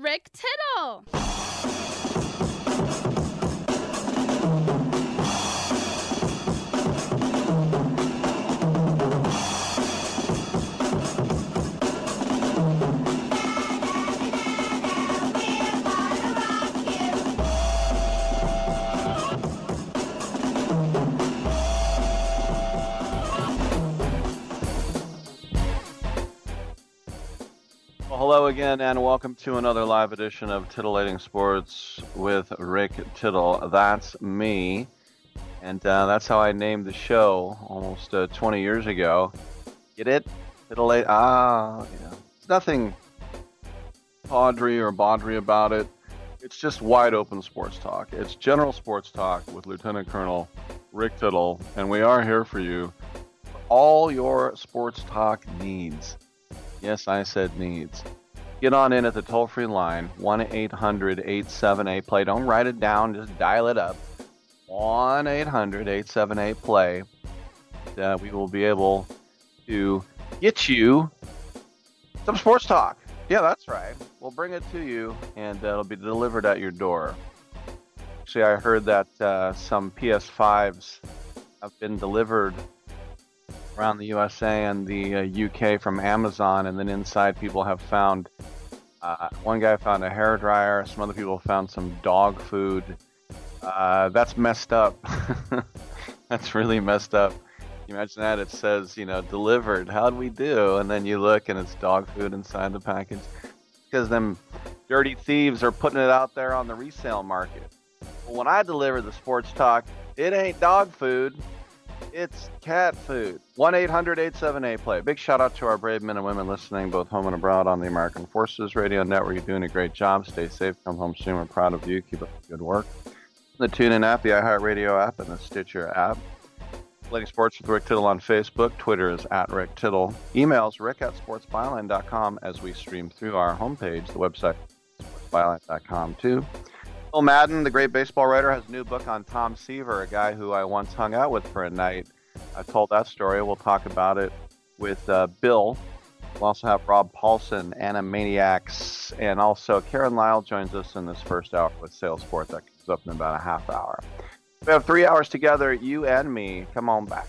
Rick Tittle. Hello again, and welcome to another live edition of Titillating Sports with Rick Tittle. That's me, and uh, that's how I named the show almost uh, 20 years ago. Get it? Titillate? Ah, yeah. It's nothing tawdry or baudry about it. It's just wide open sports talk. It's general sports talk with Lieutenant Colonel Rick Tittle, and we are here for you. for All your sports talk needs. Yes, I said needs. Get on in at the toll free line, 1 800 878 play. Don't write it down, just dial it up. 1 800 878 play. Uh, we will be able to get you some sports talk. Yeah, that's right. We'll bring it to you, and uh, it'll be delivered at your door. Actually, I heard that uh, some PS5s have been delivered around the USA and the uh, UK from Amazon, and then inside people have found. Uh, one guy found a hair dryer. Some other people found some dog food. Uh, that's messed up. that's really messed up. Imagine that? It says, you know, delivered. How'd we do? And then you look, and it's dog food inside the package. Because them dirty thieves are putting it out there on the resale market. When I deliver the sports talk, it ain't dog food. It's cat food. 1 800 878 play. Big shout out to our brave men and women listening, both home and abroad, on the American Forces Radio Network. You're doing a great job. Stay safe. Come home soon. We're proud of you. Keep up the good work. The TuneIn app, the iHeartRadio app, and the Stitcher app. Playing Sports with Rick Tittle on Facebook. Twitter is at Rick Tittle. Emails rick at sportsbyline.com as we stream through our homepage, the website, sportsbyline.com, too. Bill Madden, the great baseball writer, has a new book on Tom Seaver, a guy who I once hung out with for a night. I told that story. We'll talk about it with uh, Bill. We'll also have Rob Paulsen, Animaniacs, and also Karen Lyle joins us in this first hour with Salesport. That comes up in about a half hour. We have three hours together, you and me. Come on back.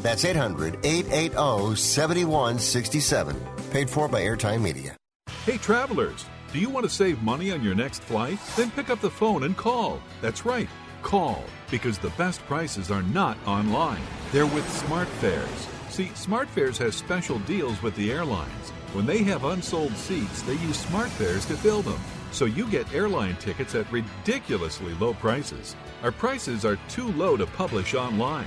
That's 800 880 7167. Paid for by Airtime Media. Hey, travelers! Do you want to save money on your next flight? Then pick up the phone and call. That's right, call, because the best prices are not online. They're with SmartFares. See, SmartFares has special deals with the airlines. When they have unsold seats, they use SmartFares to fill them. So you get airline tickets at ridiculously low prices. Our prices are too low to publish online.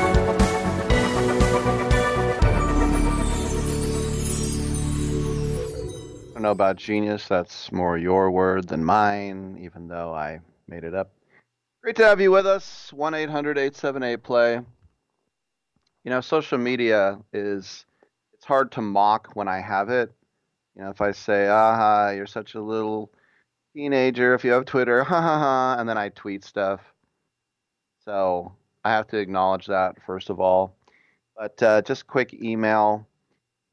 Don't know about genius. That's more your word than mine, even though I made it up. Great to have you with us. 1 800 878 play. You know, social media is, it's hard to mock when I have it. You know, if I say, aha, you're such a little teenager, if you have Twitter, ha ha ha, and then I tweet stuff. So I have to acknowledge that, first of all. But uh, just quick email.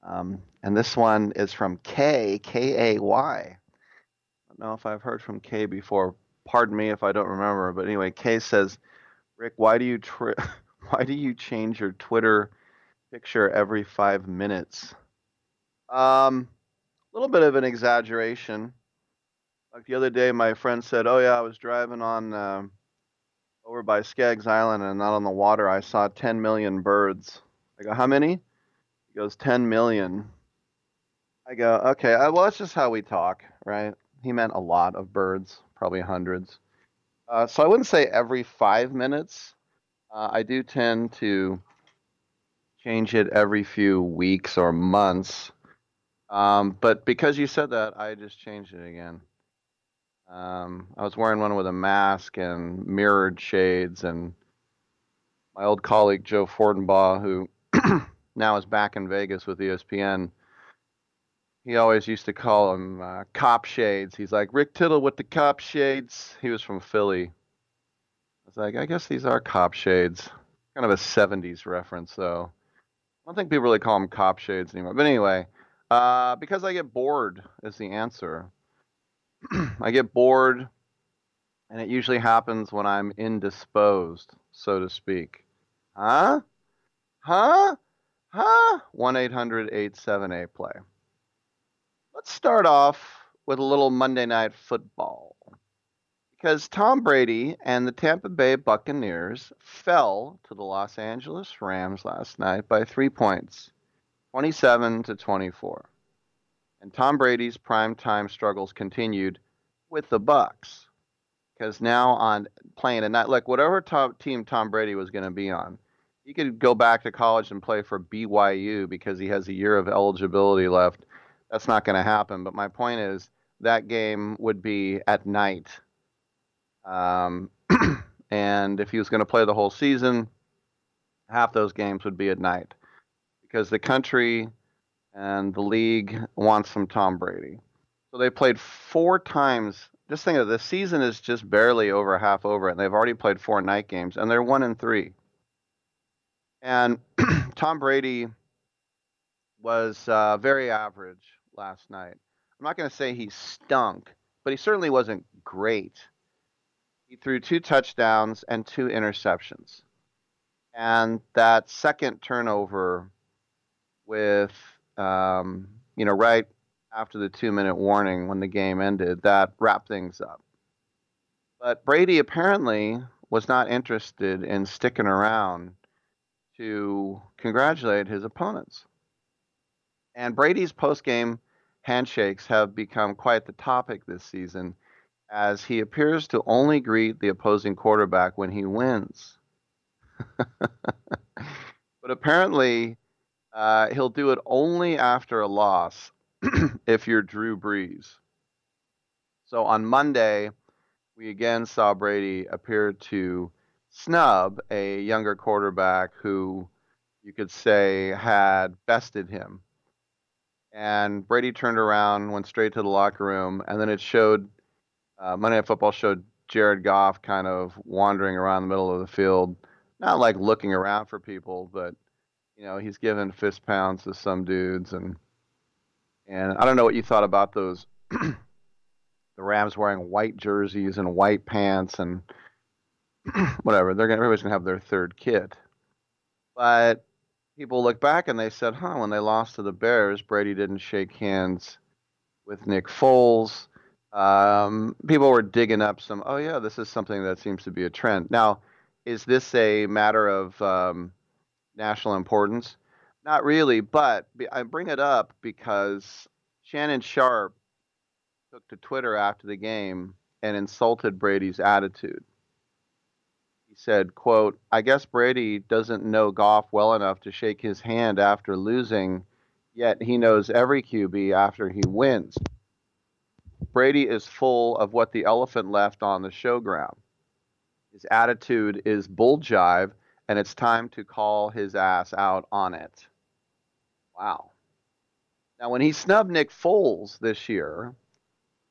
Um, and this one is from K, K A Y. I don't know if I've heard from K before. Pardon me if I don't remember. But anyway, K says, Rick, why do you tri- why do you change your Twitter picture every five minutes? Um, a little bit of an exaggeration. Like the other day, my friend said, "Oh yeah, I was driving on um over by Skaggs Island and not on the water. I saw 10 million birds." I go, "How many?" Goes, 10 million. I go, "Okay, uh, well that's just how we talk, right?" He meant a lot of birds, probably hundreds. Uh, so I wouldn't say every five minutes. Uh, I do tend to change it every few weeks or months. Um, but because you said that, I just changed it again. Um, I was wearing one with a mask and mirrored shades, and my old colleague Joe Fortenbaugh, who now is back in Vegas with ESPN, he always used to call him uh, cop shades. He's like Rick Tittle with the cop shades. He was from Philly. I was like, I guess these are cop shades. Kind of a '70s reference, though. I don't think people really call them cop shades anymore. But anyway, uh, because I get bored is the answer. I get bored, and it usually happens when I'm indisposed, so to speak. Huh? Huh? Huh? 1 800 878 play. Let's start off with a little Monday Night Football. Because Tom Brady and the Tampa Bay Buccaneers fell to the Los Angeles Rams last night by three points 27 to 24. And Tom Brady's primetime struggles continued with the Bucs. Because now on playing a night, look, whatever top team Tom Brady was going to be on, he could go back to college and play for BYU because he has a year of eligibility left. That's not going to happen. But my point is that game would be at night. Um, and if he was going to play the whole season, half those games would be at night because the country and the league wants some Tom Brady. So they played four times. Just think of it, the season is just barely over half over, and they've already played four night games, and they're one and three. And Tom Brady was uh, very average last night. I'm not going to say he stunk, but he certainly wasn't great. He threw two touchdowns and two interceptions. And that second turnover with, um, you know, right after the two minute warning when the game ended, that wrapped things up. But Brady apparently was not interested in sticking around to congratulate his opponents. And Brady's post game handshakes have become quite the topic this season as he appears to only greet the opposing quarterback when he wins. but apparently, uh, he'll do it only after a loss if you're Drew Brees. So on Monday, we again saw Brady appear to snub a younger quarterback who you could say had bested him. And Brady turned around, went straight to the locker room, and then it showed uh, Monday Night Football showed Jared Goff kind of wandering around the middle of the field, not like looking around for people, but you know he's giving fist pounds to some dudes, and and I don't know what you thought about those. the Rams wearing white jerseys and white pants and whatever. They're gonna everybody's gonna have their third kid, but people look back and they said, "Huh?" When they lost to the Bears, Brady didn't shake hands with Nick Foles um, people were digging up some. Oh yeah, this is something that seems to be a trend. Now, is this a matter of um, national importance? Not really, but I bring it up because Shannon Sharpe took to Twitter after the game and insulted Brady's attitude. Said, quote, I guess Brady doesn't know Goff well enough to shake his hand after losing, yet he knows every QB after he wins. Brady is full of what the elephant left on the showground. His attitude is bull jive, and it's time to call his ass out on it. Wow. Now, when he snubbed Nick Foles this year,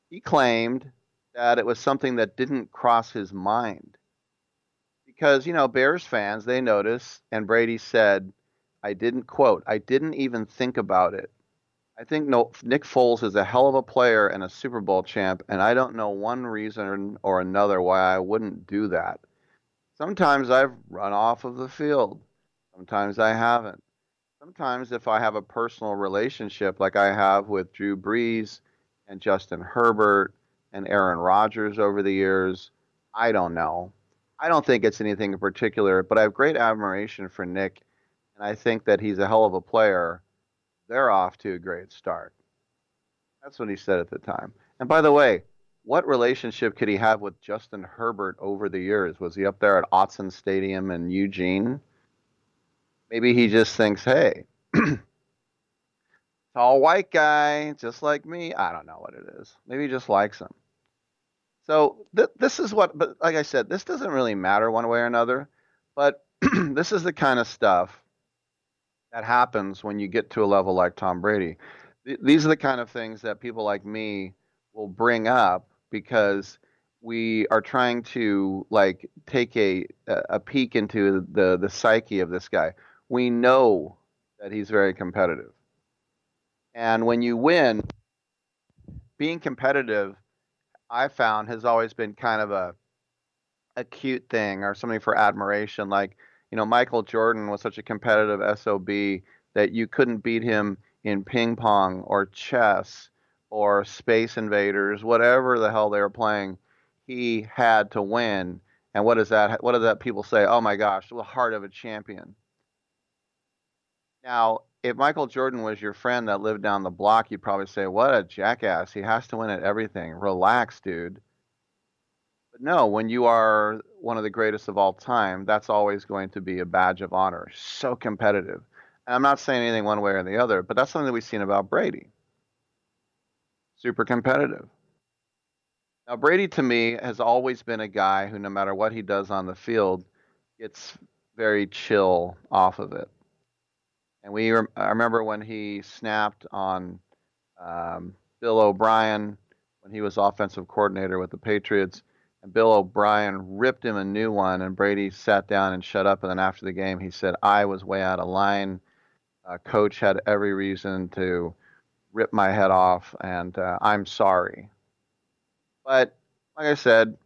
he claimed that it was something that didn't cross his mind. Because, you know, Bears fans, they notice, and Brady said, I didn't quote, I didn't even think about it. I think Nick Foles is a hell of a player and a Super Bowl champ, and I don't know one reason or another why I wouldn't do that. Sometimes I've run off of the field. Sometimes I haven't. Sometimes, if I have a personal relationship like I have with Drew Brees and Justin Herbert and Aaron Rodgers over the years, I don't know. I don't think it's anything in particular, but I have great admiration for Nick, and I think that he's a hell of a player they're off to a great start. That's what he said at the time. And by the way, what relationship could he have with Justin Herbert over the years? Was he up there at Autzen Stadium in Eugene? Maybe he just thinks, hey, tall white guy, just like me. I don't know what it is. Maybe he just likes him. So th- this is what, but like I said, this doesn't really matter one way or another. But this is the kind of stuff that happens when you get to a level like Tom Brady. Th- these are the kind of things that people like me will bring up because we are trying to like take a a peek into the the psyche of this guy. We know that he's very competitive. And when you win, being competitive, I found has always been kind of a a cute thing or something for admiration. Like you know, Michael Jordan was such a competitive SOB that you couldn't beat him in ping pong or chess or Space Invaders, whatever the hell they were playing. He had to win. And what is that? What does that people say? Oh my gosh, the heart of a champion. Now, if Michael Jordan was your friend that lived down the block, you'd probably say, "What a jackass! He has to win at everything." Relax, dude. But no, when you are one of the greatest of all time, that's always going to be a badge of honor. So competitive. And I'm not saying anything one way or the other, but that's something that we've seen about Brady. Super competitive. Now, Brady to me has always been a guy who, no matter what he does on the field, gets very chill off of it. And we, rem- I remember when he snapped on um, Bill O'Brien when he was offensive coordinator with the Patriots, and Bill O'Brien ripped him a new one, and Brady sat down and shut up. And then after the game, he said, "I was way out of line. Uh, coach had every reason to rip my head off, and uh, I'm sorry." But like I said,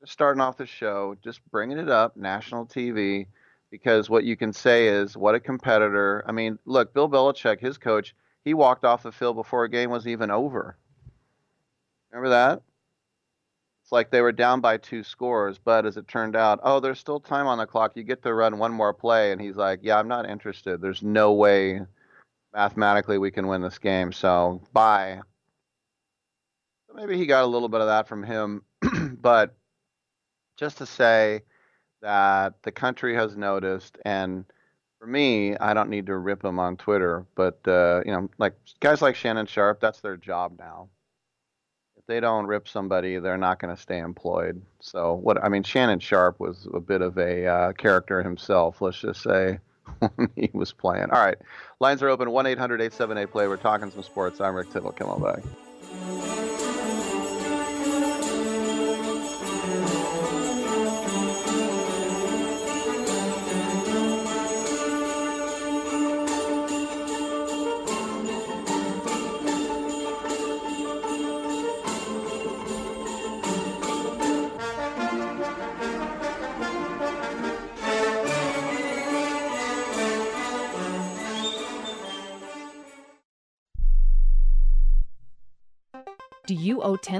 just starting off the show, just bringing it up, national TV, because what you can say is, what a competitor. I mean, look, Bill Belichick, his coach, he walked off the field before a game was even over. Remember that? It's like they were down by two scores, but as it turned out, oh, there's still time on the clock. You get to run one more play. And he's like, yeah, I'm not interested. There's no way mathematically we can win this game. So bye. So maybe he got a little bit of that from him. but just to say that the country has noticed, and for me, I don't need to rip them on Twitter, but uh, you know, like guys like Shannon Sharpe, that's their job now. If they don't rip somebody, they're not going to stay employed. So what I mean, Shannon Sharpe was a bit of a uh, character himself. Let's just say when he was playing. All right, lines are open. One 878 play. We're talking some sports. I'm Rick Tittle. Come on back.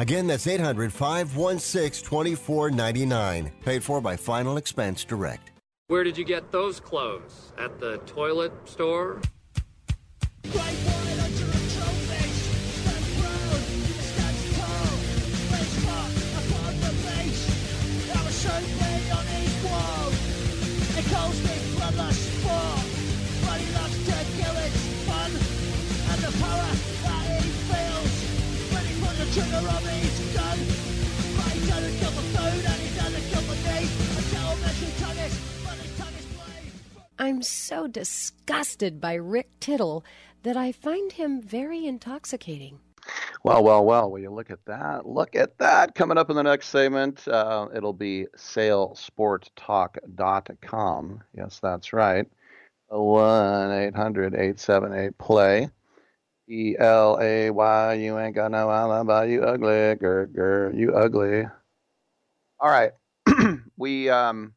Again, that's 800 516 2499. Paid for by Final Expense Direct. Where did you get those clothes? At the toilet store? I'm so disgusted by Rick Tittle that I find him very intoxicating. Well, well, well. Will you look at that? Look at that. Coming up in the next segment, uh, it'll be salesporttalk.com. Yes, that's right. 1 800 878 play. E L A Y. You ain't got no alibi. You ugly. Grr, grr, you ugly. All right. we, um,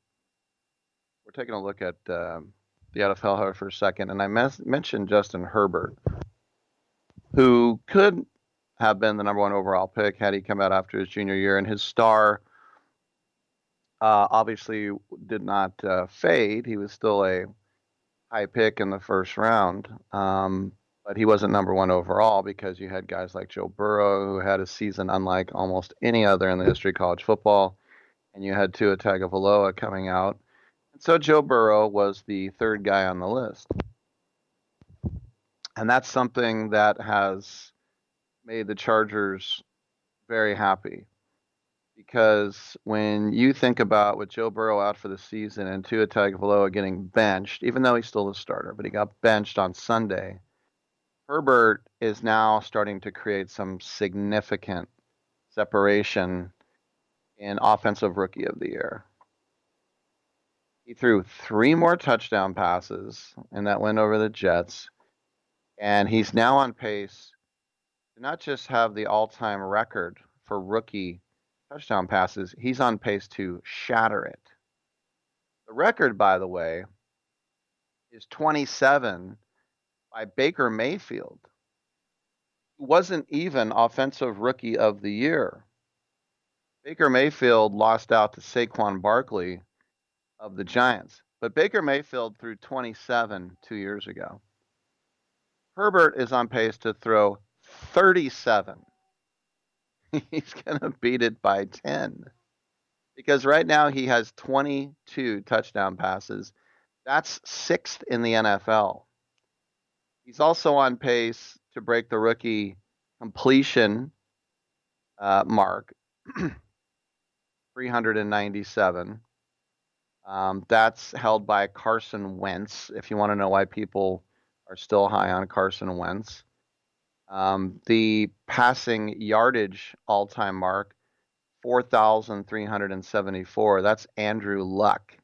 we're taking a look at um, the NFL here for a second, and I mes- mentioned Justin Herbert, who could have been the number one overall pick had he come out after his junior year, and his star uh, obviously did not uh, fade. He was still a high pick in the first round, um, but he wasn't number one overall because you had guys like Joe Burrow who had a season unlike almost any other in the history of college football, and you had Tua Tagovailoa coming out And so Joe Burrow was the third guy on the list. And that's something that has made the Chargers very happy. Because when you think about with Joe Burrow out for the season and Tua Tagovailoa getting benched, even though he's still the starter, but he got benched on Sunday, Herbert is now starting to create some significant separation in offensive rookie of the year. He threw three more touchdown passes, and that went over the Jets. And he's now on pace to not just have the all time record for rookie touchdown passes, he's on pace to shatter it. The record, by the way, is 27 by Baker Mayfield, who wasn't even Offensive Rookie of the Year. Baker Mayfield lost out to Saquon Barkley of the Giants. But Baker Mayfield threw 27 two years ago. Herbert is on pace to throw 37. He's going to beat it by 10. Because right now he has 22 touchdown passes. That's sixth in the NFL. He's also on pace to break the rookie completion uh, mark 397. Um, that's held by Carson Wentz. If you want to know why people are still high on Carson Wentz, um, the passing yardage all-time mark, 4,374. That's Andrew Luck.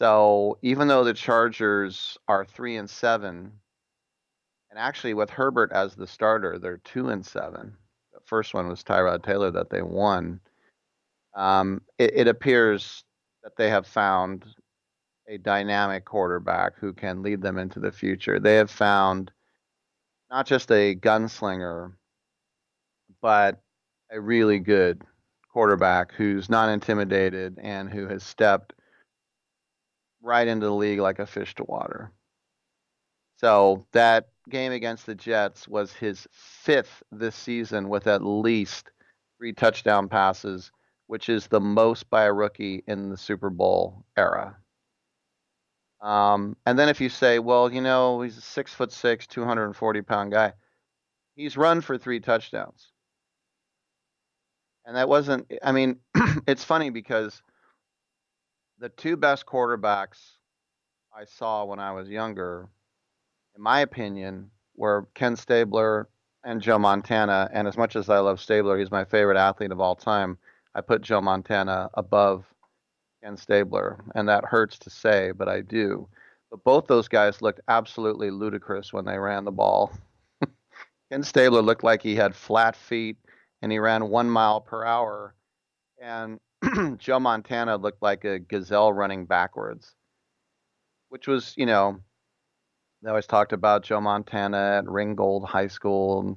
So even though the Chargers are three and seven, and actually with Herbert as the starter, they're two and seven. The first one was Tyrod Taylor that they won. Um, it, it appears that they have found a dynamic quarterback who can lead them into the future. They have found not just a gunslinger, but a really good quarterback who's not intimidated and who has stepped right into the league like a fish to water. So that game against the Jets was his fifth this season with at least three touchdown passes which is the most by a rookie in the Super Bowl era. Um, and then if you say, well, you know, he's a six foot six, 240 pound guy, he's run for three touchdowns. And that wasn't, I mean, it's funny because the two best quarterbacks I saw when I was younger, in my opinion, were Ken Stabler and Joe Montana. And as much as I love Stabler, he's my favorite athlete of all time. I put Joe Montana above Ken Stabler, and that hurts to say, but I do. But both those guys looked absolutely ludicrous when they ran the ball. Ken Stabler looked like he had flat feet and he ran one mile per hour. And Joe Montana looked like a gazelle running backwards, which was, you know, they always talked about Joe Montana at Ringgold High School and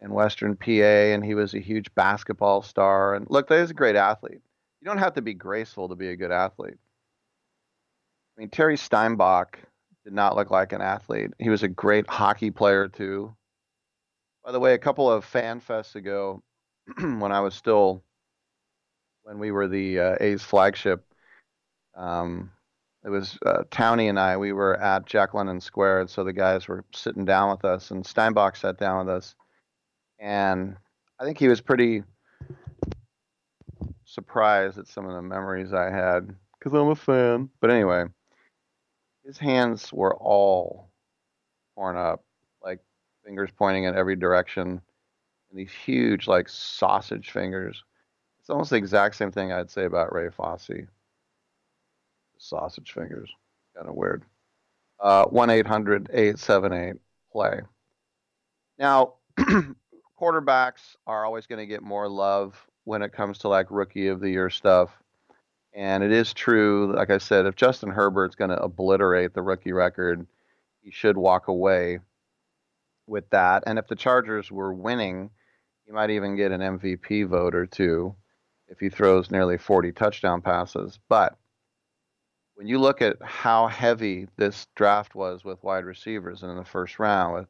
in Western PA, and he was a huge basketball star. And look, he's a great athlete. You don't have to be graceful to be a good athlete. I mean, Terry Steinbach did not look like an athlete. He was a great hockey player too. By the way, a couple of fan fests ago, when I was still, when we were the uh, A's flagship, um, it was uh, Townie and I. We were at Jack London Square, and so the guys were sitting down with us, and Steinbach sat down with us, and I think he was pretty surprised at some of the memories I had because I'm a fan. But anyway, his hands were all torn up, like fingers pointing in every direction, and these huge, like sausage fingers. It's almost the exact same thing I'd say about Ray Fosse. Sausage fingers, kind of weird. Uh, one eight hundred eight seven eight play. Now, quarterbacks are always going to get more love when it comes to like rookie of the year stuff. And it is true, like I said, if Justin Herbert's going to obliterate the rookie record, he should walk away with that. And if the Chargers were winning, he might even get an MVP vote or two if he throws nearly 40 touchdown passes. But when you look at how heavy this draft was with wide receivers in the first round with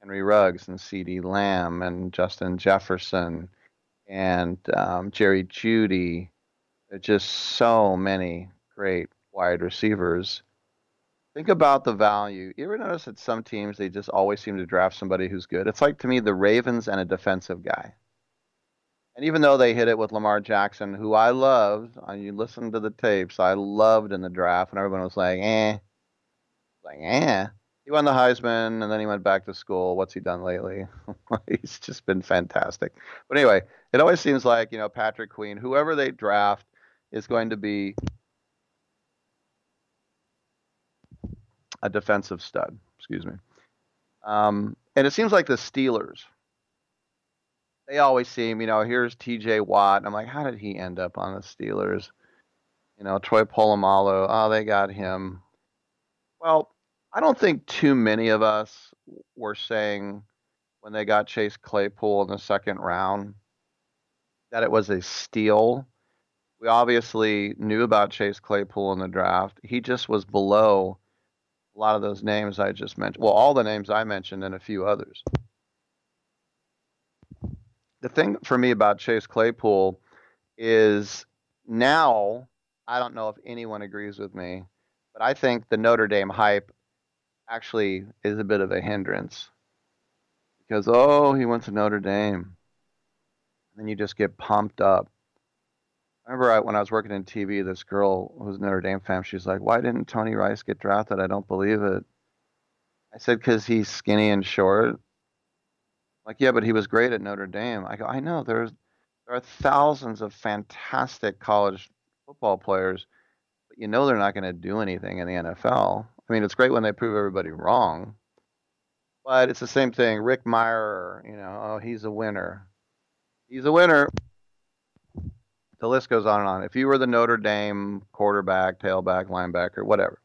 Henry Ruggs and CeeDee Lamb and Justin Jefferson and um, Jerry Jeudy, just so many great wide receivers. Think about the value. You ever notice that some teams they just always seem to draft somebody who's good? It's like to me the Ravens and a defensive guy. And even though they hit it with Lamar Jackson, who I loved, and you listen to the tapes, I loved in the draft, and everyone was like, eh, like eh. He won the Heisman, and then he went back to school. What's he done lately? He's just been fantastic. But anyway, it always seems like you know Patrick Queen, whoever they draft, is going to be a defensive stud. Excuse me. Um, and it seems like the Steelers, they always seem, you know, here's T.J. Watt. I'm like, how did he end up on the Steelers? You know, Troy Polamalu. Oh, they got him. Well, I don't think too many of us were saying when they got Chase Claypool in the second round that it was a steal we obviously knew about Chase Claypool in the draft. He just was below a lot of those names I just mentioned. Well, all the names I mentioned and a few others. The thing for me about Chase Claypool is now, I don't know if anyone agrees with me, but I think the Notre Dame hype actually is a bit of a hindrance. Because, oh, he went to Notre Dame. And then you just get pumped up I remember I, when I was working in TV, this girl who's Notre Dame fan, she's like, "Why didn't Tony Rice get drafted? I don't believe it." I said, "Because he's skinny and short." Like, yeah, but he was great at Notre Dame. I go, I know. There's there are thousands of fantastic college football players, but you know they're not going to do anything in the NFL. I mean, it's great when they prove everybody wrong, but it's the same thing. Rick Mirer, you know, oh, he's a winner. He's a winner the list goes on and on. If you were the Notre Dame quarterback, tailback, linebacker, whatever,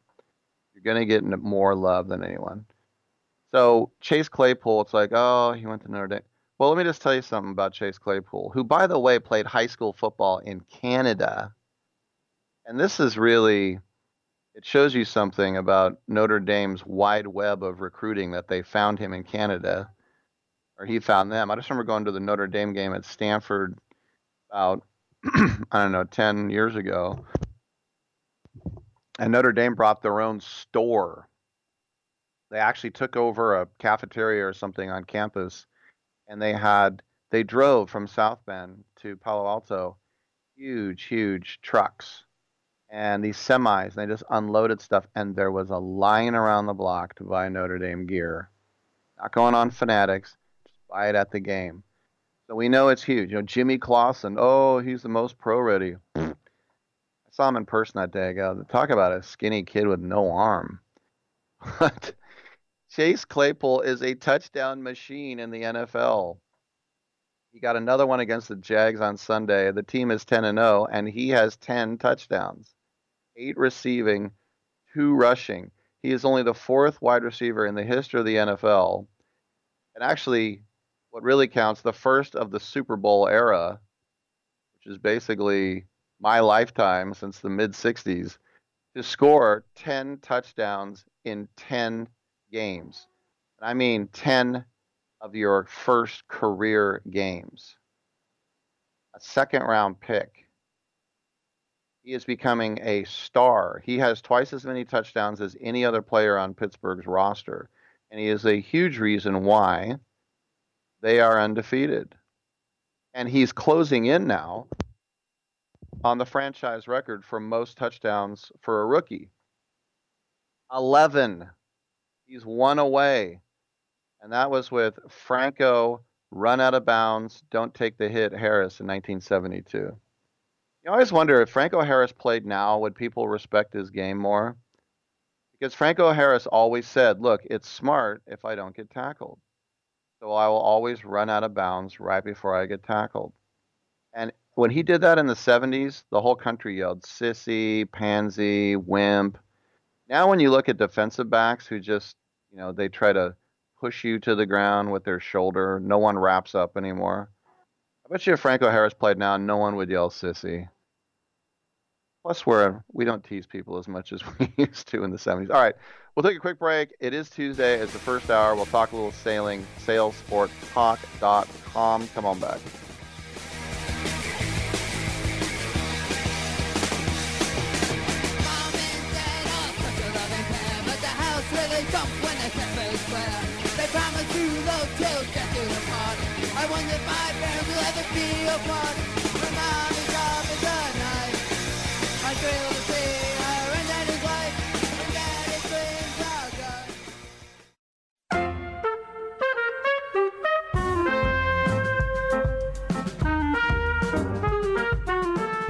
you're going to get more love than anyone. So Chase Claypool, it's like, oh, he went to Notre Dame. Well, let me just tell you something about Chase Claypool, who, by the way, played high school football in Canada. And this is really, it shows you something about Notre Dame's wide web of recruiting that they found him in Canada, or he found them. I just remember going to the Notre Dame game at Stanford about I don't know, 10 years ago. And Notre Dame brought their own store. They actually took over a cafeteria or something on campus and they had they drove from South Bend to Palo Alto huge huge trucks and these semis and they just unloaded stuff and there was a line around the block to buy Notre Dame gear. Not going on fanatics, just buy it at the game. So we know it's huge. You know, Jimmy Clausen, oh, he's the most pro ready. I saw him in person that day. ago. talk about a skinny kid with no arm. But Chase Claypool is a touchdown machine in the NFL. He got another one against the Jags on Sunday. The team is 10 and 0, and he has 10 touchdowns, eight receiving, two rushing. He is only the fourth wide receiver in the history of the NFL. And actually, what really counts, the first of the Super Bowl era, which is basically my lifetime since the mid 60s, to score 10 touchdowns in 10 games. And I mean 10 of your first career games. A second round pick. He is becoming a star. He has twice as many touchdowns as any other player on Pittsburgh's roster. And he is a huge reason why they are undefeated. And he's closing in now on the franchise record for most touchdowns for a rookie. 11. He's one away. And that was with Franco run out of bounds, don't take the hit Harris in 1972. You always wonder if Franco Harris played now, would people respect his game more? Because Franco Harris always said, look, it's smart if I don't get tackled. So I will always run out of bounds right before I get tackled. And when he did that in the 70s, the whole country yelled sissy, pansy, wimp. Now when you look at defensive backs who just, you know, they try to push you to the ground with their shoulder, no one wraps up anymore. I bet you if Franco Harris played now, no one would yell sissy. Plus, we're we don't tease people as much as we used to in the 70s. All right, we'll take a quick break. It is Tuesday. It's the first hour. We'll talk a little sailing. Sailsporttalk.com. Come on back.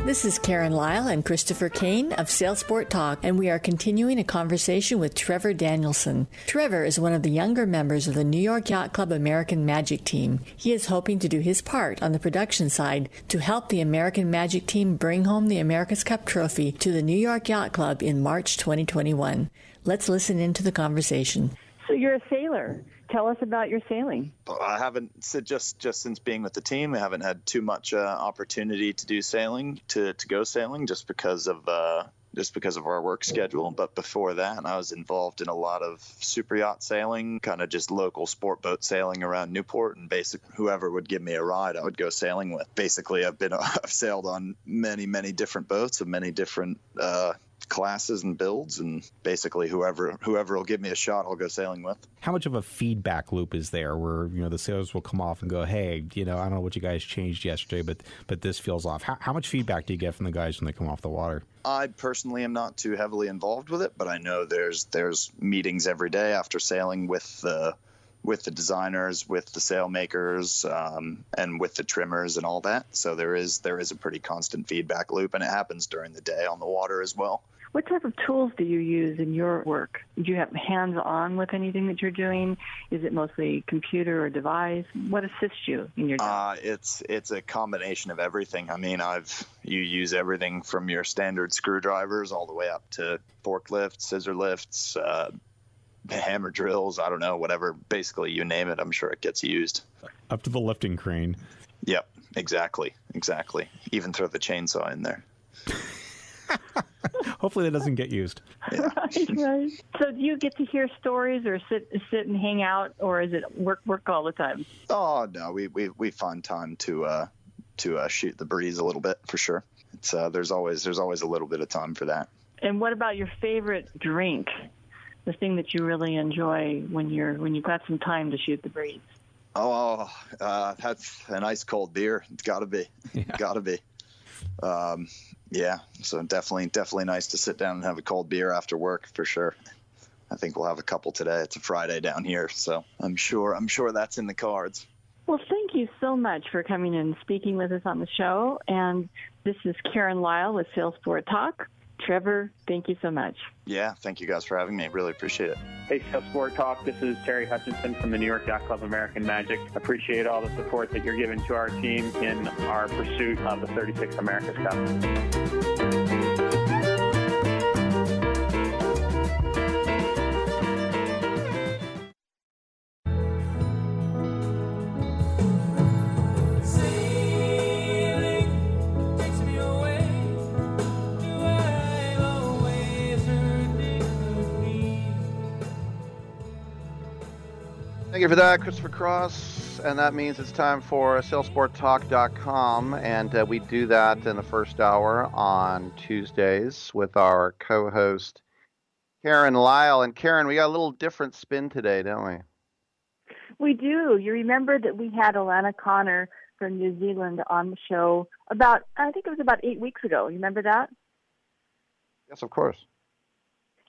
This is Karen Lyle and Christopher Kane of Sailsport Talk, and we are continuing a conversation with Trevor Danielson. Trevor is one of the younger members of the New York Yacht Club American Magic team. He is hoping to do his part on the production side to help the American Magic team bring home the America's Cup trophy to the New York Yacht Club in March 2021. Let's listen into the conversation. So you're a sailor. Tell us about your sailing. I haven't just just since being with the team, I haven't had too much uh, opportunity to do sailing to to go sailing just because of uh, just because of our work schedule. But before that, I was involved in a lot of super yacht sailing, kind of just local sport boat sailing around Newport, and basic whoever would give me a ride, I would go sailing with. Basically, I've been I've sailed on many many different boats of many different. Uh, classes and builds and basically whoever whoever will give me a shot I'll go sailing with. How much of a feedback loop is there where you know the sailors will come off and go, "Hey, you know, I don't know what you guys changed yesterday, but but this feels off." How, how much feedback do you get from the guys when they come off the water? I personally am not too heavily involved with it, but I know there's there's meetings every day after sailing with the with the designers, with the sail makers, um, and with the trimmers and all that. So there is there is a pretty constant feedback loop, and it happens during the day on the water as well. What type of tools do you use in your work? Do you have hands on with anything that you're doing? Is it mostly computer or device? What assists you in your job? Uh, it's it's a combination of everything. I mean, I've you use everything from your standard screwdrivers all the way up to forklifts, scissor lifts, uh, hammer drills. I don't know, whatever. Basically, you name it, I'm sure it gets used. Up to the lifting crane. Yep, exactly, exactly. Even throw the chainsaw in there. Hopefully, that doesn't get used. right, right. So do you get to hear stories or sit sit and hang out, or is it work work all the time? Oh no, we we, we find time to uh, to uh, shoot the breeze a little bit for sure. It's uh, there's always there's always a little bit of time for that. And what about your favorite drink? The thing that you really enjoy when you're when you've got some time to shoot the breeze. Oh, uh, that's an ice cold beer. It's got to be, got to be. Um, yeah, so definitely, definitely nice to sit down and have a cold beer after work for sure. I think we'll have a couple today. It's a Friday down here, so I'm sure I'm sure that's in the cards. Well, thank you so much for coming and speaking with us on the show. And this is Karen Lyle with Sailsport Talk. Trevor, thank you so much. Yeah, thank you guys for having me. Really appreciate it. Hey, Sail Sport Talk. This is Terry Hutchinson from the New York Yacht Club American Magic. Appreciate all the support that you're giving to our team in our pursuit of the 36th America's Cup. You for that, Christopher Cross. And that means it's time for SailSportTalk.com. And uh, we do that in the first hour on Tuesdays with our co host, Karen Lyle. And Karen, we got a little different spin today, don't we? We do. You remember that we had Alana Connor from New Zealand on the show about, I think it was about eight weeks ago. You remember that? Yes, of course.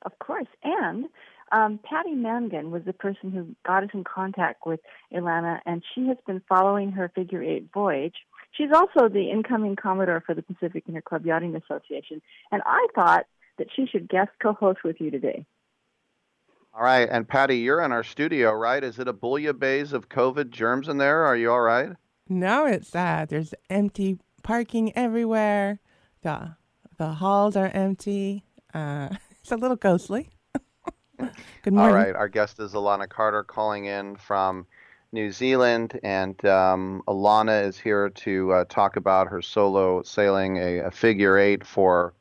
Of course. And um, Patty Mangan was the person who got us in contact with Ilana, and she has been following her figure eight voyage. She's also the incoming Commodore for the Pacific Interclub Yachting Association, and I thought that she should guest co-host with you today. All right, and Patty, you're in our studio, right? Is it a bouillabaisse of COVID germs in there? Are you all right? No, it's uh, there's empty parking everywhere. The the halls are empty. Uh, it's a little ghostly. Good morning. All right, our guest is Alana Carter calling in from New Zealand, and um, Alana is here to uh, talk about her solo sailing a, a figure eight for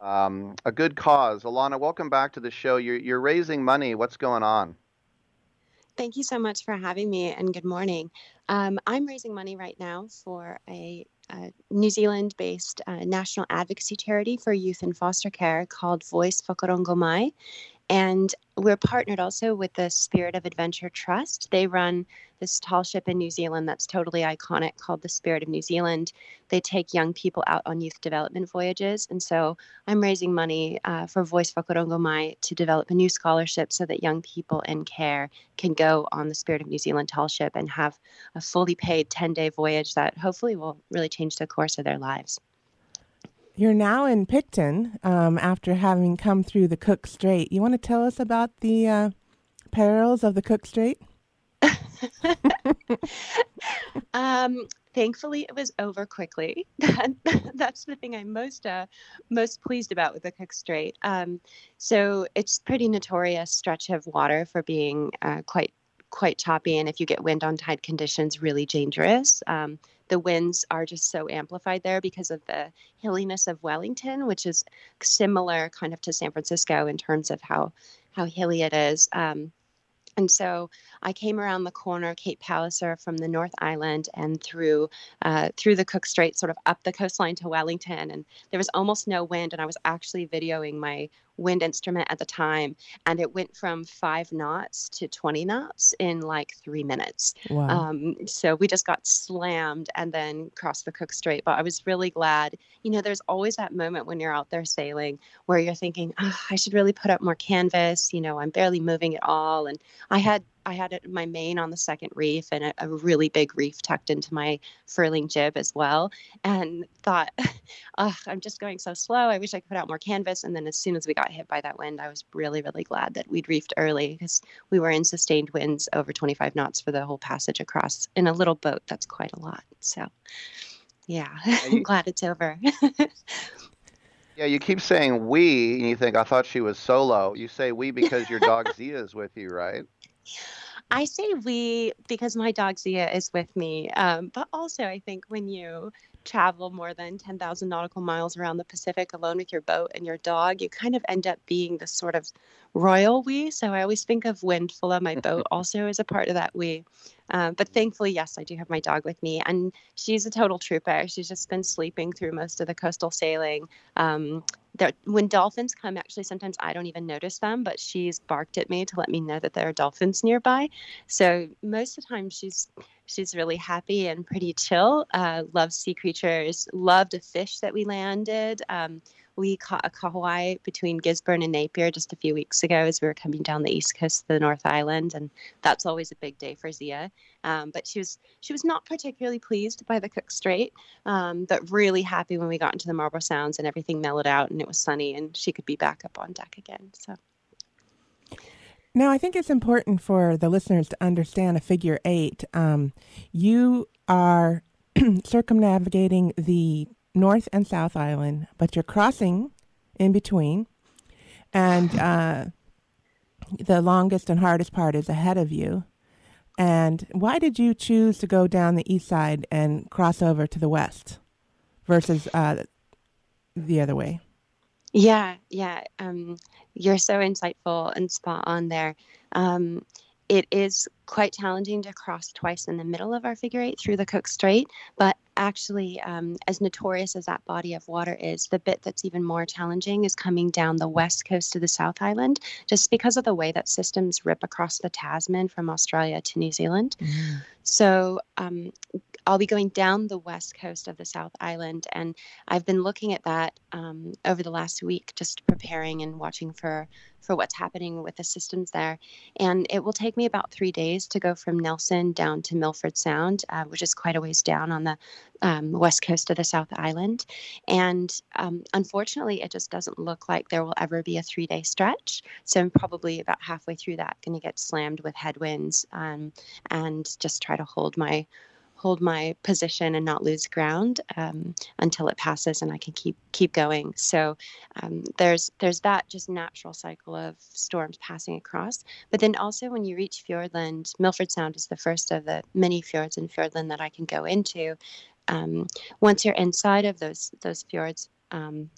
um, a good cause. Alana, welcome back to the show. You're, you're raising money. What's going on? Thank you so much for having me, and good morning. Um, I'm raising money right now for a, a New Zealand based uh, national advocacy charity for youth in foster care called VOYCE Whakarongo Mai. And we're partnered also with the Spirit of Adventure Trust. They run this tall ship in New Zealand that's totally iconic called the Spirit of New Zealand. They take young people out on youth development voyages. And so I'm raising money uh, for VOYCE Whakarongo Mai to develop a new scholarship so that young people in care can go on the Spirit of New Zealand tall ship and have a fully paid 10 day voyage that hopefully will really change the course of their lives. You're now in Picton um, after having come through the Cook Strait. You want to tell us about the uh, perils of the Cook Strait? um, thankfully, it was over quickly. That's the thing I'm most uh, most pleased about with the Cook Strait. Um, so it's pretty notorious stretch of water for being uh, quite quite choppy, and if you get wind on tide conditions, really dangerous. Um, the winds are just so amplified there because of the hilliness of Wellington, which is similar kind of to San Francisco in terms of how how hilly it is. Um, and so I came around the corner, Cape Palliser, from the North Island and through uh, through the Cook Strait, sort of up the coastline to Wellington. And there was almost no wind, and I was actually videoing my wind instrument at the time, and it went from five knots to 20 knots in like three minutes. Wow. Um, so we just got slammed and then crossed the Cook Strait. But I was really glad. You know, there's always that moment when you're out there sailing where you're thinking, oh, I should really put up more canvas. You know, I'm barely moving at all. And I had I had it, in my main on the second reef and a, a, really big reef tucked into my furling jib as well. And thought, oh, I'm just going so slow. I wish I could put out more canvas. And then as soon as we got hit by that wind, I was really, really glad that we'd reefed early because we were in sustained winds over 25 knots for the whole passage across in a little boat. That's quite a lot. So, yeah, I'm glad it's over. Yeah, you keep saying we, and you think I thought she was solo. You say we because your dog Zia is with you, right? I say we because my dog Zia is with me. Um, but also, I think when you travel more than 10,000 nautical miles around the Pacific alone with your boat and your dog, you kind of end up being this sort of royal we. So I always think of Windfulla, my boat, also as a part of that we. Um, but thankfully, yes, I do have my dog with me, and she's a total trooper. She's just been sleeping through most of the coastal sailing. Um, there, when dolphins come, actually, sometimes I don't even notice them, but she's barked at me to let me know that there are dolphins nearby. So most of the time, she's she's really happy and pretty chill. Uh, loves sea creatures. Loved a fish that we landed. Um, we caught a kahawai between Gisborne and Napier just a few weeks ago as we were coming down the east coast of the North Island, and that's always a big day for Zia. Um, but she was she was not particularly pleased by the Cook Strait, um, but really happy when we got into the Marlborough Sounds and everything mellowed out and it was sunny and she could be back up on deck again. So. Now, I think it's important for the listeners to understand a figure eight. Um, you are circumnavigating the North and South Island, but you're crossing in between, and uh, the longest and hardest part is ahead of you. And why did you choose to go down the east side and cross over to the west versus uh, the other way? Yeah, yeah. Um, you're so insightful and spot on there. Um, it is quite challenging to cross twice in the middle of our figure eight through the Cook Strait, but actually, um, as notorious as that body of water is, the bit that's even more challenging is coming down the west coast of the South Island, just because of the way that systems rip across the Tasman from Australia to New Zealand. Mm. So um, I'll be going down the west coast of the South Island, and I've been looking at that um, over the last week, just preparing and watching for for what's happening with the systems there. And it will take me about three days to go from Nelson down to Milford Sound, uh, which is quite a ways down on the um, west coast of the South Island. And um, unfortunately, it just doesn't look like there will ever be a three day stretch. So I'm probably about halfway through that going to get slammed with headwinds um, and just try to hold my hold my position and not lose ground um, until it passes and I can keep keep going. So um, there's there's that just natural cycle of storms passing across. But then also when you reach Fiordland, Milford Sound is the first of the many fjords in Fiordland that I can go into. Um, once you're inside of those those fjords, um,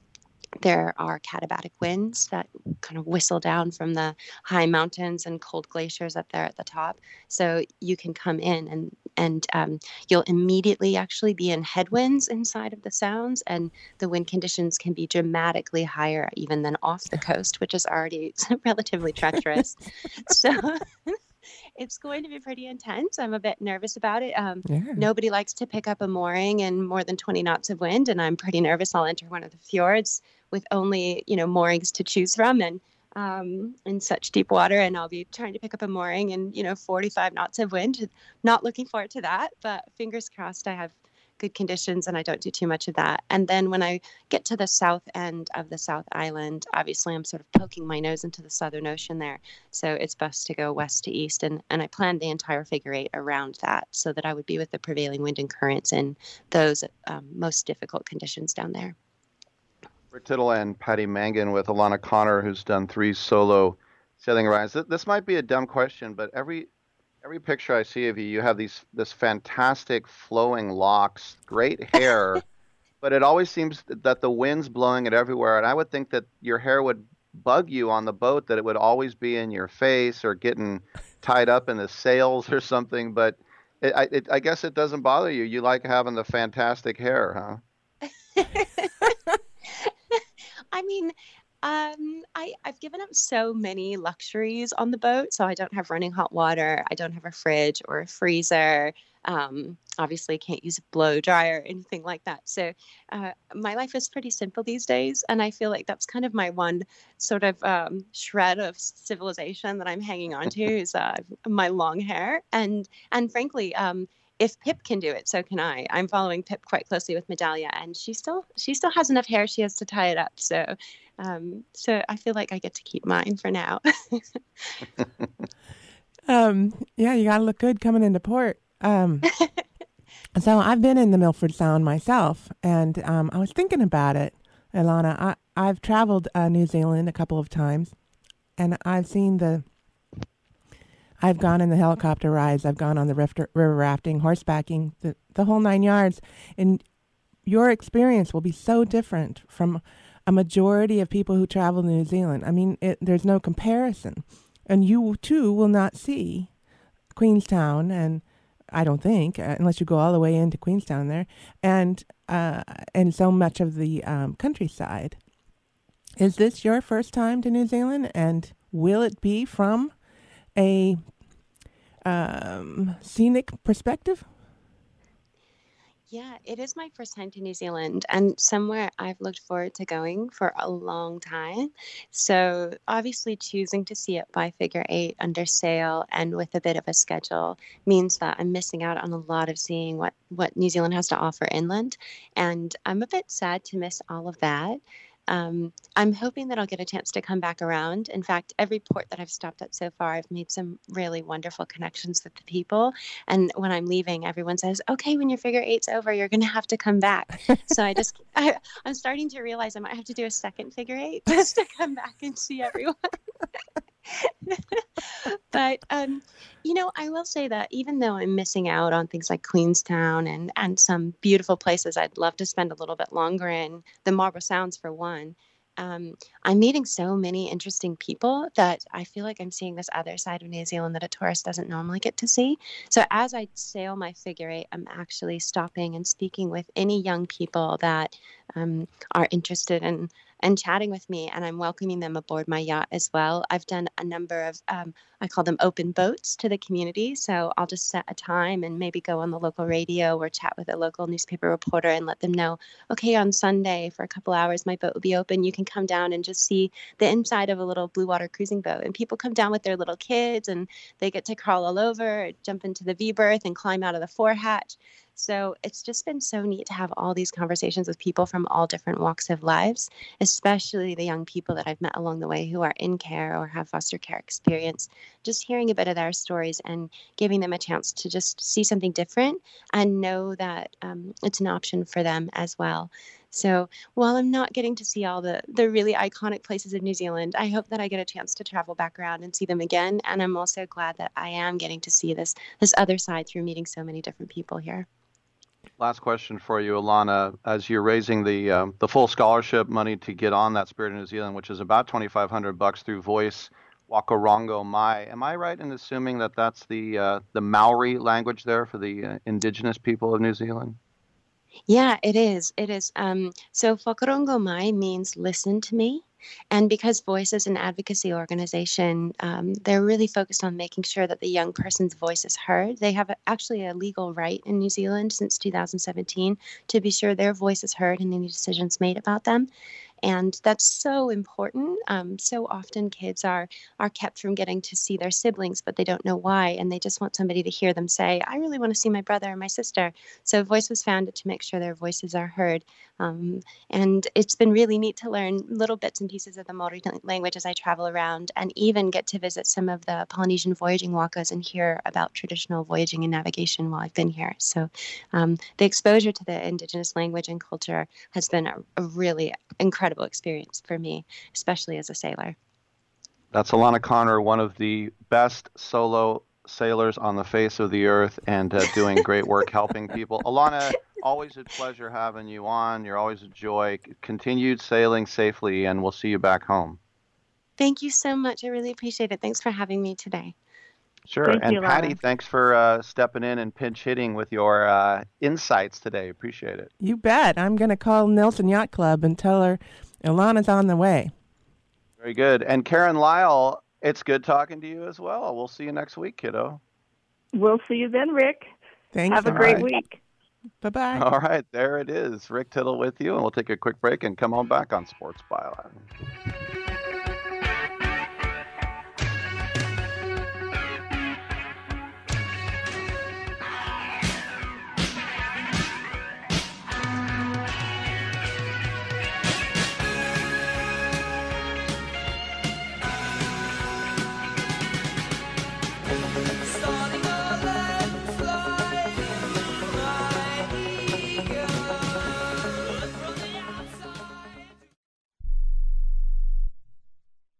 there are katabatic winds that kind of whistle down from the high mountains and cold glaciers up there at the top. So you can come in and and um, you'll immediately actually be in headwinds inside of the sounds, and the wind conditions can be dramatically higher even than off the coast, which is already relatively treacherous. so. it's going to be pretty intense. I'm a bit nervous about it. Um, yeah. Nobody likes to pick up a mooring in more than 20 knots of wind, and I'm pretty nervous. I'll enter one of the fjords with only you know moorings to choose from, and um, in such deep water, and I'll be trying to pick up a mooring in you know 45 knots of wind. Not looking forward to that, but fingers crossed. I have good conditions and I don't do too much of that. And then when I get to the south end of the South Island, obviously I'm sort of poking my nose into the Southern Ocean there. So it's best to go west to east. And, and I planned the entire figure eight around that so that I would be with the prevailing wind and currents in those um, most difficult conditions down there. Rick Tittle and Patty Mangan with Alana Connor, who's done three solo sailing rides. This might be a dumb question, but every every picture I see of you, you have these this fantastic flowing locks, great hair, but it always seems that the wind's blowing it everywhere. And I would think that your hair would bug you on the boat, that it would always be in your face or getting tied up in the sails or something. But it, I, it, I guess it doesn't bother you. You like having the fantastic hair, huh? I mean, um, I, I've given up so many luxuries on the boat. So I don't have running hot water. I don't have a fridge or a freezer. Um, obviously, can't use a blow dryer or anything like that. So uh, my life is pretty simple these days. And I feel like that's kind of my one sort of um, shred of civilization that I'm hanging on to is uh, my long hair. And, and frankly, um, if Pip can do it, so can I. I'm following Pip quite closely with Medallia, and she still she still has enough hair. She has to tie it up. So, um, so I feel like I get to keep mine for now. um, yeah, you got to look good coming into port. Um, so I've been in the Milford Sound myself, and um, I was thinking about it, Ilana. I I've traveled uh, New Zealand a couple of times, and I've seen the I've gone in the helicopter rides. I've gone on the river rafting, horsebacking, the, the whole nine yards. And your experience will be so different from a majority of people who travel to New Zealand. I mean, it, there's no comparison. And you, too, will not see Queenstown, and I don't think, uh, unless you go all the way into Queenstown there, and, uh, and so much of the um, countryside. Is this your first time to New Zealand? And will it be from a um, scenic perspective? Yeah, it is my first time to New Zealand and somewhere I've looked forward to going for a long time. So, obviously, choosing to see it by figure eight under sail and with a bit of a schedule means that I'm missing out on a lot of seeing what, what New Zealand has to offer inland. And I'm a bit sad to miss all of that um, I'm hoping that I'll get a chance to come back around. In fact, every port that I've stopped at so far, I've made some really wonderful connections with the people. And when I'm leaving, everyone says, "Okay, when your figure eight's over, you're going to have to come back." so I just, I, I'm starting to realize I might have to do a second figure eight just to come back and see everyone. but um, you know, I will say that even though I'm missing out on things like Queenstown and and some beautiful places I'd love to spend a little bit longer in, the Marlborough Sounds for one, um, I'm meeting so many interesting people that I feel like I'm seeing this other side of New Zealand that a tourist doesn't normally get to see. So as I sail my figure eight, I'm actually stopping and speaking with any young people that um, are interested in and chatting with me, and I'm welcoming them aboard my yacht as well. I've done a number of, um, I call them open boats to the community. So I'll just set a time and maybe go on the local radio or chat with a local newspaper reporter and let them know, okay, on Sunday for a couple hours, my boat will be open. You can come down and just see the inside of a little blue water cruising boat. And people come down with their little kids and they get to crawl all over, jump into the V berth, and climb out of the forehatch. So it's just been so neat to have all these conversations with people from all different walks of lives, especially the young people that I've met along the way who are in care or have foster care experience. Just hearing a bit of their stories and giving them a chance to just see something different and know that um, it's an option for them as well. So while I'm not getting to see all the the really iconic places of New Zealand, I hope that I get a chance to travel back around and see them again. And I'm also glad that I am getting to see this this other side through meeting so many different people here. Last question for you, Alana. As you're raising the um, the full scholarship money to get on that Spirit of New Zealand, which is about 2,500 bucks through VOYCE Whakarongo Mai, am I right in assuming that that's the uh, the Maori language there for the uh, indigenous people of New Zealand? Yeah, it is. It is. Um, so Whakarongo Mai means listen to me. And because Voice is an advocacy organization, um, they're really focused on making sure that the young person's voice is heard. They have actually a legal right in New Zealand since 2017 to be sure their voice is heard and any decisions made about them and that's so important. Um, so often kids are are kept from getting to see their siblings, but they don't know why, and they just want somebody to hear them say, "I really want to see my brother or my sister." So Voice was founded to make sure their voices are heard, um, and it's been really neat to learn little bits and pieces of the Maori language as I travel around, and even get to visit some of the Polynesian voyaging wakas and hear about traditional voyaging and navigation while I've been here. So um, the exposure to the indigenous language and culture has been a, a really incredible experience for me, especially as a sailor. That's Alana Connor, one of the best solo sailors on the face of the earth and uh, doing great work helping people. Alana, always a pleasure having you on. You're always a joy. Continued sailing safely, and we'll see you back home. Thank you so much. I really appreciate it. Thanks for having me today. Sure. Thank and you, Patty, Lana. thanks for uh, stepping in and pinch hitting with your uh, insights today. Appreciate it. You bet. I'm going to call Nelson Yacht Club and tell her Ilana's on the way. Very good. And Karen Lyle, it's good talking to you as well. We'll see you next week, kiddo. We'll see you then, Rick. Thanks. Have a All great right. week. Bye bye. All right, there it is. Rick Tittle with you, and we'll take a quick break and come on back on Sports Byline.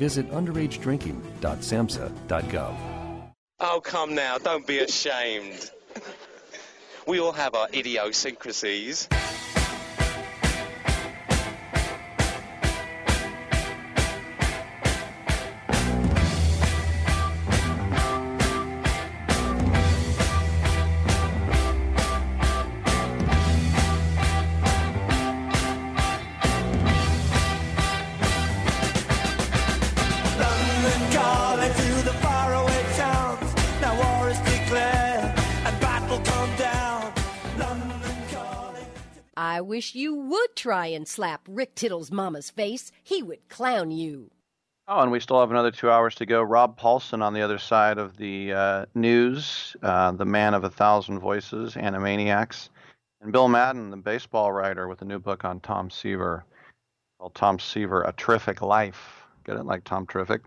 visit underagedrinking.samhsa.gov. Oh, come now, don't be ashamed. We all have our idiosyncrasies. Wish you would try and slap Rick Tittle's mama's face. He would clown you. Oh, and we still have another two hours to go. Rob Paulsen on the other side of the uh, news, uh, the man of a thousand voices, Animaniacs, and Bill Madden, the baseball writer, with a new book on Tom Seaver called Tom Seaver: A Terrific Life. Get it like Tom Terrific.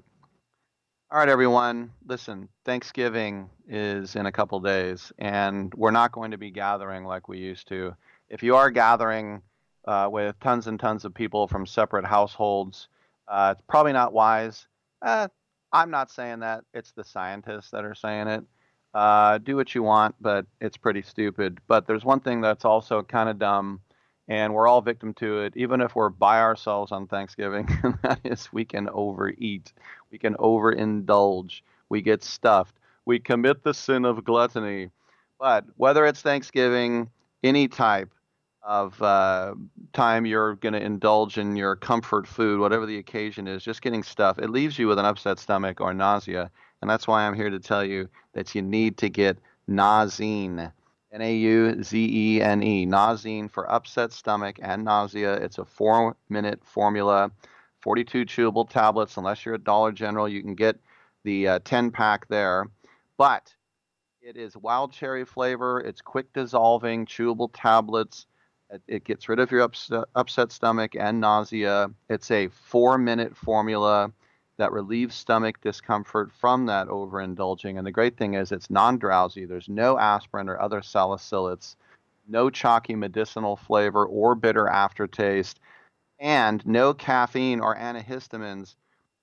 All right, everyone. Listen, Thanksgiving is in a couple days, and we're not going to be gathering like we used to. If you are gathering uh, with tons and tons of people from separate households, uh, it's probably not wise. Eh, I'm not saying that. It's the scientists that are saying it. Uh, do what you want, but it's pretty stupid. But there's one thing that's also kind of dumb, and we're all victim to it, even if we're by ourselves on Thanksgiving, and that is we can overeat. We can overindulge. We get stuffed. We commit the sin of gluttony. But whether it's Thanksgiving, any type of uh, time you're going to indulge in your comfort food, whatever the occasion is, just getting stuff, it leaves you with an upset stomach or nausea. And that's why I'm here to tell you that you need to get Nauzene. N A U Z E N E. Nauzene for upset stomach and nausea. It's a four minute formula, 42 chewable tablets. Unless you're at Dollar General, you can get the uh, 10 pack there. But it is wild cherry flavor. It's quick dissolving, chewable tablets. It, gets rid of your upset, uh, upset stomach and nausea. It's a four minute formula that relieves stomach discomfort from that overindulging. And the great thing is it's non drowsy. There's no aspirin or other salicylates, no chalky medicinal flavor or bitter aftertaste, and no caffeine or antihistamines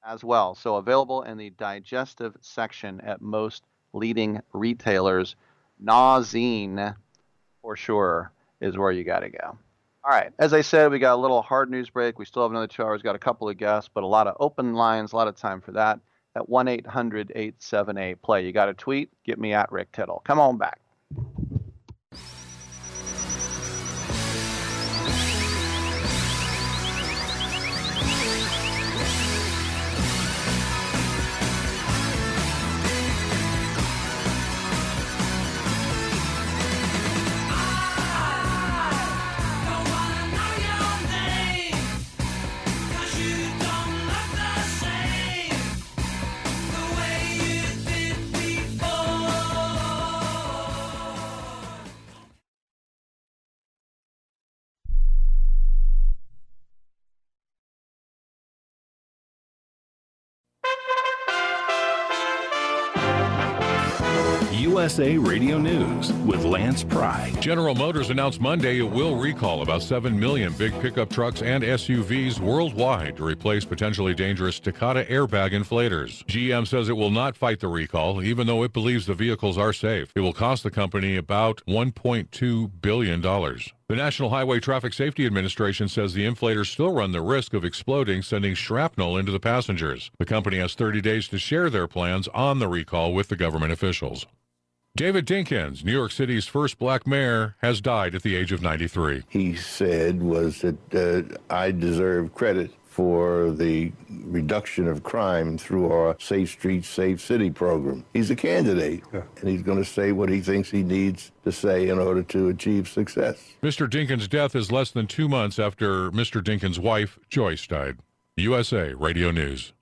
as well. So available in the digestive section at most leading retailers. Nauzene, for sure, is where you got to go. All right. As I said, we got a little hard news break. We still have another two hours. Got a couple of guests, but a lot of open lines, a lot of time for that. At 1 800 878 play. You got a tweet? Get me at Rick Tittle. Come on back. USA Radio News with Lance Pry. General Motors announced Monday it will recall about 7 million big pickup trucks and SUVs worldwide to replace potentially dangerous Takata airbag inflators. GM says it will not fight the recall, even though it believes the vehicles are safe. It will cost the company about $1.2 billion. The National Highway Traffic Safety Administration says the inflators still run the risk of exploding, sending shrapnel into the passengers. The company has 30 days to share their plans on the recall with the government officials. David Dinkins, New York City's first black mayor, has died at the age of 93. He said was that uh, I deserve credit for the reduction of crime through our Safe Streets, Safe City program. He's a candidate, yeah. and he's going to say what he thinks he needs to say in order to achieve success. Mr. Dinkins' death is less than two months after Mr. Dinkins' wife, Joyce, died. USA Radio News.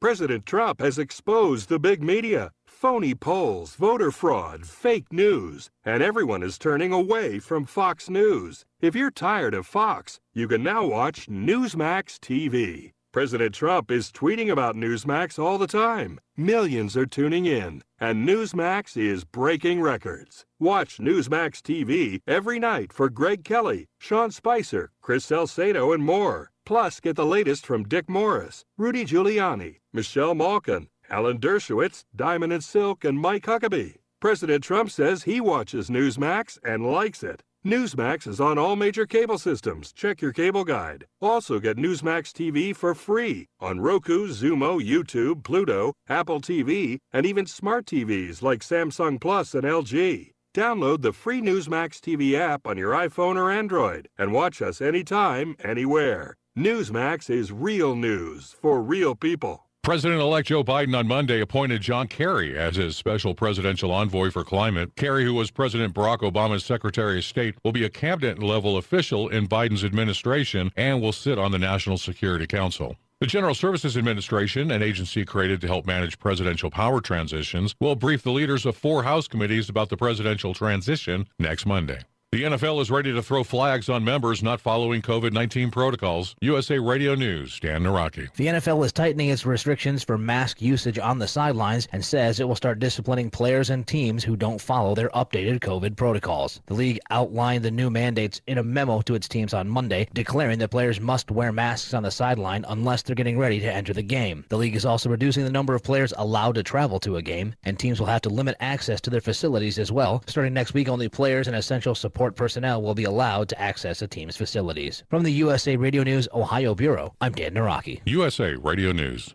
President Trump has exposed the big media phony polls, voter fraud, fake news, and everyone is turning away from Fox News. If you're tired of Fox, you can now watch Newsmax TV. President Trump is tweeting about Newsmax all the time. Millions are tuning in, and Newsmax is breaking records. Watch Newsmax TV every night for Greg Kelly, Sean Spicer, Chris Salcedo, and more. Plus, get the latest from Dick Morris, Rudy Giuliani, Michelle Malkin, Alan Dershowitz, Diamond and Silk, and Mike Huckabee. President Trump says he watches Newsmax and likes it. Newsmax is on all major cable systems. Check your cable guide. Also get Newsmax TV for free on Roku, Xumo, YouTube, Pluto, Apple TV, and even smart TVs like Samsung Plus and LG. Download the free Newsmax TV app on your iPhone or Android and watch us anytime, anywhere. Newsmax is real news for real people. President elect Joe Biden on Monday appointed John Kerry as his special presidential envoy for climate. Kerry, who was President Barack Obama's Secretary of State, will be a cabinet level official in Biden's administration and will sit on the National Security Council. The General Services Administration, an agency created to help manage presidential power transitions, will brief the leaders of four House committees about the presidential transition next Monday. The NFL is ready to throw flags on members not following COVID 19 protocols. USA Radio News, Dan Naraki. The NFL is tightening its restrictions for mask usage on the sidelines and says it will start disciplining players and teams who don't follow their updated COVID protocols. The league outlined the new mandates in a memo to its teams on Monday, declaring that players must wear masks on the sideline unless they're getting ready to enter the game. The league is also reducing the number of players allowed to travel to a game, and teams will have to limit access to their facilities as well. Starting next week, only players and essential support support personnel will be allowed to access a team's facilities. From the USA Radio News Ohio Bureau, I'm Dan Naraki. USA Radio News.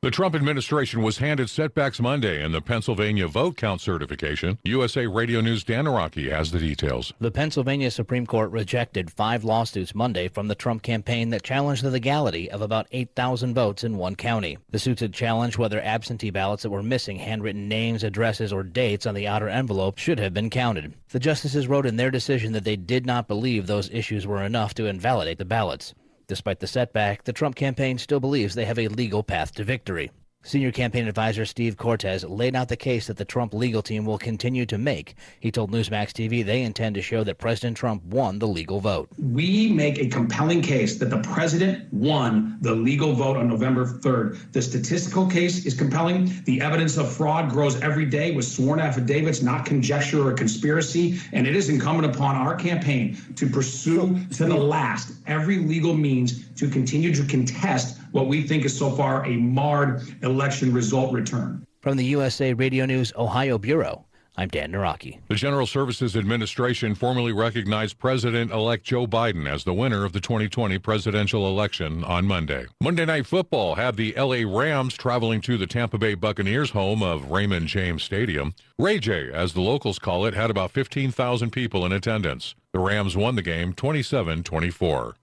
The Trump administration was handed setbacks Monday in the Pennsylvania vote count certification. USA Radio News Dan Naraki has the details. The Pennsylvania Supreme Court rejected five lawsuits Monday from the Trump campaign that challenged the legality of about 8,000 votes in one county. The suits had challenged whether absentee ballots that were missing handwritten names, addresses, or dates on the outer envelope should have been counted. The justices wrote in their decision that they did not believe those issues were enough to invalidate the ballots. Despite the setback, the Trump campaign still believes they have a legal path to victory. Senior campaign advisor Steve Cortez laid out the case that the Trump legal team will continue to make. He told Newsmax TV they intend to show that President Trump won the legal vote. We make a compelling case that the president won the legal vote on November 3rd. The statistical case is compelling. The evidence of fraud grows every day with sworn affidavits, not conjecture or conspiracy. And it is incumbent upon our campaign to pursue to the last every legal means to continue to contest what we think is so far a marred election result return. From the USA Radio News Ohio Bureau, I'm Dan Naraki. The General Services Administration formally recognized President elect Joe Biden as the winner of the 2020 presidential election on Monday. Monday Night Football had the LA Rams traveling to the Tampa Bay Buccaneers home of Raymond James Stadium. Ray J, as the locals call it, had about 15,000 people in attendance. The Rams won the game 27 24.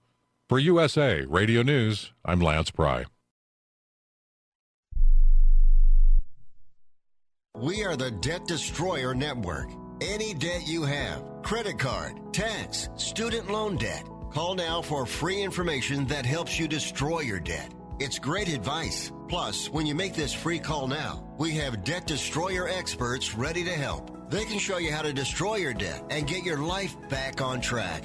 For USA Radio News, I'm Lance Pry. We are the Debt Destroyer Network. Any debt you have, credit card, tax, student loan debt, call now for free information that helps you destroy your debt. It's great advice. Plus, when you make this free call now, we have debt destroyer experts ready to help. They can show you how to destroy your debt and get your life back on track.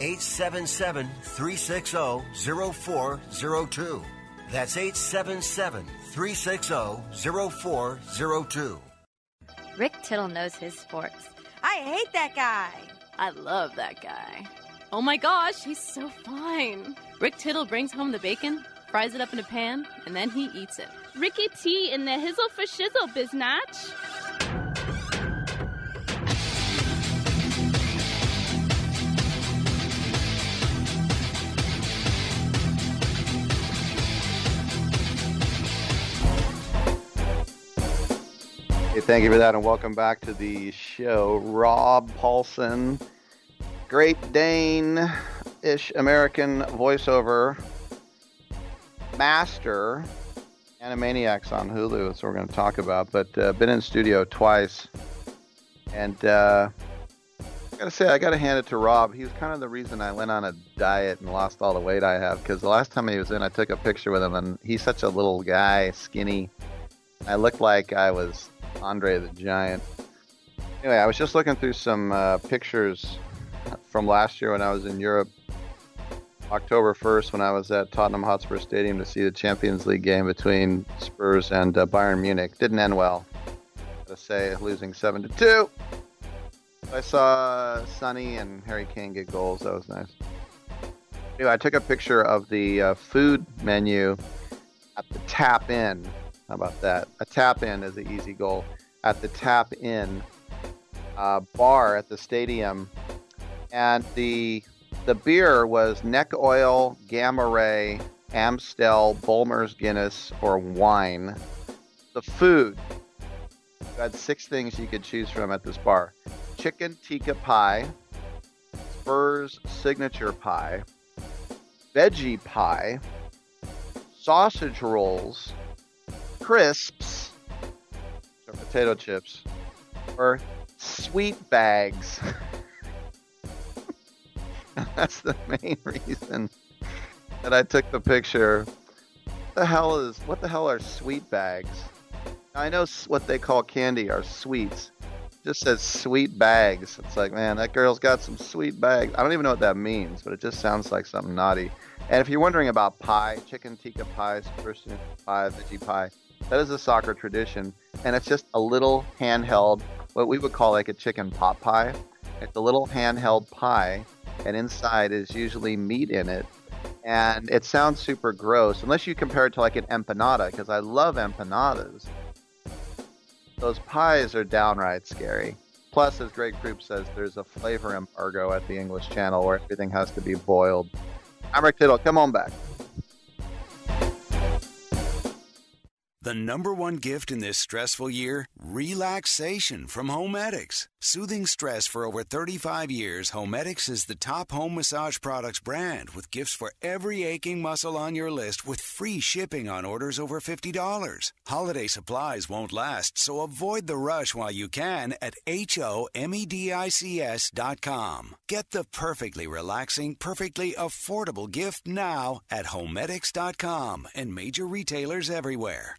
877 360 0402. That's 877 360 0402. Rick Tittle knows his sports. I hate that guy. I love that guy. Oh my gosh, he's so fine. Rick Tittle brings home the bacon, fries it up in a pan, and then he eats it. Ricky T in the hizzle for shizzle, biznatch. Hey, thank you for that, and welcome back to the show. Rob Paulsen, Great Dane ish American voiceover master, Animaniacs on Hulu. That's what we're going to talk about. But uh, been in studio twice, and uh, I gotta say, I gotta hand it to Rob. He was kind of the reason I went on a diet and lost all the weight I have. Because the last time he was in, I took a picture with him, and he's such a little guy, skinny. I looked like I was Andre the Giant. Anyway, I was just looking through some uh, pictures from last year when I was in Europe. October 1st, when I was at Tottenham Hotspur Stadium to see the Champions League game between Spurs and uh, Bayern Munich. Didn't end well. Gotta say, losing 7 to 2. I saw Sonny and Harry Kane get goals. That was nice. Anyway, I took a picture of the uh, food menu at the tap in. How about that? A tap in is an easy goal. At the tap in uh, bar at the stadium, and the the beer was neck oil, gamma ray, Amstel, Bulmer's Guinness, or wine. The food you had six things you could choose from at this bar: chicken tikka pie, Spurs signature pie, veggie pie, sausage rolls, crisps, or potato chips, or sweet bags. That's the main reason that I took the picture. What the hell is what the hell are sweet bags? I know what they call candy are sweets. Just says sweet bags. It's like, man, that girl's got some sweet bags. I don't even know what that means, but it just sounds like something naughty. And if you're wondering about pie, chicken tikka pie, first pie, veggie pie, that is a soccer tradition, and it's just a little handheld, what we would call like a chicken pot pie. It's a little handheld pie, and inside is usually meat in it. And it sounds super gross, unless you compare it to like an empanada, because I love empanadas. Those pies are downright scary. Plus, as Greg Croup says, there's a flavor embargo at the English Channel where everything has to be boiled. I'm Rick Tittle. Come on back. The number one gift in this stressful year? Relaxation from Homedics. Soothing stress for over 35 years, Homedics is the top home massage products brand with gifts for every aching muscle on your list with free shipping on orders over $50. Holiday supplies won't last, so avoid the rush while you can at H-O-M-E-D-I-C-S dot. Get the perfectly relaxing, perfectly affordable gift now at Homedics.com and major retailers everywhere.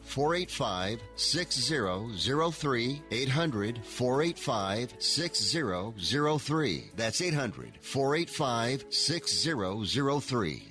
485 6003. 800 485 6003. That's 800 485 6003.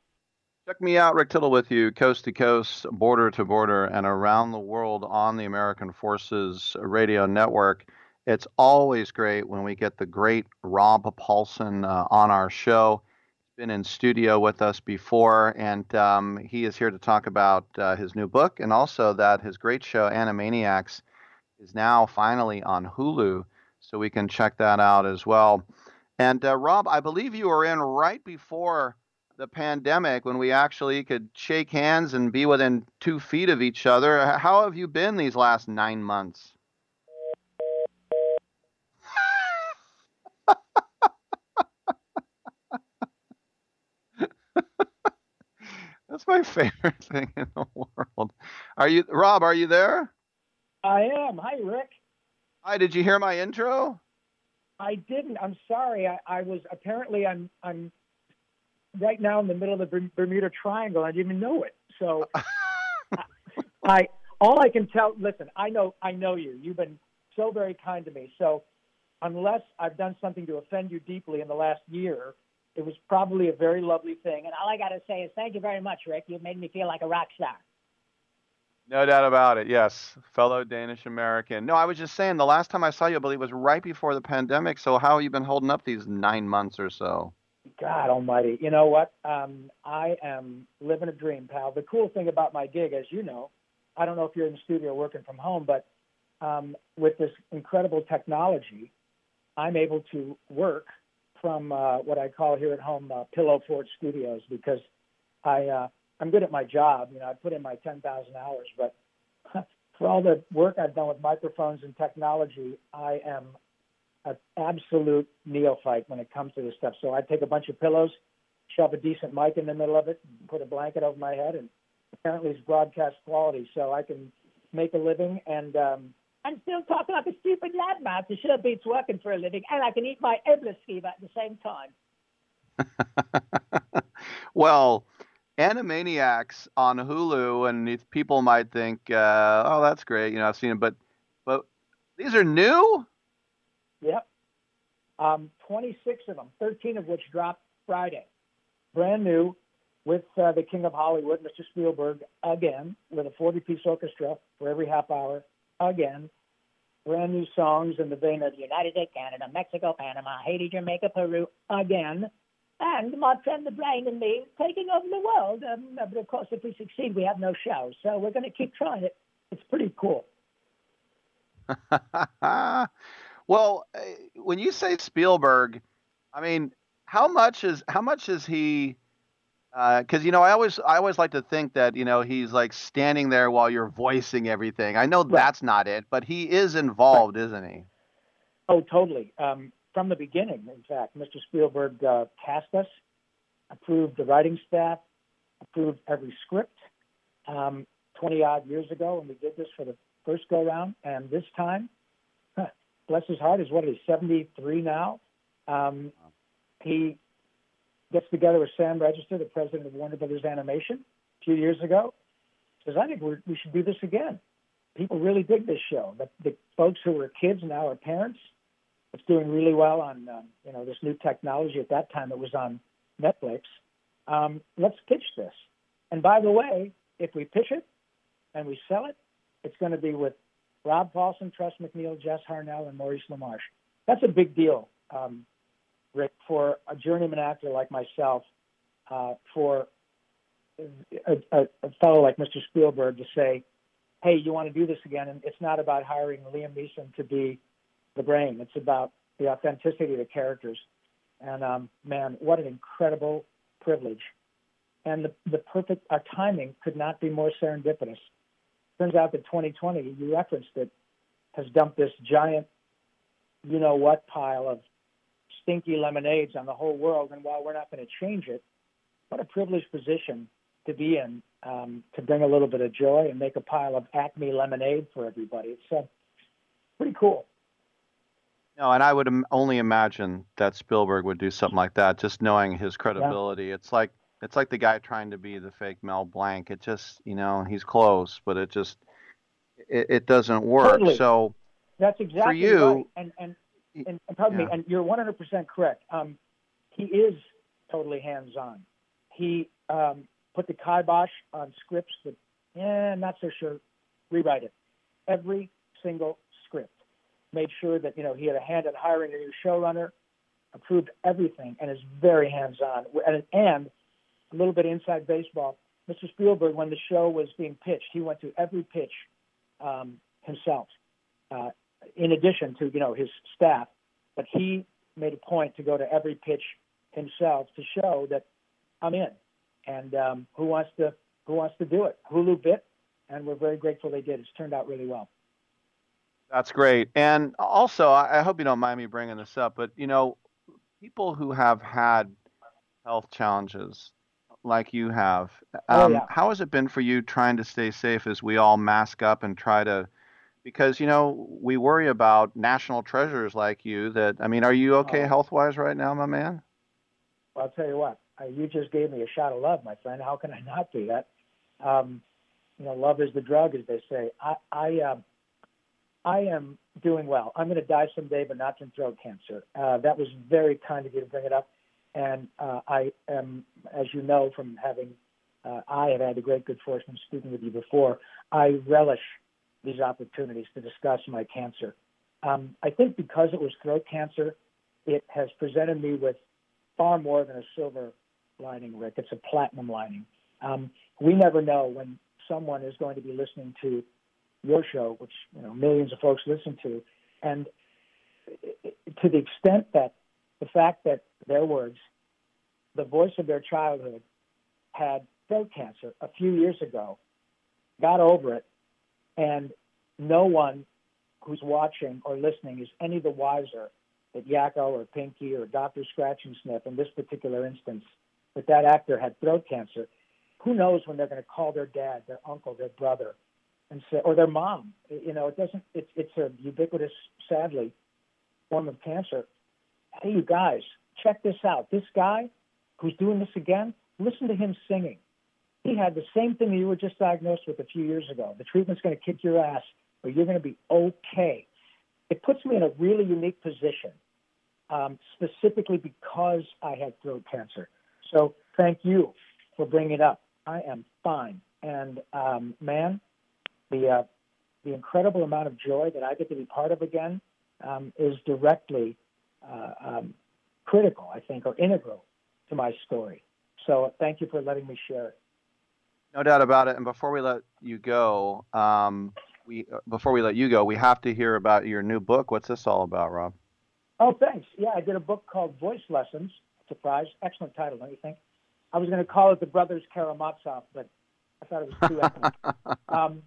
Check me out, Rick Tittle, with you, coast to coast, border to border, and around the world on the American Forces Radio Network. It's always great when we get the great Rob Paulsen uh, on our show. He's been in studio with us before, and um, he is here to talk about uh, his new book and also that his great show, Animaniacs, is now finally on Hulu, so we can check that out as well. And uh, Rob, I believe you were in right before the pandemic when we actually could shake hands and be within two feet of each other. How have you been these last nine months? That's my favorite thing in the world. Are you Rob, are you there? I am. Hi, Rick. Hi, did you hear my intro? I didn't. I'm sorry. I, I was apparently I'm I'm right now in the middle of the Bermuda Triangle. I didn't even know it. So I all I can tell. Listen, I know I know you. You've been so very kind to me. So unless I've done something to offend you deeply in the last year, it was probably a very lovely thing. And all I got to say is thank you very much, Rick. You've made me feel like a rock star. No doubt about it. Yes, fellow Danish American. No, I was just saying the last time I saw you, I believe, was right before the pandemic. So how have you been holding up these nine months or so? God Almighty! You know what? Um, I am living a dream, pal. The cool thing about my gig, as you know, I don't know if you're in the studio working from home, but um, with this incredible technology, I'm able to work from uh, what I call here at home uh, Pillow Fort Studios because I uh, I'm good at my job. You know, I put in my 10,000 hours, but for all the work I've done with microphones and technology, I am an absolute neophyte when it comes to this stuff. So I take a bunch of pillows, shove a decent mic in the middle of it, put a blanket over my head, and apparently it's broadcast quality. So I can make a living and um, I'm still talking like a stupid lad, man. It sure beats working for a living, and I can eat my endless schema at the same time. well, Animaniacs on Hulu, and people might think, uh, "Oh, that's great," you know, I've seen it, but but these are new. Yep, um, 26 of them, 13 of which dropped Friday. brand new with uh, the King of Hollywood, Mr. Spielberg, again, with a 40 piece orchestra for every half hour, again. Brand new songs in the vein of United States, Canada, Mexico, Panama, Haiti, Jamaica, Peru, again. And my friend the brain and me taking over the world. Um, but of course, if we succeed, we have no show. So we're going to keep trying it. It's pretty cool. well, uh, when you say Spielberg, I mean, how much is how much is he? Because uh, you know, I always I always like to think that you know he's like standing there while you're voicing everything. I know right. that's not it, but he is involved, right. isn't he? Oh, totally. Um, from the beginning, in fact, Mr. Spielberg uh, cast us, approved the writing staff, approved every script. Um, Twenty odd years ago, when we did this for the first go round, and this time, bless his heart, is what is 73 now. Um, he gets together with Sam Register, the president of Warner Brothers Animation, a few years ago. Says, I think we should do this again. People really dig this show. The, the folks who were kids now are parents. It's doing really well on um, you know this new technology. At that time, it was on Netflix. Um, let's pitch this. And by the way, if we pitch it and we sell it, it's going to be with Rob Paulsen, Tress MacNeille, Jess Harnell, and Maurice LaMarche. That's a big deal um, Rick, for a journeyman actor like myself, uh, for a, a, a fellow like Mr. Spielberg to say, hey, you want to do this again? And it's not about hiring Liam Neeson to be the brain. It's about the authenticity of the characters. And um, man, what an incredible privilege. And the, the perfect, our timing could not be more serendipitous. Turns out that 2020, you referenced it, has dumped this giant, you know what, pile of stinky lemonades on the whole world. And while we're not going to change it, what a privileged position to be in um, to bring a little bit of joy and make a pile of Acme lemonade for everybody. It's uh, pretty cool. No, and I would only imagine that Spielberg would do something like that, just knowing his credibility. Yeah. It's like it's like the guy trying to be the fake Mel Blanc. It just, you know, he's close, but it just it, it doesn't work. Totally. So that's exactly for you, right. And and and, and pardon yeah. me, and you're 100% correct. Um, he is totally hands-on. He um, put the kibosh on scripts that, yeah, not so sure. Rewrite it. Every single script. Made sure that you know he had a hand in hiring a new showrunner, approved everything, and is very hands-on. And, and a little bit inside baseball. Mr. Spielberg, when the show was being pitched, he went to every pitch um, himself. Uh, in addition to you know his staff, but he made a point to go to every pitch himself to show that I'm in, and um, who wants to who wants to do it? Hulu bit, and we're very grateful they did. It's turned out really well. That's great, and also I hope you don't mind me bringing this up, but you know, people who have had health challenges like you have, oh, um, oh, yeah. how has it been for you trying to stay safe as we all mask up and try to because you know we worry about national treasures like you. That I mean, are you okay Oh. health wise right now, my man? Well, I'll tell you what, you just gave me a shot of love, my friend. How can I not do that? Um, you know, love is the drug, as they say. I, I, uh, I am doing well. I'm going to die someday, but not from throat cancer. Uh, that was very kind of you to bring it up. And uh, I am, as you know from having, uh, I have had the great good fortune of speaking with you before. I relish these opportunities to discuss my cancer. Um, I think because it was throat cancer, it has presented me with far more than a silver lining, Rick. It's a platinum lining. Um, we never know when someone is going to be listening to your show, which you know millions of folks listen to, and to the extent that the fact that their words, the voice of their childhood, had throat cancer a few years ago, got over it, and no one who's watching or listening is any the wiser that Yakko or Pinky or Dr. Scratchansniff in this particular instance, that that actor had throat cancer. Who knows when they're going to call their dad, their uncle, their brother, and say, or their mom? You know, it doesn't. It's it's a ubiquitous, sadly, form of cancer. Hey, you guys, check this out. This guy who's doing this again, listen to him singing. He had the same thing you were just diagnosed with a few years ago. The treatment's going to kick your ass, but you're going to be okay. It puts me in a really unique position, um, specifically because I had throat cancer. So thank you for bringing it up. I am fine, and um, man, the uh, the incredible amount of joy that I get to be part of again um, is directly uh, um, critical, I think, or integral to my story. So thank you for letting me share it. No doubt about it. And before we let you go, um, we uh, before we let you go, we have to hear about your new book. What's this all about, Rob? Oh, thanks. Yeah, I did a book called Voice Lessons. Surprise! Excellent title, don't you think? I was going to call it The Brothers Karamazov, but I thought it was too ethnic. um,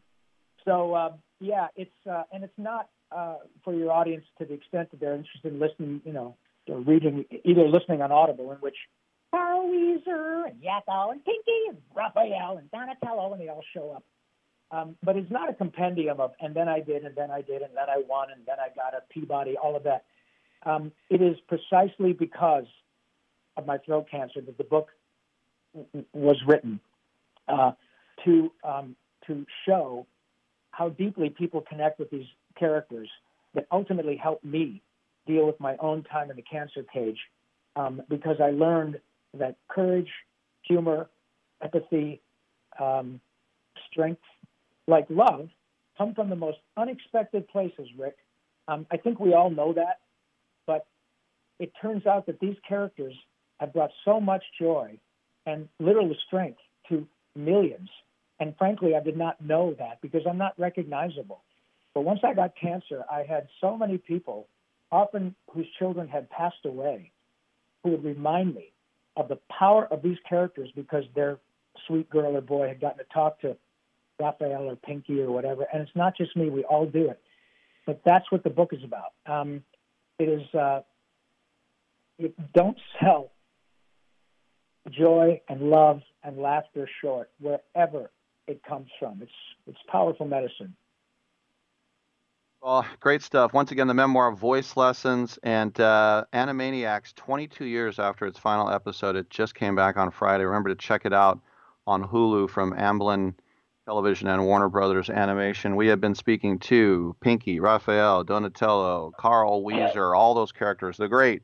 so uh, yeah, it's uh, and it's not uh, for your audience to the extent that they're interested in listening, you know, or reading, either listening on Audible, in which Carl Wheezer and Yakko and Pinky and Raphael and Donatello, and they all show up. Um, but it's not a compendium of, and then I did, and then I did, and then I won, and then I got a Peabody, all of that. Um, it is precisely because of my throat cancer that the book was written uh, to um, to show how deeply people connect with these characters that ultimately helped me deal with my own time in the cancer cage um, because I learned that courage, humor, empathy, um, strength, like love, come from the most unexpected places, Rick. Um, I think we all know that, but it turns out that these characters have brought so much joy and literal strength to millions. And frankly, I did not know that because I'm not recognizable. But once I got cancer, I had so many people, often whose children had passed away, who would remind me of the power of these characters because their sweet girl or boy had gotten to talk to Raphael or Pinky or whatever. And it's not just me; we all do it. But that's what the book is about. Um, it is uh, it, don't sell joy and love and laughter short wherever it comes from. It's it's powerful medicine. Well, great stuff. Once again, the memoir Voice Lessons and uh, Animaniacs, 22 years after its final episode. It just came back on Friday. Remember to check it out on Hulu from Amblin Television and Warner Brothers Animation. We have been speaking to Pinky, Raphael, Donatello, Carl Wheezer, all those characters. The great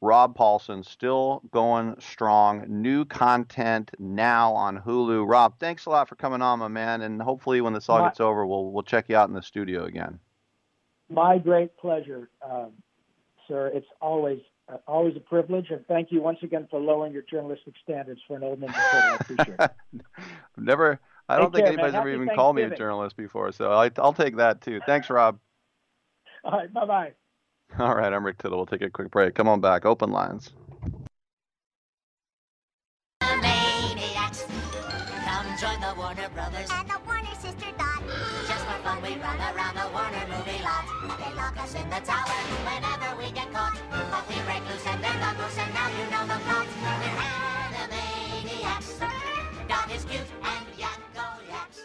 Rob Paulsen, still going strong. New content now on Hulu. Rob, thanks a lot for coming on, my man. And hopefully, when this all gets over, we'll we'll check you out in the studio again. My great pleasure, um, sir. It's always uh, always a privilege, and thank you once again for lowering your journalistic standards for an old man. I appreciate it. Never. I don't Take think care, man. anybody's ever Happy even called me a journalist before, so I, I'll take that too. Thanks, Rob. All right, bye bye. All right, I'm Rick Tittle. We'll take a quick break. Come on back. Open lines. Maniacs. Come join the Warner Brothers. We run around the Warner movie lot. They lock us in the tower whenever we get caught. But we break loose and they're and now you know the plot. We're Animaniacs. Dot is cute and Yakko yaks.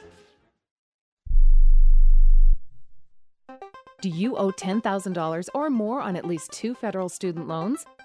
Do you owe $10,000 or more on at least two federal student loans?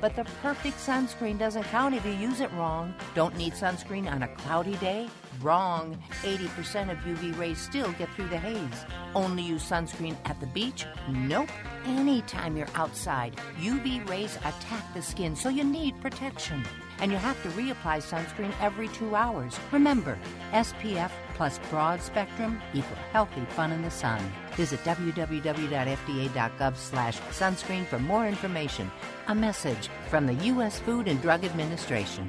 But the perfect sunscreen doesn't count if you use it wrong. Don't need sunscreen on a cloudy day? Wrong. 80% of UV rays still get through the haze. Only use sunscreen at the beach? Nope. Anytime you're outside, UV rays attack the skin, so you need protection. And you have to reapply sunscreen every two hours. Remember, SPF plus broad spectrum equal healthy fun in the sun. Visit www.fda.gov slash sunscreen for more information. A message from the U.S. Food and Drug Administration.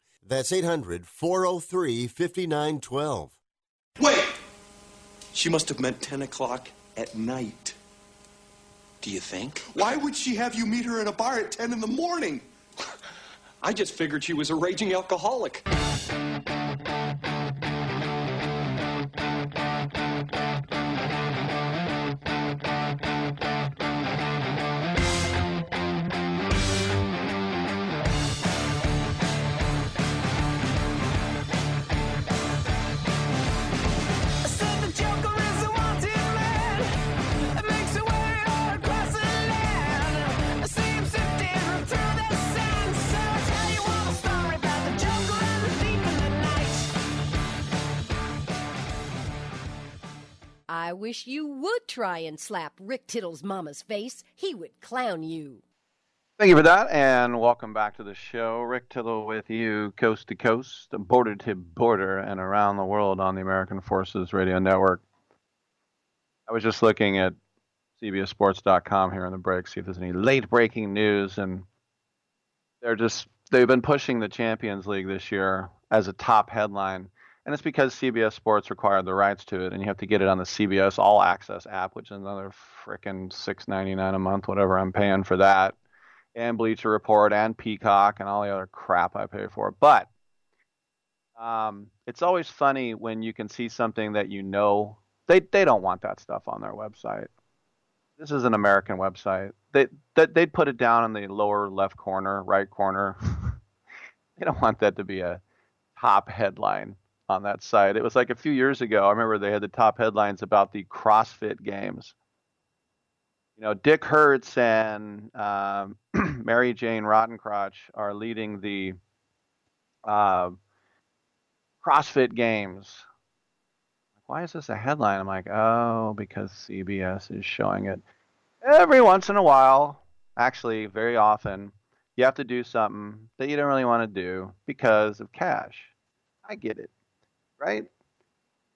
That's 800 403 5912. Wait! She must have meant 10 o'clock at night. Do you think? Why would she have you meet her in a bar at 10 in the morning? I just figured she was a raging alcoholic. I wish you would try and slap Rick Tittle's mama's face. He would clown you. Thank you for that, and welcome back to the show. Rick Tittle with you, coast to coast, border to border, and around the world on the American Forces Radio Network. I was just looking at CBSSports.com here in the break, see if there's any late breaking news, and they're just they've been pushing the Champions League this year as a top headline, and it's because CBS Sports required the rights to it, and you have to get it on the CBS All Access app, which is another frickin' six ninety nine a month, whatever I'm paying for that and Bleacher Report and Peacock and all the other crap I pay for. But um, it's always funny when you can see something that you know they they don't want that stuff on their website. This is an American website. They that they'd put it down in the lower left corner, right corner. they don't want that to be a top headline on that site. It was like a few years ago. I remember they had the top headlines about the CrossFit Games you know, Dick Hertz and um, Mary Jane Rottencrotch are leading the uh, CrossFit Games. Why is this a headline? I'm like, oh, because CBS is showing it. Every once in a while, actually, very often, you have to do something that you don't really want to do because of cash. I get it, right?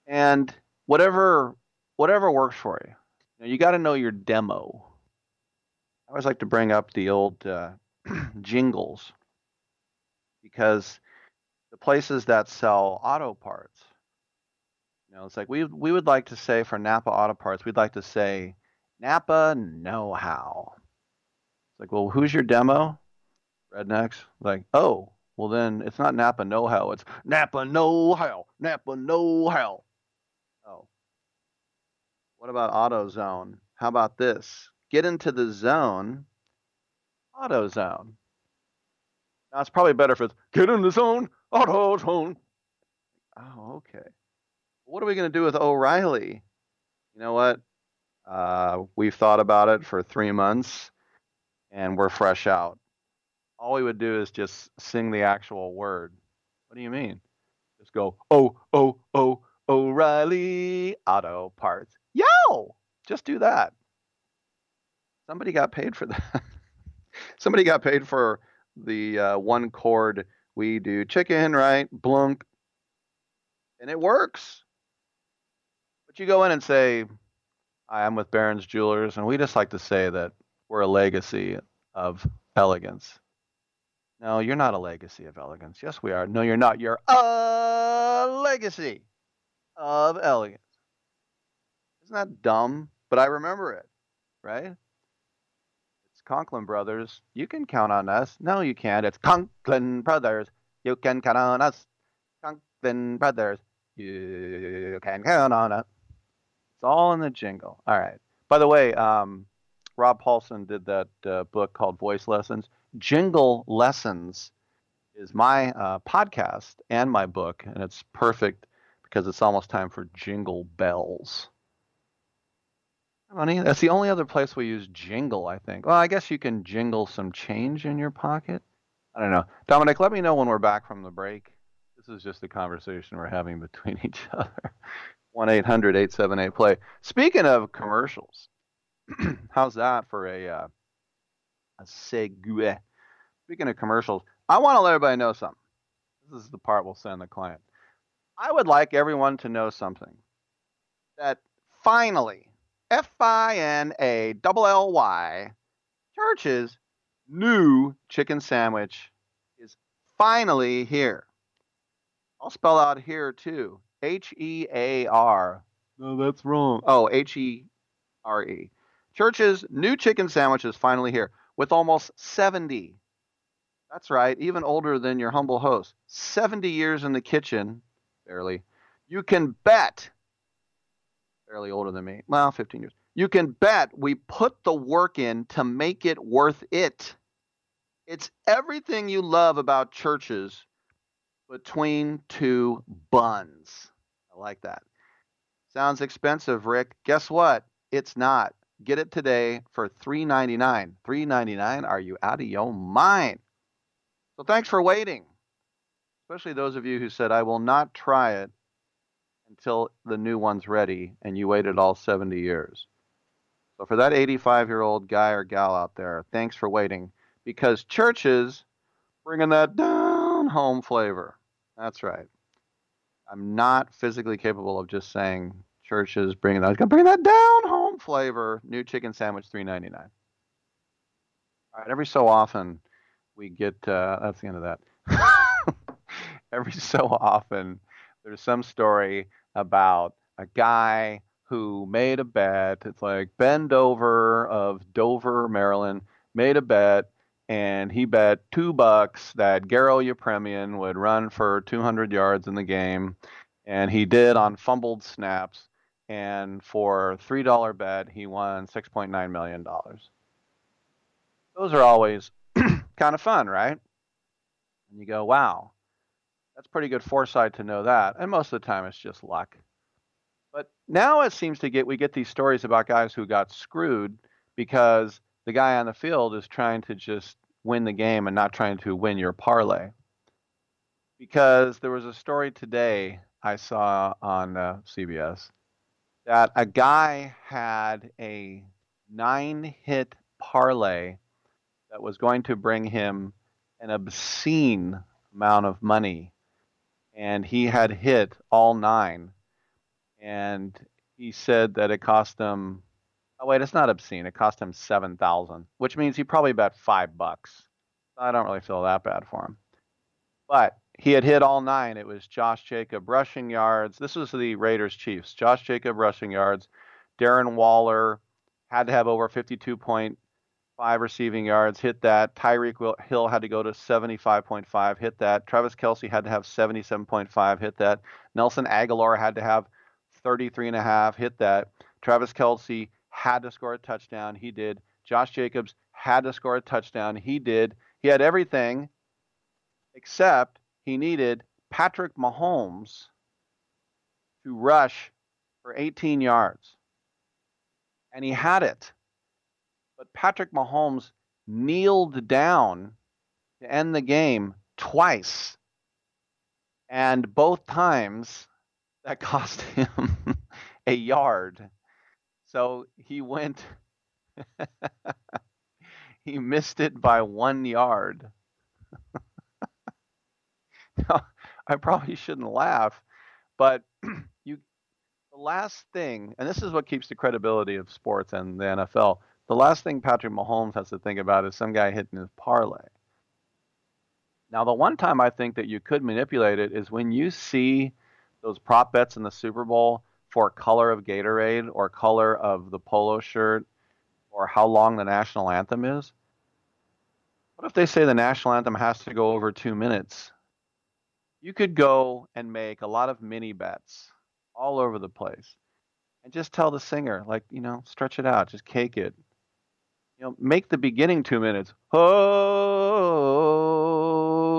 And whatever whatever works for you. You, know, you got to know your demo. I always like to bring up the old uh, jingles because the places that sell auto parts, you know, it's like we we would like to say for Napa Auto Parts, we'd like to say Napa Know How. It's like, well, who's your demo? Rednecks. Like, oh, well then it's not Napa Know How, it's Napa Know How. Napa Know How. Oh. What about AutoZone? How about this? Get into the zone, AutoZone. Now it's probably better if it's get in the zone, AutoZone. Oh, okay. What are we going to do with O'Reilly? You know what? Uh, we've thought about it for three months, and we're fresh out. All we would do is just sing the actual word. What do you mean? Just go, oh, oh, oh, O'Reilly Auto Parts. Yo! Just do that. Somebody got paid for that. Somebody got paid for the uh, one chord we do chicken, right? Blunk. And it works. But you go in and say, I'm with Barron's Jewelers," and we just like to say that we're a legacy of elegance. No, you're not a legacy of elegance. Yes, we are. No, you're not. You're a legacy of elegance. Isn't that dumb? But I remember it, right? It's Conklin Brothers. You can count on us. No, you can't. It's Conklin Brothers. You can count on us. Conklin Brothers. You can count on us. It's all in the jingle. All right. By the way, um, Rob Paulsen did that uh, book called Voice Lessons. Jingle Lessons is my uh, podcast and my book, and it's perfect because it's almost time for jingle bells. Honey, that's the only other place we use jingle, I think. Well, I guess you can jingle some change in your pocket. I don't know. Dominic, let me know when we're back from the break. This is just a conversation we're having between each other. 1 800 878 play. Speaking of commercials, how's that for a, uh, segue? Speaking of commercials, I want to let everybody know something. This is the part we'll send the client. I would like everyone to know something that finally, F I N A L L Y, Church's new chicken sandwich is finally here. I'll spell out here too H E A R. No, that's wrong. Oh, H E R E. Church's new chicken sandwich is finally here with almost 70. That's right, even older than your humble host. 70 years in the kitchen, barely. You can bet, barely older than me, well, 15 years. You can bet we put the work in to make it worth it. It's everything you love about Church's between two buns. I like that. Sounds expensive, Rick. Guess what? It's not. Get it today for $3.99. $3.99? Are you out of your mind? So thanks for waiting. Especially those of you who said, I will not try it until the new one's ready, and you waited all 70 years. So for that 85 year old guy or gal out there, thanks for waiting because Church's bringing that down home flavor. That's right. I'm not physically capable of just saying Church's bringing that, Gonna bring that down home flavor. New chicken sandwich, 3.99. All right. Every so often, we get. Uh, that's the end of that. every so often, there's some story about a guy who made a bet. It's like Ben Dover of Dover, Maryland, made a bet, and he bet two bucks that Garo Yepremian would run for 200 yards in the game, and he did on fumbled snaps. And for three dollar bet, he won 6.9 million dollars. Those are always kind of fun, right? And you go, wow, that's pretty good foresight to know that. And most of the time, it's just luck. But now it seems to get we get these stories about guys who got screwed because the guy on the field is trying to just win the game and not trying to win your parlay. Because there was a story today I saw on uh, CBS that a guy had a nine hit parlay that was going to bring him an obscene amount of money. And he had hit all nine. And he said that it cost him oh wait, it's not obscene. It cost him seven thousand, which means he probably bet five bucks. I don't really feel that bad for him. But he had hit all nine. It was Josh Jacob rushing yards. This was the Raiders Chiefs. Josh Jacob rushing yards. Darren Waller had to have over 52.5 receiving yards, hit that. Tyreek Hill had to go to 75.5, hit that. Travis Kelce had to have 77.5, hit that. Nelson Agholor had to have 33.5, hit that. Travis Kelce had to score a touchdown. He did. Josh Jacobs had to score a touchdown. He did. He had everything except he needed Patrick Mahomes to rush for 18 yards. And he had it. But Patrick Mahomes kneeled down to end the game twice. And both times that cost him a yard. So he went, he missed it by one yard. I probably shouldn't laugh, but you, the last thing, and this is what keeps the credibility of sports and the NFL. The last thing Patrick Mahomes has to think about is some guy hitting his parlay. Now, the one time I think that you could manipulate it is when you see those prop bets in the Super Bowl for color of Gatorade or color of the polo shirt or how long the national anthem is. What if they say the national anthem has to go over two minutes? You could go and make a lot of mini bets all over the place and just tell the singer, like, you know, stretch it out, just cake it. You know, make the beginning two minutes. Oh,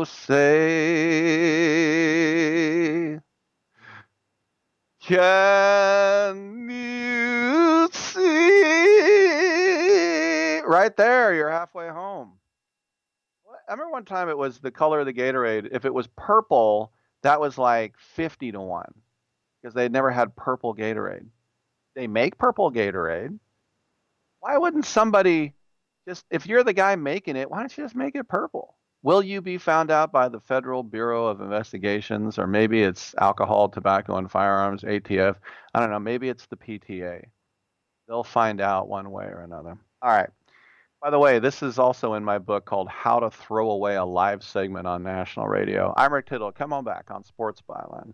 say, can you see? Right there, you're halfway home. I remember one time it was the color of the Gatorade. If it was purple, that was like 50 to 1 because they never had purple Gatorade. They make purple Gatorade. Why wouldn't somebody just, if you're the guy making it, why don't you just make it purple? Will you be found out by the Federal Bureau of Investigations, or maybe it's Alcohol, Tobacco, and Firearms, ATF? I don't know. Maybe it's the PTA. They'll find out one way or another. All right. By the way, this is also in my book called How to Throw Away a Live Segment on National Radio. I'm Rick Tittle. Come on back on Sports Byline.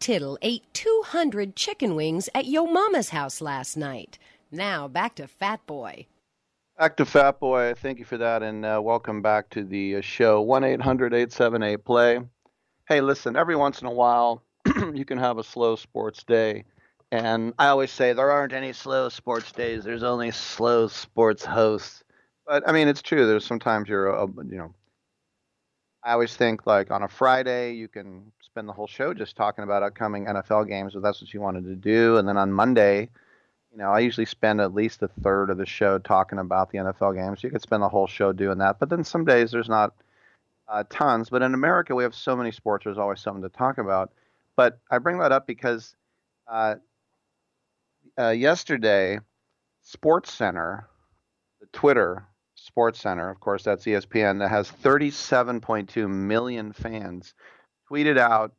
Tittle ate 200 chicken wings at Yo Mama's house last night. Now back to Fat Boy. Back to Fat Boy. Thank you for that, and uh, welcome back to the uh, show. 1 800 878 play. Hey, listen, every once in a while, you can have a slow sports day. And I always say there aren't any slow sports days, there's only slow sports hosts. But I mean, it's true. There's sometimes you're, a, you know, I always think like on a Friday, you can spend the whole show just talking about upcoming NFL games if that's what you wanted to do. And then on Monday, you know, I usually spend at least a third of the show talking about the NFL games. You could spend the whole show doing that. But then some days there's not uh, tons. But in America, we have so many sports, there's always something to talk about. But I bring that up because uh, uh, yesterday, Sports Center, the Twitter Sports Center, of course, that's ESPN, that has 37.2 million fans, tweeted out,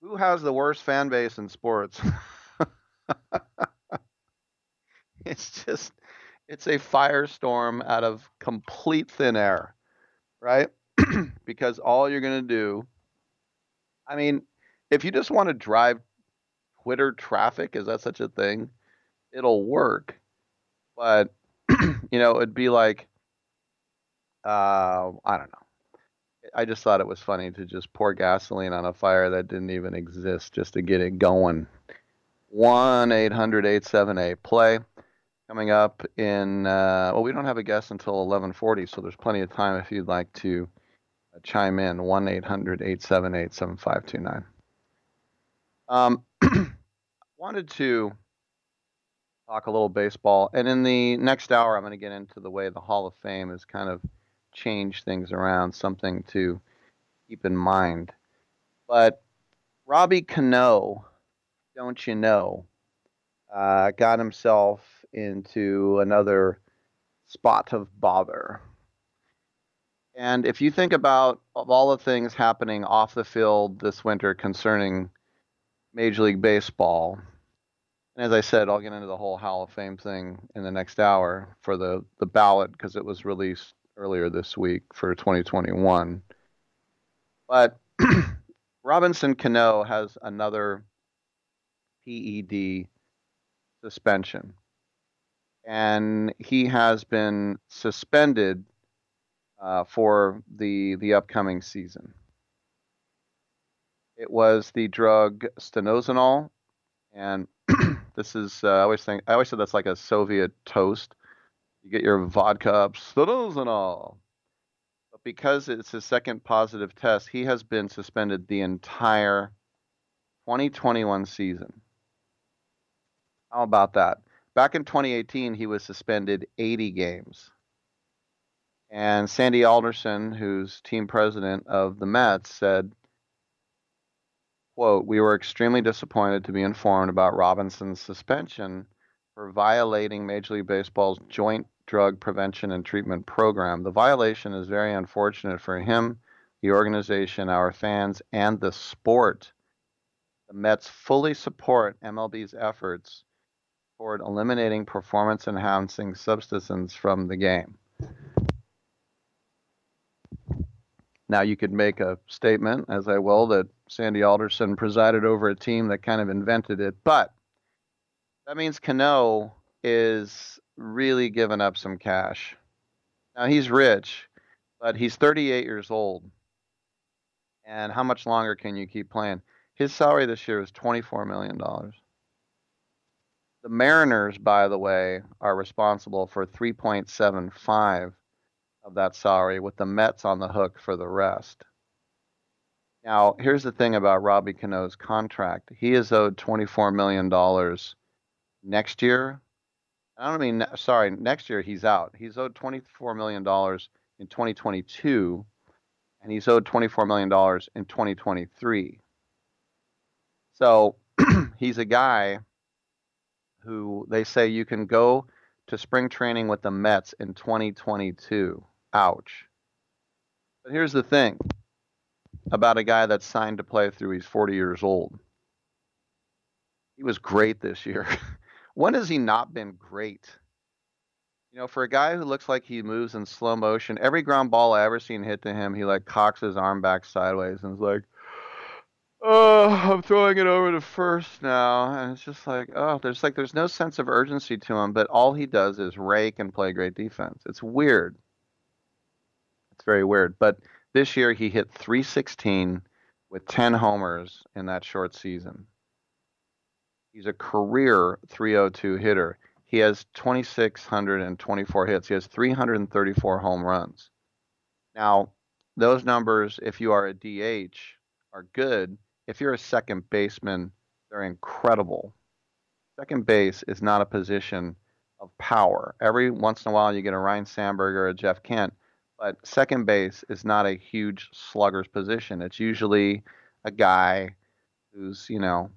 "Who has the worst fan base in sports?" it's just, it's a firestorm out of complete thin air, right? because all you're going to do, I mean, if you just want to drive Twitter traffic, is that such a thing? It'll work. But, you know, it'd be like, uh, I don't know. I just thought it was funny to just pour gasoline on a fire that didn't even exist just to get it going. 1 800 878 play. Coming up in, uh, well, we don't have a guest until 1140, so there's plenty of time if you'd like to uh, chime in. 1 800 878 7529. Um, wanted to talk a little baseball, and in the next hour, I'm going to get into the way the Hall of Fame is kind of changed things around, something to keep in mind. But Robbie Cano, don't you know, uh, got himself into another spot of bother. And if you think about of all the things happening off the field this winter concerning Major League Baseball. And as I said, I'll get into the whole Hall of Fame thing in the next hour for the, the ballot because it was released earlier this week for 2021. But Robinson Cano has another PED suspension. And he has been suspended uh, for the the upcoming season. It was the drug stanozolol, and this is uh, I always think I always said that's like a Soviet toast. You get your vodka and all. But because it's his second positive test, he has been suspended the entire 2021 season. How about that? Back in 2018, he was suspended 80 games. And Sandy Alderson, who's team president of the Mets, said quote, we were extremely disappointed to be informed about Robinson's suspension for violating Major League Baseball's joint drug prevention and treatment program. The violation is very unfortunate for him, the organization, our fans, and the sport. The Mets fully support MLB's efforts toward eliminating performance enhancing substances from the game. Now, you could make a statement, as I will, that Sandy Alderson presided over a team that kind of invented it, but that means Cano is really given up some cash. Now, he's rich, but he's 38 years old. And how much longer can you keep playing? His salary this year is $24 million. The Mariners, by the way, are responsible for 3.75 of that salary, with the Mets on the hook for the rest. Now, here's the thing about Robbie Cano's contract. He is owed $24 million next year. I don't mean, sorry, next year he's out. He's owed $24 million in 2022. and he's owed $24 million in 2023. So he's a guy who they say you can go to spring training with the Mets in 2022. Ouch. But here's the thing about a guy that's signed to play through he's 40 years old. He was great this year. when has he not been great? You know, for a guy who looks like he moves in slow motion, every ground ball I ever seen hit to him, he like cocks his arm back sideways and is like, "Oh, I'm throwing it over to first now," and it's just like, oh, there's like there's no sense of urgency to him, but all he does is rake and play great defense. It's weird. It's very weird. But this year he hit 316 with 10 homers in that short season. He's a career 302 hitter. He has 2,624 hits. He has 334 home runs. Now, those numbers, if you are a DH, are good. If you're a second baseman, they're incredible. Second base is not a position of power. Every once in a while, you get a Ryne Sandberg or a Jeff Kent, but second base is not a huge slugger's position. It's usually a guy who's, you know,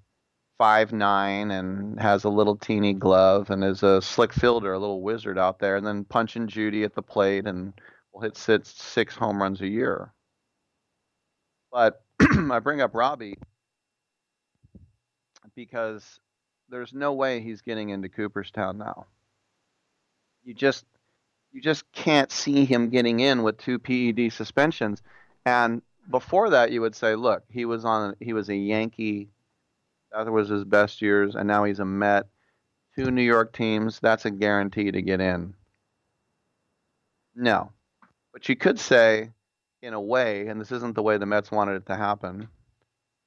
five nine and has a little teeny glove and is a slick fielder, a little wizard out there, and then Punch and Judy at the plate and will hit six, six home runs a year. But I bring up Robbie because there's no way he's getting into Cooperstown now. You just you just can't see him getting in with two PED suspensions. And before that, you would say, look, he was on he was a Yankee that was his best years, and now he's a Met. Two New York teams, that's a guarantee to get in. No. But you could say, in a way, and this isn't the way the Mets wanted it to happen,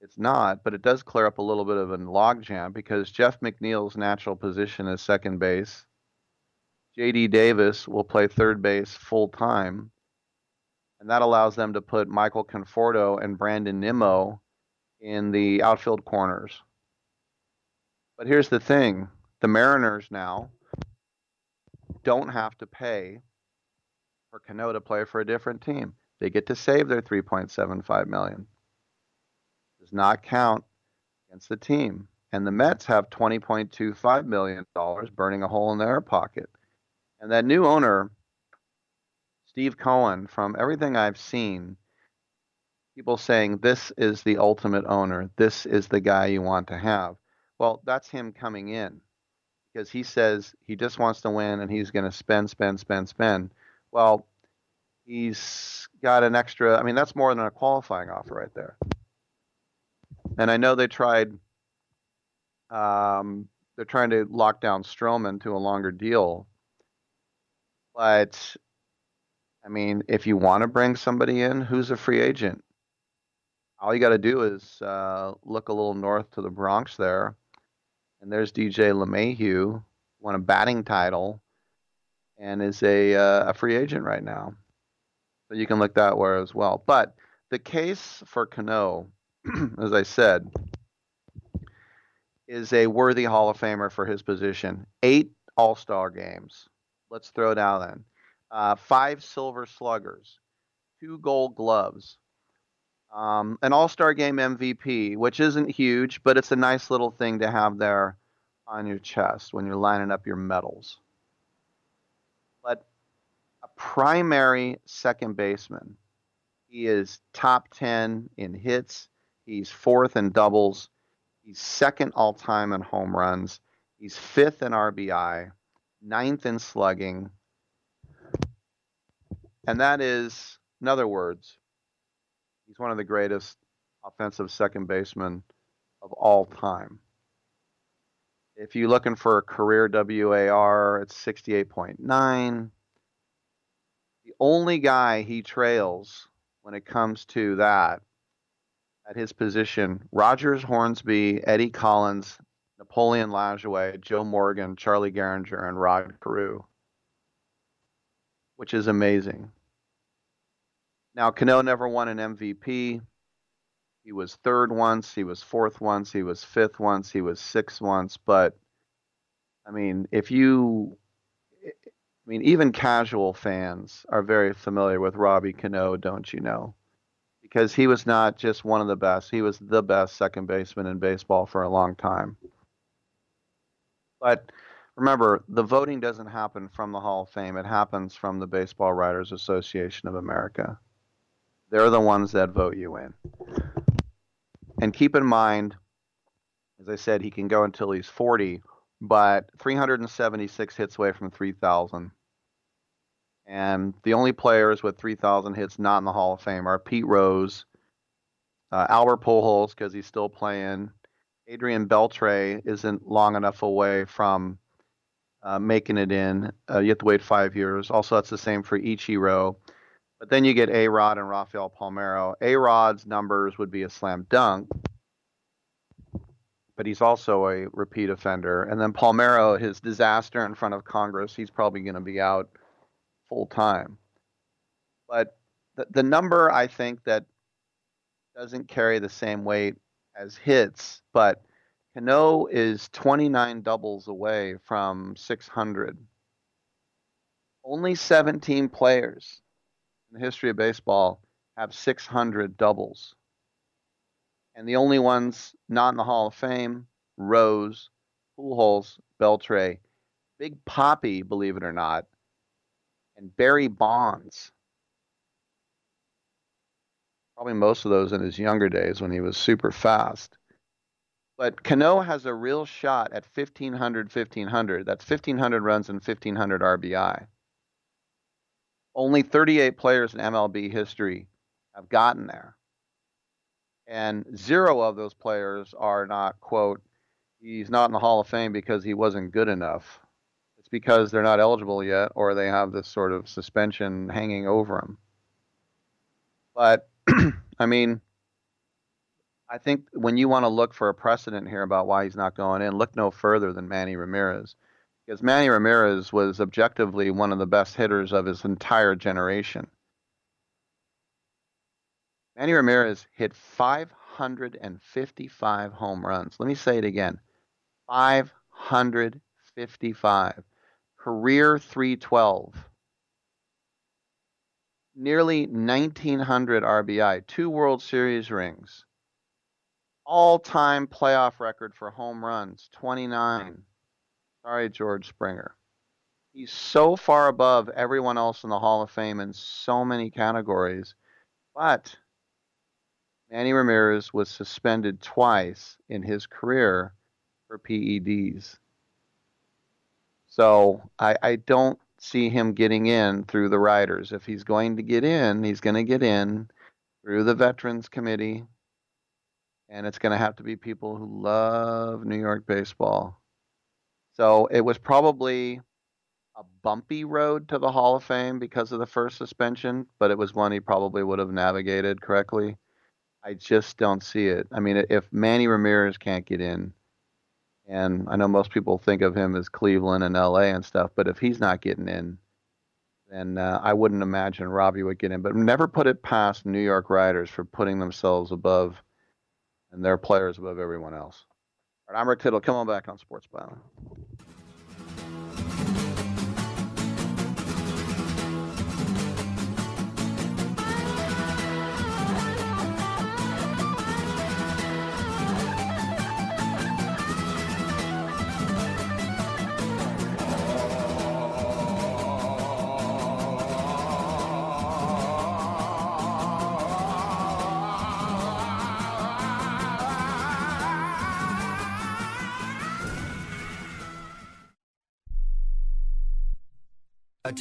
it's not, but it does clear up a little bit of a logjam because Jeff McNeil's natural position is second base. JD Davis will play third base full time. And that allows them to put Michael Conforto and Brandon Nimmo in the outfield corners. But here's the thing the Mariners now don't have to pay for Cano to play for a different team. They get to save their 3.75 million. Does not count against the team. And the Mets have 20.25 million dollars burning a hole in their pocket. And that new owner, Steve Cohen, from everything I've seen, people saying this is the ultimate owner. This is the guy you want to have. Well, that's him coming in because he says he just wants to win and he's going to spend, spend, spend, spend. Well, he's got an extra. I mean, that's more than a qualifying offer right there. And I know they tried. Um, they're trying to lock down Stroman to a longer deal, but I mean, if you want to bring somebody in who's a free agent, all you got to do is uh, look a little north to the Bronx there and there's DJ LeMahieu, won a batting title, and is a uh, a free agent right now. So you can look that way as well. But the case for Cano, as I said, is a worthy Hall of Famer for his position. Eight All Star games. Let's throw it out then. Uh, five Silver Sluggers, two Gold Gloves, um, an All Star Game MVP, which isn't huge, but it's a nice little thing to have there on your chest when you're lining up your medals. But a primary second baseman, he is top 10 in hits, he's fourth in doubles, he's second all time in home runs, he's fifth in RBI, ninth in slugging. And that is, in other words, He's one of the greatest offensive second basemen of all time. If you're looking for a career WAR, it's 68.9. The only guy he trails when it comes to that at his position Rogers Hornsby, Eddie Collins, Napoleon Lajoie, Joe Morgan, Charlie Gehringer, and Rod Carew, which is amazing. Now, Cano never won an MVP. He was third once, he was fourth once, he was fifth once, he was sixth once. But, I mean, if you, I mean, even casual fans are very familiar with Robbie Cano, don't you know? because he was not just one of the best, he was the best second baseman in baseball for a long time. But remember, the voting doesn't happen from the Hall of Fame, it happens from the Baseball Writers Association of America. They're the ones that vote you in. And keep in mind, as I said, he can go until he's 40, but 376 hits away from 3,000. And the only players with 3,000 hits not in the Hall of Fame are Pete Rose, uh, Albert Pujols because he's still playing. Adrian Beltre isn't long enough away from uh, making it in. Uh, you have to wait five years. Also, that's the same for Ichiro. But then you get A Rod and Rafael Palmeiro. A Rod's numbers would be a slam dunk, but he's also a repeat offender. And then Palmeiro, his disaster in front of Congress, he's probably going to be out full time. But the, the number I think that doesn't carry the same weight as hits, but Cano is 29 doubles away from 600. Only 17 players in the history of baseball have 600 doubles. And the only ones not in the Hall of Fame, Rose, Pujols, Beltre, Big Poppy, believe it or not, and Barry Bonds. Probably most of those in his younger days when he was super fast. But Cano has a real shot at 1500 1500. That's 1500 runs and 1500 RBI. Only 38 players in MLB history have gotten there. And zero of those players are not, quote, he's not in the Hall of Fame because he wasn't good enough. It's because they're not eligible yet or they have this sort of suspension hanging over them. But, I mean, I think when you want to look for a precedent here about why he's not going in, look no further than Manny Ramirez because Manny Ramirez was objectively one of the best hitters of his entire generation. Manny Ramirez hit 555 home runs. Let me say it again 555. Career 312. Nearly 1,900 RBI, two World Series rings. All time playoff record for home runs 29. Sorry, George Springer. He's so far above everyone else in the Hall of Fame in so many categories. But Manny Ramirez was suspended twice in his career for PEDs. So I, I don't see him getting in through the riders. If he's going to get in, he's going to get in through the Veterans Committee. And it's going to have to be people who love New York baseball. So it was probably a bumpy road to the Hall of Fame because of the first suspension, but it was one he probably would have navigated correctly. I just don't see it. I mean, if Manny Ramirez can't get in, and I know most people think of him as Cleveland and LA and stuff, but if he's not getting in, then uh, I wouldn't imagine Robbie would get in. But never put it past New York Riders for putting themselves above and their players above everyone else. Right, I'm Rick Tittle. Come on back on Sports Byline.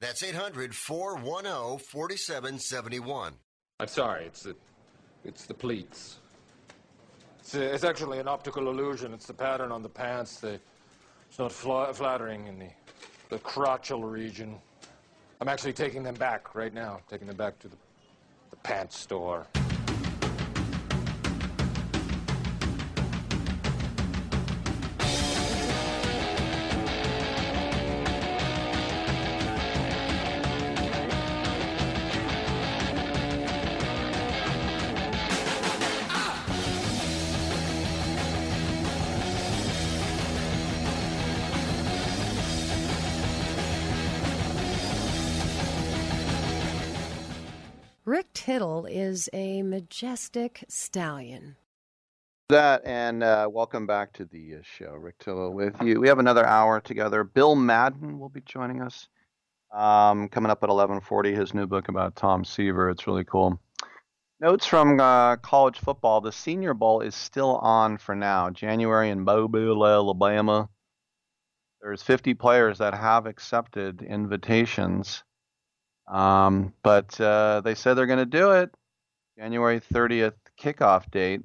That's 800 410 4771. I'm sorry, it's the, it's the pleats. It's, a, it's actually an optical illusion. It's the pattern on the pants. The, it's not fla- flattering in the, the crotchal region. I'm actually taking them back right now, taking them back to the, the pants store. Tittle is a majestic stallion. That and uh, welcome back to the uh, show, Rick Tittle with you. We have another hour together. Bill Madden will be joining us um, coming up at 11:40. His new book about Tom Seaver. It's really cool. Notes from uh, college football: The Senior Bowl is still on for now. January in Mobile, Alabama. There's 50 players that have accepted invitations, um, but uh, they said they're going to do it. January 30th kickoff date.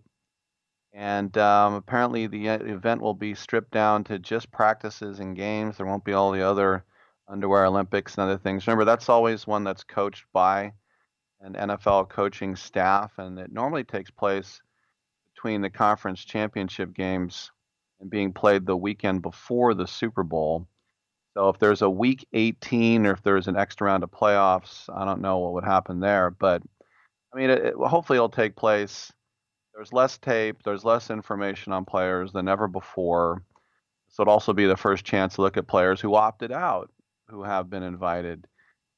And um, apparently, the e- event will be stripped down to just practices and games. There won't be all the other underwear Olympics and other things. Remember, that's always one that's coached by an NFL coaching staff, and it normally takes place between the conference championship games and being played the weekend before the Super Bowl. So if there's a week 18 or if there's an extra round of playoffs, I don't know what would happen there. But I mean, it, it, hopefully it'll take place. There's less tape, there's less information on players than ever before. So it'll also be the first chance to look at players who opted out, who have been invited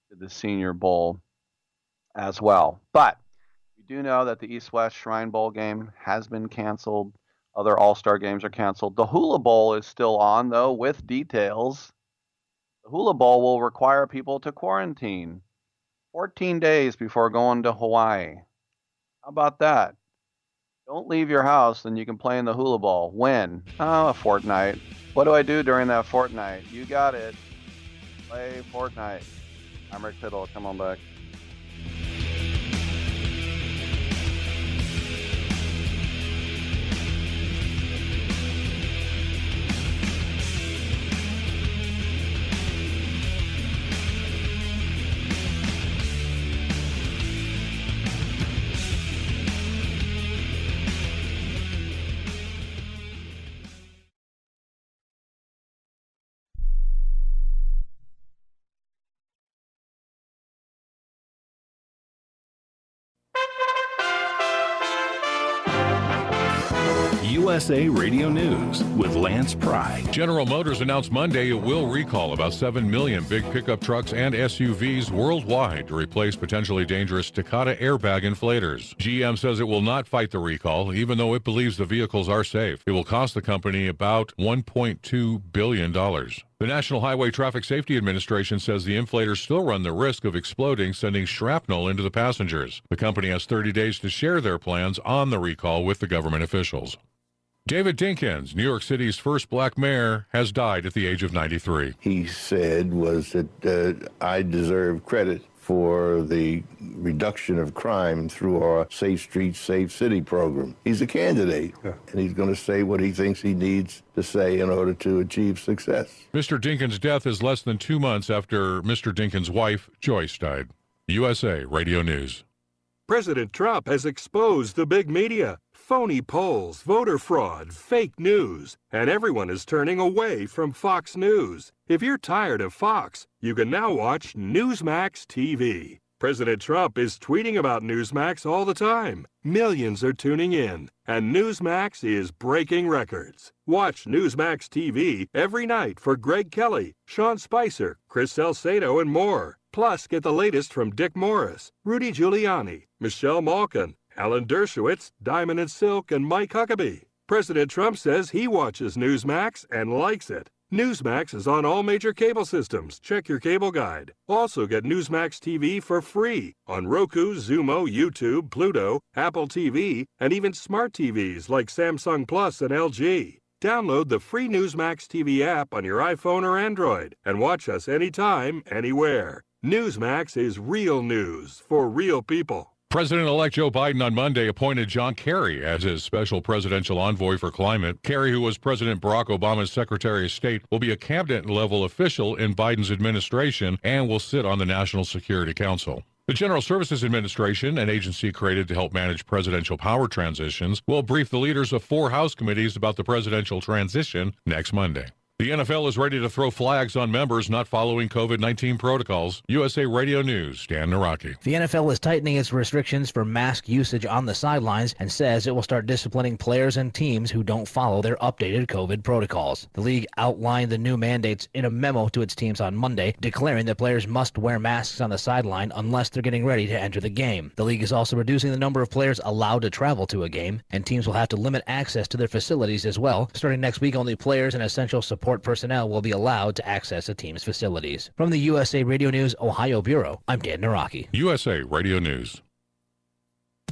to the Senior Bowl as well. But we do know that the East West Shrine Bowl game has been canceled. Other All Star games are canceled. The Hula Bowl is still on, though, with details. Hula Bowl will require people to quarantine 14 days before going to Hawaii. How about that? Don't leave your house, then you can play in the Hula ball. When? Oh, a fortnight. What do I do during that fortnight? You got it. Play Fortnite. I'm Rick Tittle. Come on back. USA Radio News with Lance Pry. General Motors announced Monday it will recall about 7 million big pickup trucks and SUVs worldwide to replace potentially dangerous Takata airbag inflators. GM says it will not fight the recall, even though it believes the vehicles are safe. It will cost the company about $1.2 billion. The National Highway Traffic Safety Administration says the inflators still run the risk of exploding, sending shrapnel into the passengers. The company has 30 days to share their plans on the recall with the government officials. David Dinkins, New York City's first black mayor, has died at the age of 93. He said was that uh, I deserve credit for the reduction of crime through our Safe Streets, Safe City program. He's a candidate, yeah. and he's going to say what he thinks he needs to say in order to achieve success. Mr. Dinkins' death is less than two months after Mr. Dinkins' wife, Joyce, died. USA Radio News. President Trump has exposed the big media phony polls, voter fraud, fake news, and everyone is turning away from Fox News. If you're tired of Fox, you can now watch Newsmax TV. President Trump is tweeting about Newsmax all the time. Millions are tuning in, and Newsmax is breaking records. Watch Newsmax TV every night for Greg Kelly, Sean Spicer, Chris Salcedo, and more. Plus, get the latest from Dick Morris, Rudy Giuliani, Michelle Malkin, Alan Dershowitz, Diamond and Silk, and Mike Huckabee. President Trump says he watches Newsmax and likes it. Newsmax is on all major cable systems. Check your cable guide. Also get Newsmax TV for free on Roku, Xumo, YouTube, Pluto, Apple TV, and even smart TVs like Samsung Plus and LG. Download the free Newsmax TV app on your iPhone or Android and watch us anytime, anywhere. Newsmax is real news for real people. President elect Joe Biden on Monday appointed John Kerry as his special presidential envoy for climate. Kerry, who was President Barack Obama's Secretary of State, will be a cabinet level official in Biden's administration and will sit on the National Security Council. The General Services Administration, an agency created to help manage presidential power transitions, will brief the leaders of four House committees about the presidential transition next Monday. The NFL is ready to throw flags on members not following COVID 19 protocols. USA Radio News, Dan Naraki. The NFL is tightening its restrictions for mask usage on the sidelines and says it will start disciplining players and teams who don't follow their updated COVID protocols. The league outlined the new mandates in a memo to its teams on Monday, declaring that players must wear masks on the sideline unless they're getting ready to enter the game. The league is also reducing the number of players allowed to travel to a game, and teams will have to limit access to their facilities as well. Starting next week, only players and essential support support personnel will be allowed to access a team's facilities. From the USA Radio News Ohio Bureau, I'm Dan Naraki. USA Radio News.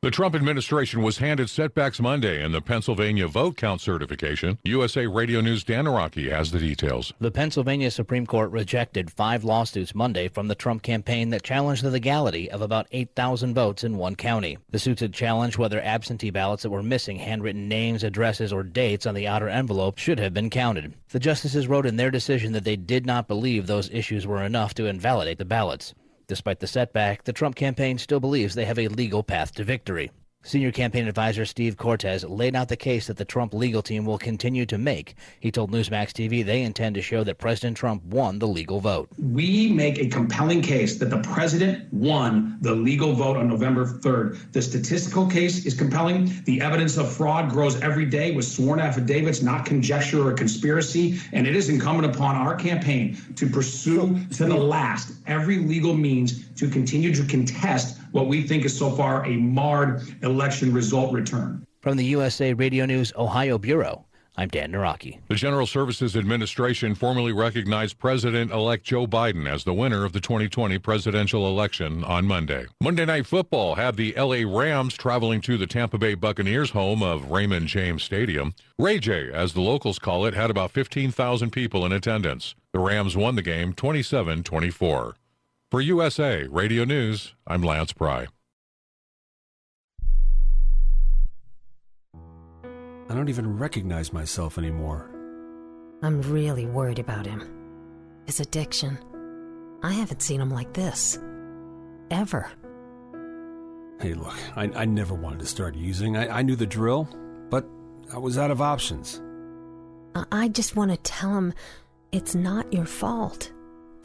The Trump administration was handed setbacks Monday in the Pennsylvania vote count certification. USA Radio News Dan Naraki has the details. The Pennsylvania Supreme Court rejected five lawsuits Monday from the Trump campaign that challenged the legality of about 8,000 votes in one county. The suits had challenged whether absentee ballots that were missing handwritten names, addresses, or dates on the outer envelope should have been counted. The justices wrote in their decision that they did not believe those issues were enough to invalidate the ballots. Despite the setback, the Trump campaign still believes they have a legal path to victory. Senior campaign advisor Steve Cortes laid out the case that the Trump legal team will continue to make. He told Newsmax TV they intend to show that President Trump won the legal vote. We make a compelling case that the president won the legal vote on November 3rd. The statistical case is compelling. The evidence of fraud grows every day with sworn affidavits, not conjecture or conspiracy. And it is incumbent upon our campaign to pursue to the last every legal means to continue to contest what we think is so far a marred election result return. From the USA Radio News Ohio Bureau, I'm Dan Naraki. The General Services Administration formally recognized President elect Joe Biden as the winner of the 2020 presidential election on Monday. Monday Night Football had the LA Rams traveling to the Tampa Bay Buccaneers home of Raymond James Stadium. Ray J, as the locals call it, had about 15,000 people in attendance. The Rams won the game 27 24. For USA Radio News, I'm Lance Pry. I don't even recognize myself anymore. I'm really worried about him. His addiction. I haven't seen him like this. Ever. Hey, look, I, I never wanted to start using. I, I knew the drill, but I was out of options. I, I just want to tell him it's not your fault.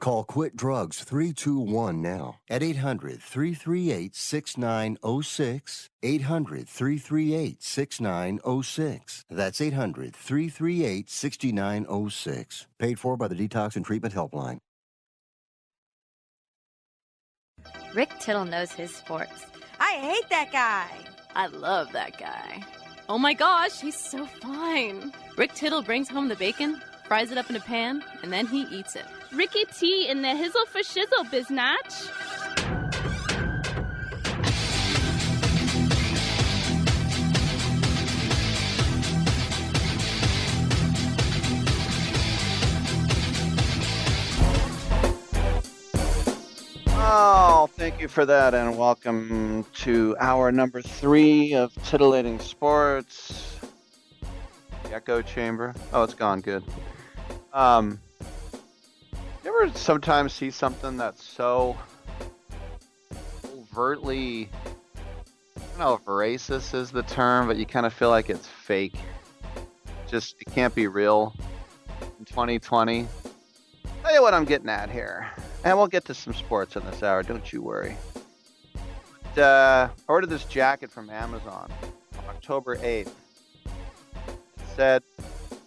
Call Quit Drugs 321 now at 800 338 6906. 800 338 6906. That's 800 338 6906. Paid for by the Detox and Treatment Helpline. Rick Tittle knows his sports. I hate that guy. I love that guy. Oh my gosh, he's so fine. Rick Tittle brings home the bacon, fries it up in a pan, and then he eats it. Ricky T in the hizzle for shizzle, biznatch. Oh, thank you for that, and welcome to hour number three of Titillating Sports. The echo chamber. Oh, it's gone. Good. Um, you ever sometimes see something that's so overtly, I don't know if racist is the term, but you kind of feel like it's fake. Just, it can't be real in 2020. Tell you what I'm getting at here. And we'll get to some sports in this hour, don't you worry. But, uh, I ordered this jacket from Amazon on October 8th. It said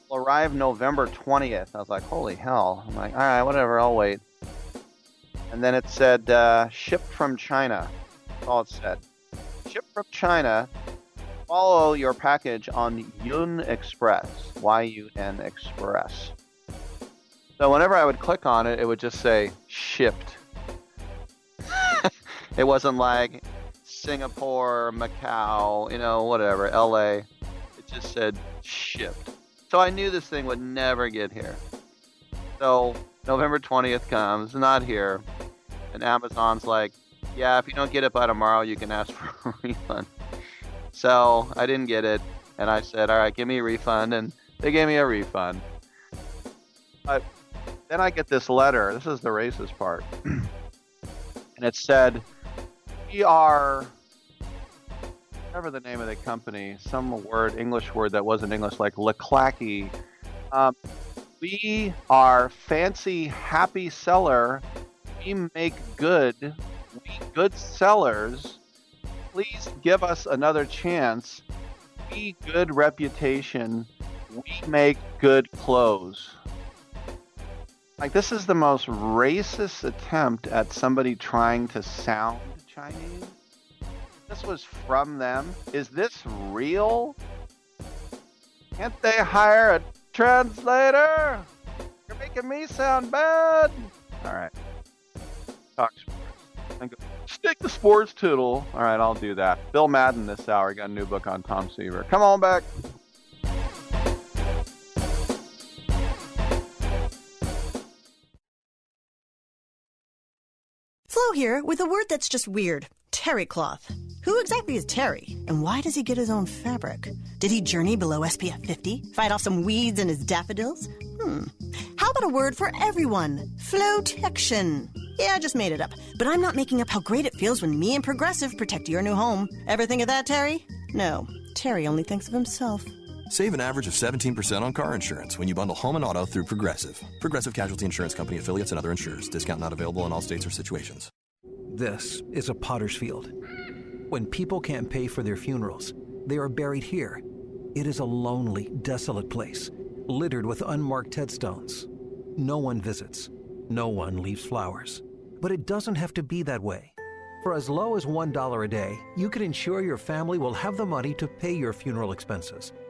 will arrive November 20th. I was like, holy hell. I'm like, all right, whatever, I'll wait. And then it said, uh, shipped from China. That's all it said. Shipped from China. Follow your package on Yun Express. Y-U-N Express. So whenever I would click on it, it would just say shipped. it wasn't like Singapore, Macau, you know, whatever, LA. It just said shipped. So I knew this thing would never get here. So November 20th comes, not here. And Amazon's like, yeah, if you don't get it by tomorrow, you can ask for a refund. So I didn't get it. And I said, all right, give me a refund. And they gave me a refund. But then I get this letter. This is the racist part. and it said, We are, whatever the name of the company, some word, English word that wasn't English, like Leclacky. Um, we are fancy, happy seller. We make good. We good sellers. Please give us another chance. We good reputation. We make good clothes. Like this is the most racist attempt at somebody trying to sound Chinese. This was from them. Is this real? Can't they hire a translator? You're making me sound bad. All right. Talk sports. Stick the sports tittle. All right, I'll do that. Bill Madden this hour got a new book on Tom Seaver. Come on back. Flo here with a word that's just weird terry cloth. Who exactly is Terry, and why does he get his own fabric? Did he journey below SPF 50, fight off some weeds in his daffodils? Hmm. How about a word for everyone? Flotection. Yeah, I just made it up. But I'm not making up how great it feels when me and Progressive protect your new home. Ever think of that, Terry? No. Terry only thinks of himself. Save an average of 17% on car insurance when you bundle home and auto through Progressive. Progressive Casualty Insurance Company affiliates and other insurers. Discount not available in all states or situations. This is a potter's field. When people can't pay for their funerals, they are buried here. It is a lonely, desolate place, littered with unmarked headstones. No one visits. No one leaves flowers. But it doesn't have to be that way. For as low as $1 a day, you can ensure your family will have the money to pay your funeral expenses.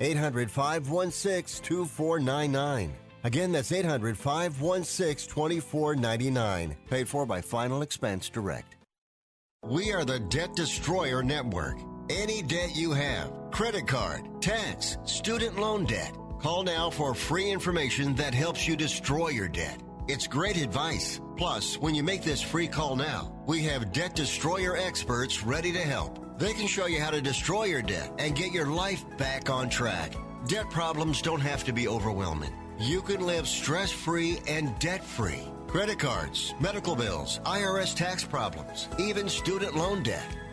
800 516 2499. Again, that's 800 516 2499. Paid for by Final Expense Direct. We are the Debt Destroyer Network. Any debt you have, credit card, tax, student loan debt, call now for free information that helps you destroy your debt. It's great advice. Plus, when you make this free call now, we have debt destroyer experts ready to help. They can show you how to destroy your debt and get your life back on track. Debt problems don't have to be overwhelming. You can live stress free and debt free. Credit cards, medical bills, IRS tax problems, even student loan debt.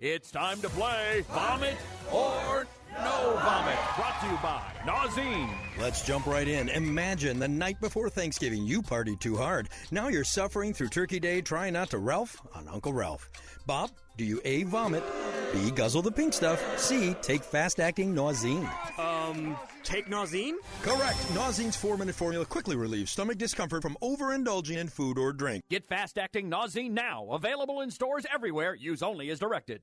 It's time to play Vomit or No Vomit. Brought to you by Nauzene. Let's jump right in. Imagine the night before Thanksgiving, you partied too hard. Now you're suffering through Turkey Day trying not to Ralph on Uncle Ralph. Bob, do you A, vomit, B, guzzle the pink stuff, C, take fast acting Nauzene? Um, take Nauzene? Correct. Nauzene's four minute formula quickly relieves stomach discomfort from overindulging in food or drink. Get fast acting Nauzene now. Available in stores everywhere. Use only as directed.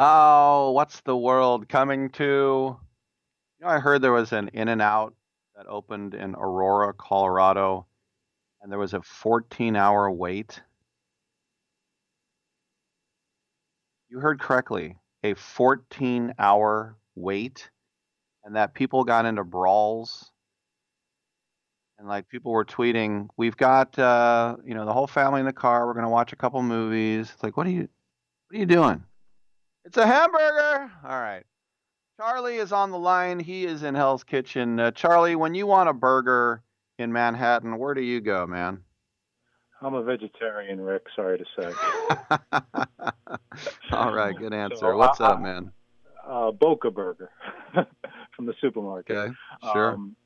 Oh, what's the world coming to? You know, I heard there was an In-N-Out that opened in Aurora, Colorado, and there was a 14 hour wait. You heard correctly, a 14 hour wait, and that people got into brawls. And like people were tweeting, we've got uh, you know the whole family in the car. We're gonna watch a couple movies. It's like, what are you, what are you doing? It's a hamburger. All right. Charlie is on the line. He is in Hell's Kitchen. Uh, Charlie, when you want a burger in Manhattan, where do you go, man? I'm a vegetarian, Rick. Sorry to say. All right, good answer. So, What's uh, up, man? Uh, Boca Burger from the supermarket. Okay, sure. Um,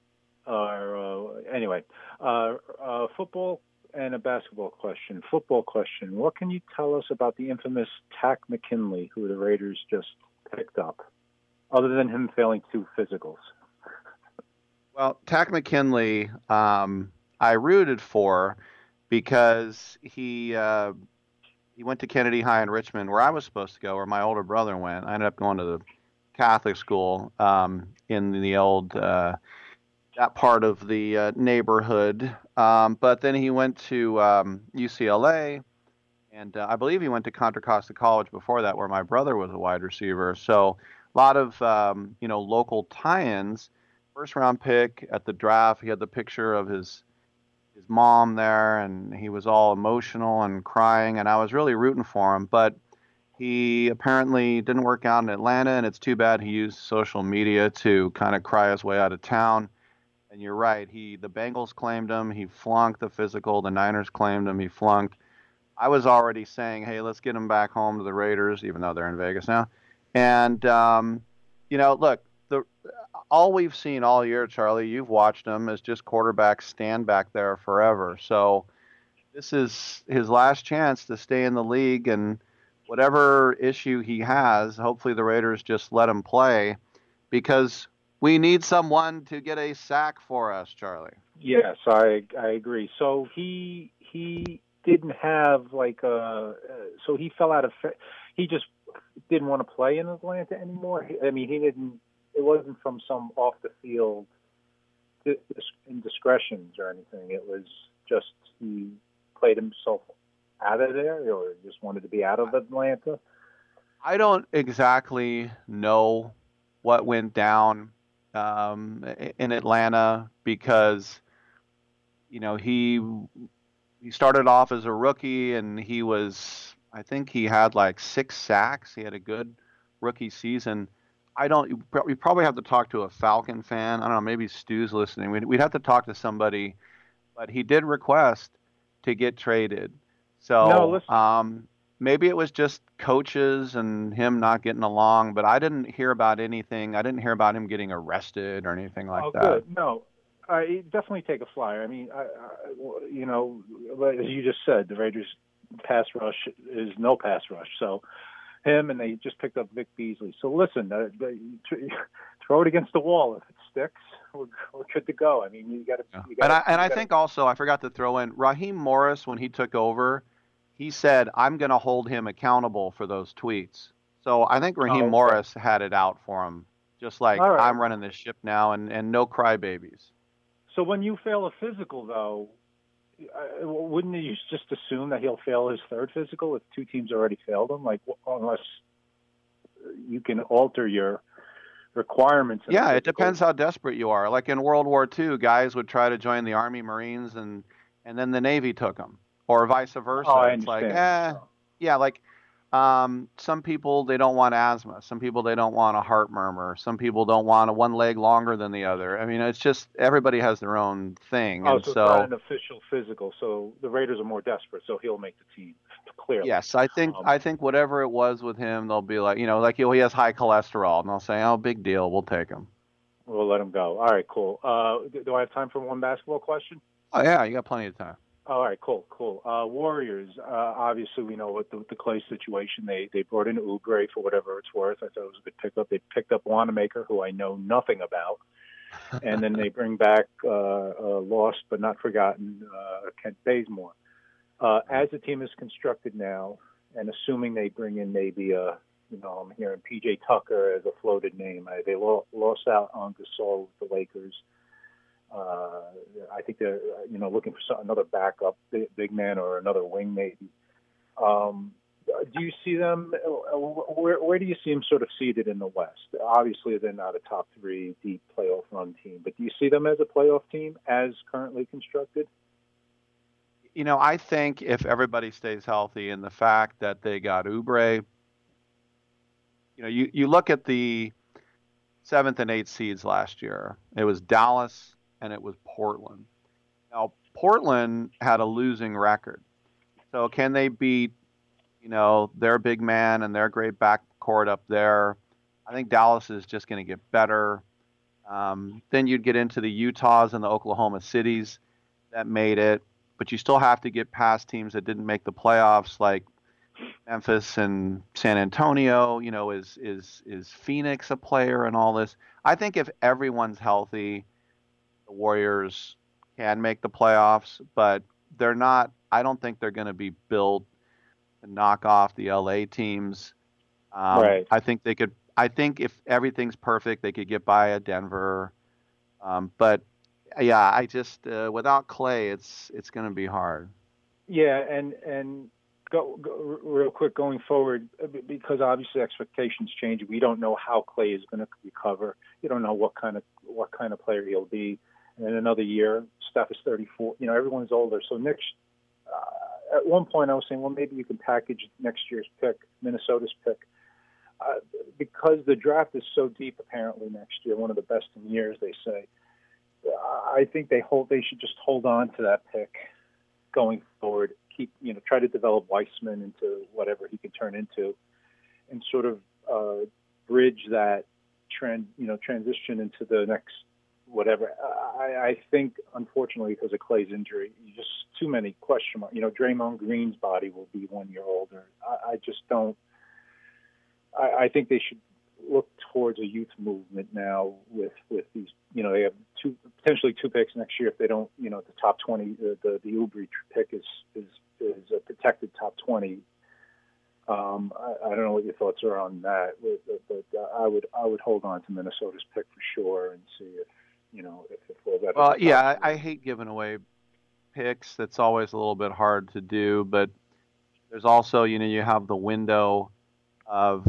or, uh, anyway, uh, uh, football and a basketball question. Football question. What can you tell us about the infamous Takk McKinley, who the Raiders just picked up, other than him failing two physicals? Well, Takk McKinley, um, I rooted for because he uh, he went to Kennedy High in Richmond, where I was supposed to go, where my older brother went. I ended up going to the Catholic school um, in the old uh, that part of the uh, neighborhood. Um, but then he went to um, UCLA, and uh, I believe he went to Contra Costa College before that, where my brother was a wide receiver. So a lot of um, you know local tie-ins. First round pick at the draft, he had the picture of his his mom there, and he was all emotional and crying, and I was really rooting for him. But he apparently didn't work out in Atlanta, and it's too bad he used social media to kind of cry his way out of town. And you're right, he the Bengals claimed him, he flunked the physical, the Niners claimed him, he flunked. I was already saying, hey, let's get him back home to the Raiders, even though they're in Vegas now. And um, you know, look, the all we've seen all year, Charlie, you've watched him, is just quarterbacks stand back there forever. So this is his last chance to stay in the league, and whatever issue he has, hopefully the Raiders just let him play, because we need someone to get a sack for us, Charlie. Yes, I I agree. So he he didn't have like a so he fell out of he just didn't want to play in Atlanta anymore. I mean, he didn't. It wasn't from some off the field indiscretions or anything. It was just he played himself out of there, or just wanted to be out of Atlanta. I don't exactly know what went down um, in Atlanta because you know he he started off as a rookie and he was I think he had like six sacks. He had a good rookie season. I don't. We probably have to talk to a Falcon fan. I don't know. Maybe Stu's listening. We'd, we'd have to talk to somebody. But he did request to get traded. So no, um, maybe it was just coaches and him not getting along. But I didn't hear about anything. I didn't hear about him getting arrested or anything like oh, that. Good. No, I definitely take a flyer. I mean, I, I, you know, as you just said, the Raiders pass rush is no pass rush. So him, and they just picked up Vic Beasley. So listen, uh, throw it against the wall. If it sticks, we're, we're good to go. I mean, you got to. Yeah. And I and I think also I forgot to throw in Raheem Morris when he took over. He said, "I'm going to hold him accountable for those tweets." So I think oh, Raheem oh, okay. Morris had it out for him, just like right. I'm running this ship now, and and no crybabies. So when you fail a physical, though, wouldn't you just assume that he'll fail his third physical if two teams already failed him? Like unless you can alter your requirements. Yeah, it depends how desperate you are. Like in World War II, guys would try to join the Army, Marines, and and then the Navy took them, or vice versa. Oh, it's like, eh, yeah, like um, some people they don't want asthma. Some people they don't want a heart murmur. Some people don't want a one leg longer than the other. I mean, it's just everybody has their own thing. Oh, and so, so it's not an official physical. So the Raiders are more desperate. So he'll make the team clearly. Yes, I think um, I think whatever it was with him, they'll be like, you know, like he has high cholesterol, and they'll say, oh, big deal, we'll take him. We'll let him go. All right, cool. Uh, do I have time for one basketball question? Oh yeah, you got plenty of time. All right, cool, cool. Uh, Warriors, uh, obviously, we know what the, the Clay situation. They they brought in Oubre for whatever it's worth. I thought it was a good pickup. They picked up Wanamaker, who I know nothing about, and then they bring back uh, uh, lost but not forgotten uh, Kent Bazemore. Uh, as the team is constructed now, and assuming they bring in maybe a, you know, I'm hearing PJ Tucker as a floated name. I, they lo- lost out on Gasol with the Lakers. Uh, Uh, I think they're uh, you know looking for some, another backup big, man or another wing maybe. Um, do you see them? Uh, where, where do you see them sort of seated in the West? Obviously, they're not a top three deep playoff run team, but do you see them as a playoff team as currently constructed? You know, I think if everybody stays healthy and the fact that they got Oubre, you know, you, you look at the seventh and eighth seeds last year. It was Dallas, and it was Portland. Now, Portland had a losing record. So can they beat, you know, their big man and their great backcourt up there? I think Dallas is just going to get better. Um, then you'd get into the Utahs and the Oklahoma Cities that made it, but you still have to get past teams that didn't make the playoffs, like Memphis and San Antonio. You know, is is is Phoenix a player and all this? I think if everyone's healthy, the Warriors can make the playoffs, but they're not. I don't think they're going to be built to knock off the LA teams. Um, right. I think they could. I think if everything's perfect, they could get by a Denver. Um, but yeah, I just uh, without Clay, it's it's going to be hard. Yeah, and and go, go, real quick going forward uh, because obviously expectations change. We don't know how Clay is going to recover. You don't know what kind of what kind of player he'll be and in another year, Steph is 34. You know, everyone's older. So next, uh, at one point, I was saying, well, maybe you can package next year's pick, Minnesota's pick, uh, because the draft is so deep. Apparently, next year, one of the best in years, they say. I think they hold. They should just hold on to that pick going forward. Keep, you know, try to develop Wiseman into whatever he can turn into, and sort of uh, bridge that trend, you know, transition into the next whatever. I, I think, unfortunately, because of Clay's injury, just too many question marks. You know, Draymond Green's body will be one year older. I, I just don't. I, I think they should look towards a youth movement now with with these. You know, they have two potentially two picks next year if they don't. You know, the top twenty, the the, the pick is is is a protected top twenty. Um, I, I don't know what your thoughts are on that, but, but I would I would hold on to Minnesota's pick for sure and see if you know if falls out. Well, yeah, I, I hate giving away picks. That's always a little bit hard to do, but there's also you know you have the window of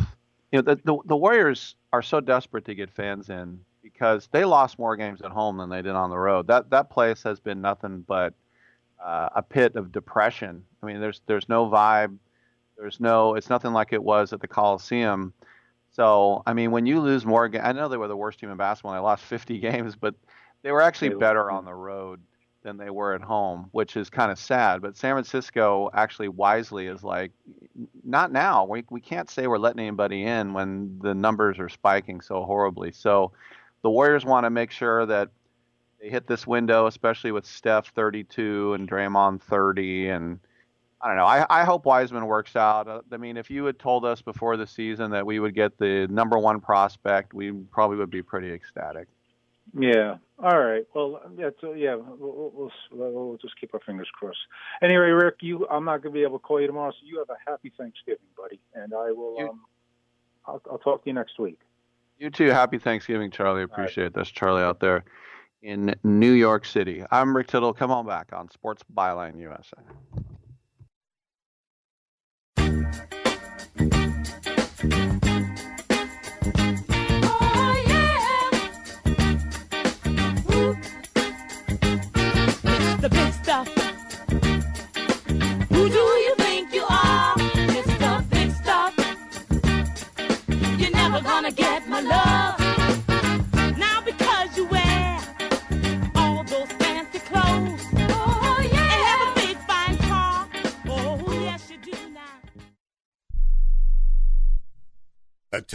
you know the, the the Warriors are so desperate to get fans in because they lost more games at home than they did on the road. That that place has been nothing but uh, a pit of depression. I mean, there's there's no vibe. There's no. It's nothing like it was at the Coliseum. So I mean, when you lose more games, I know they were the worst team in basketball. They lost 50 games, but they were actually better on the road than they were at home, which is kind of sad. But San Francisco actually wisely is like, not now. We we can't say we're letting anybody in when the numbers are spiking so horribly. So the Warriors want to make sure that they hit this window, especially with Steph 32 and Draymond 30 and I don't know. I, I hope Wiseman works out. Uh, I mean, if you had told us before the season that we would get the number one prospect, we probably would be pretty ecstatic. Yeah. All right. Well, yeah. So yeah, we'll, we'll, we'll just keep our fingers crossed. Anyway, Rick, you, I'm not going to be able to call you tomorrow, so you have a happy Thanksgiving, buddy, and I will. Um, I'll, I'll talk to you next week. You too. Happy Thanksgiving, Charlie. Appreciate it. That's Charlie out there in New York City. I'm Rick Tittle. Come on back on Sports Byline USA. Oh, the big stuff.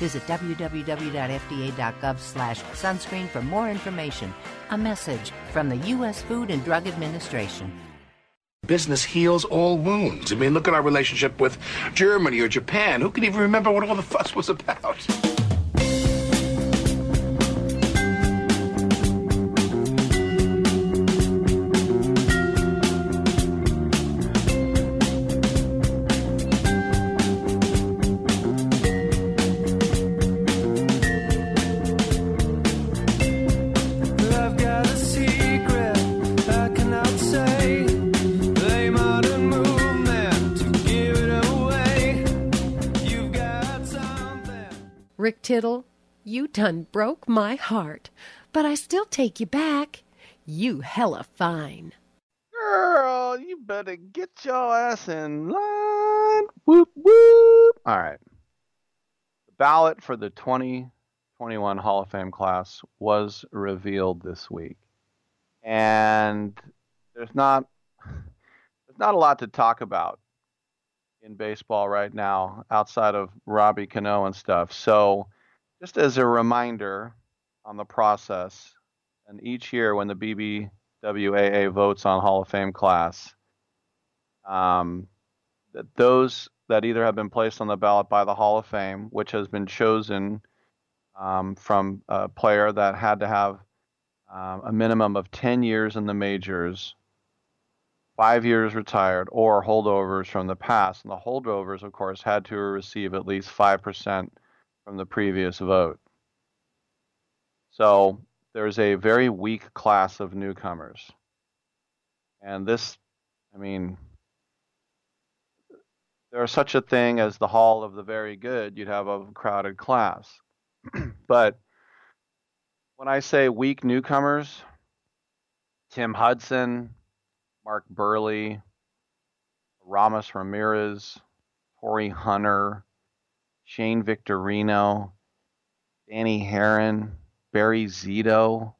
Visit www.fda.gov slash sunscreen for more information. A message from the U.S. Food and Drug Administration. Business heals all wounds. I mean, look at our relationship with Germany or Japan. Who can even remember what all the fuss was about? Tittle, you done broke my heart, but I still take you back. You hella fine. Girl, you better get your ass in line. Whoop whoop. All right. The ballot for the 2021 Hall of Fame class was revealed this week. And there's not there's not a lot to talk about in baseball right now outside of Robbie Cano and stuff. So, just as a reminder on the process, and each year when the BBWAA votes on Hall of Fame class, um, that those that either have been placed on the ballot by the Hall of Fame, which has been chosen um, from a player that had to have um, a minimum of 10 years in the majors, five years retired, or holdovers from the past. And the holdovers, of course, had to receive at least 5% from the previous vote. So there's a very weak class of newcomers. And this, I mean, there's such a thing as the Hall of the Very Good, you'd have a crowded class. but when I say weak newcomers, Tim Hudson, Mark Buehrle, Aramis Ramirez, Torii Hunter, Shane Victorino, Danny Haren, Barry Zito.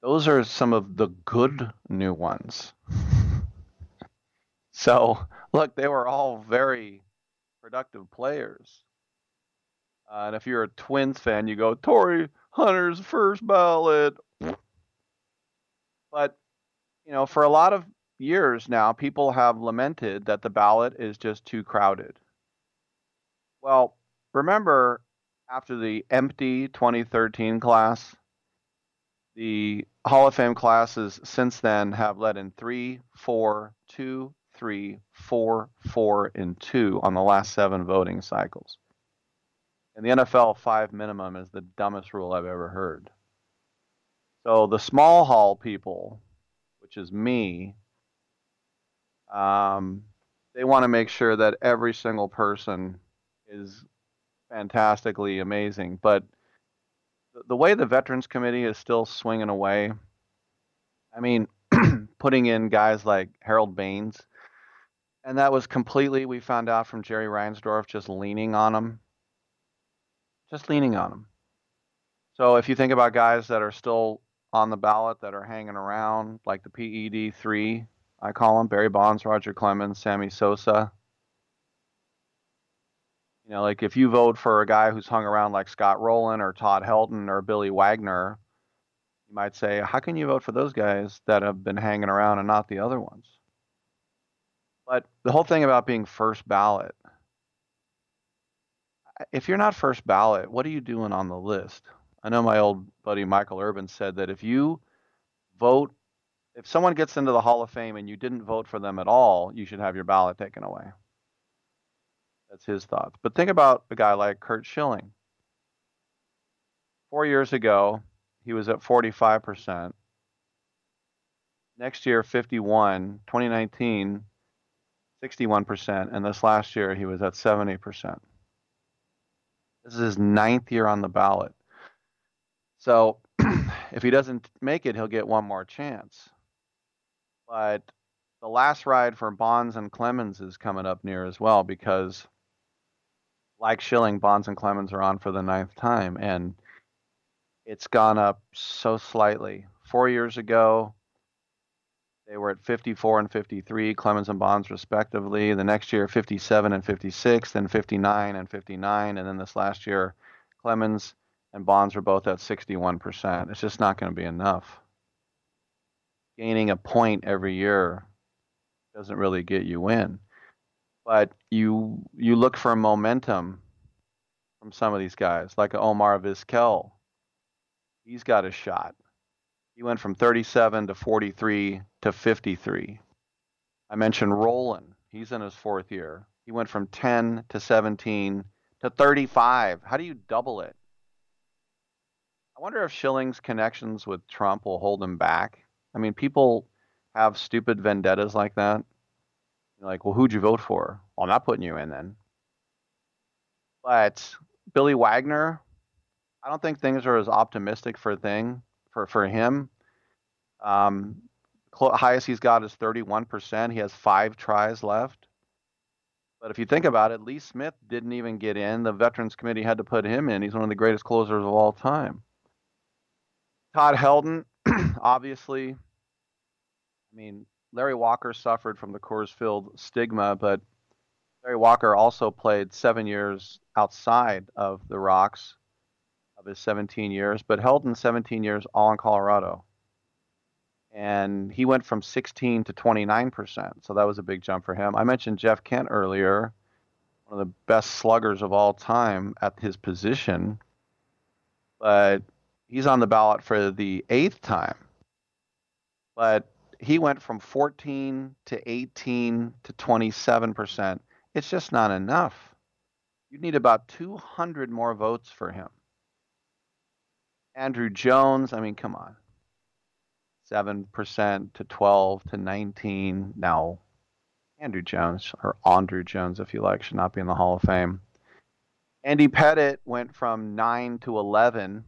Those are some of the good new ones. so, look, they were all very productive players. Uh, and if you're a Twins fan, you go, Torii Hunter's first ballot. But, you know, for a lot of years now, people have lamented that the ballot is just too crowded. Well, remember after the empty 2013 class, the Hall of Fame classes since then have led in three, four, two, three, four, four, and two on the last seven voting cycles. In the NFL, five minimum is the dumbest rule I've ever heard. So the small hall people, which is me, um, they want to make sure that every single person is fantastically amazing. But the, way the Veterans Committee is still swinging away, I mean, putting in guys like Harold Baines, and that was completely, we found out from Jerry Reinsdorf, just leaning on him. Just leaning on him. So if you think about guys that are still on the ballot that are hanging around, like the PED three, I call them Barry Bonds, Roger Clemens, Sammy Sosa. You know, like if you vote for a guy who's hung around like Scott Rolen or Todd Helton or Billy Wagner, you might say, how can you vote for those guys that have been hanging around and not the other ones? But the whole thing about being first ballot, if you're not first ballot, what are you doing on the list? I know my old buddy Michael Urban said that if you vote, if someone gets into the Hall of Fame and you didn't vote for them at all, you should have your ballot taken away. That's his thoughts. But think about a guy like Curt Schilling. Four years ago, he was at 45%. Next year, 51. 2019, 61%. And this last year, he was at 70%. This is his ninth year on the ballot. So if he doesn't make it, he'll get one more chance. But the last ride for Bonds and Clemens is coming up near as well because, like Schilling, Bonds and Clemens are on for the ninth time, and it's gone up so slightly. Four years ago, they were at 54 and 53, Clemens and Bonds respectively. The next year, 57 and 56, then 59 and 59, and then this last year, Clemens and Bonds were both at 61%. It's just not going to be enough. Gaining a point every year doesn't really get you in. But you you look for momentum from some of these guys, like Omar Vizquel. He's got a shot. He went from 37 to 43 to 53. I mentioned Rolen. He's in his fourth year. He went from 10 to 17 to 35. How do you double it? I wonder if Schilling's connections with Trump will hold him back. I mean, people have stupid vendettas like that. You're like, well, who'd you vote for? Well, I'm not putting you in then. But Billy Wagner, I don't think things are as optimistic for thing for for him. Um, highest he's got is 31%. He has five tries left. But if you think about it, Lee Smith didn't even get in. The Veterans Committee had to put him in. He's one of the greatest closers of all time. Todd Helton, obviously. I mean, Larry Walker suffered from the Coors Field stigma, but Larry Walker also played seven years outside of the Rocks of his 17 years, but Helton 17 years all in Colorado. And he went from 16 to 29%. So that was a big jump for him. I mentioned Jeff Kent earlier, one of the best sluggers of all time at his position. But he's on the ballot for the eighth time. But he went from 14 to 18 to 27%. It's just not enough. You need about 200 more votes for him. Andruw Jones, I mean, come on. 7% to 12 to 19. Now, Andruw Jones, or Andrew Jones, if you like, should not be in the Hall of Fame. Andy Pettitte went from 9 to 11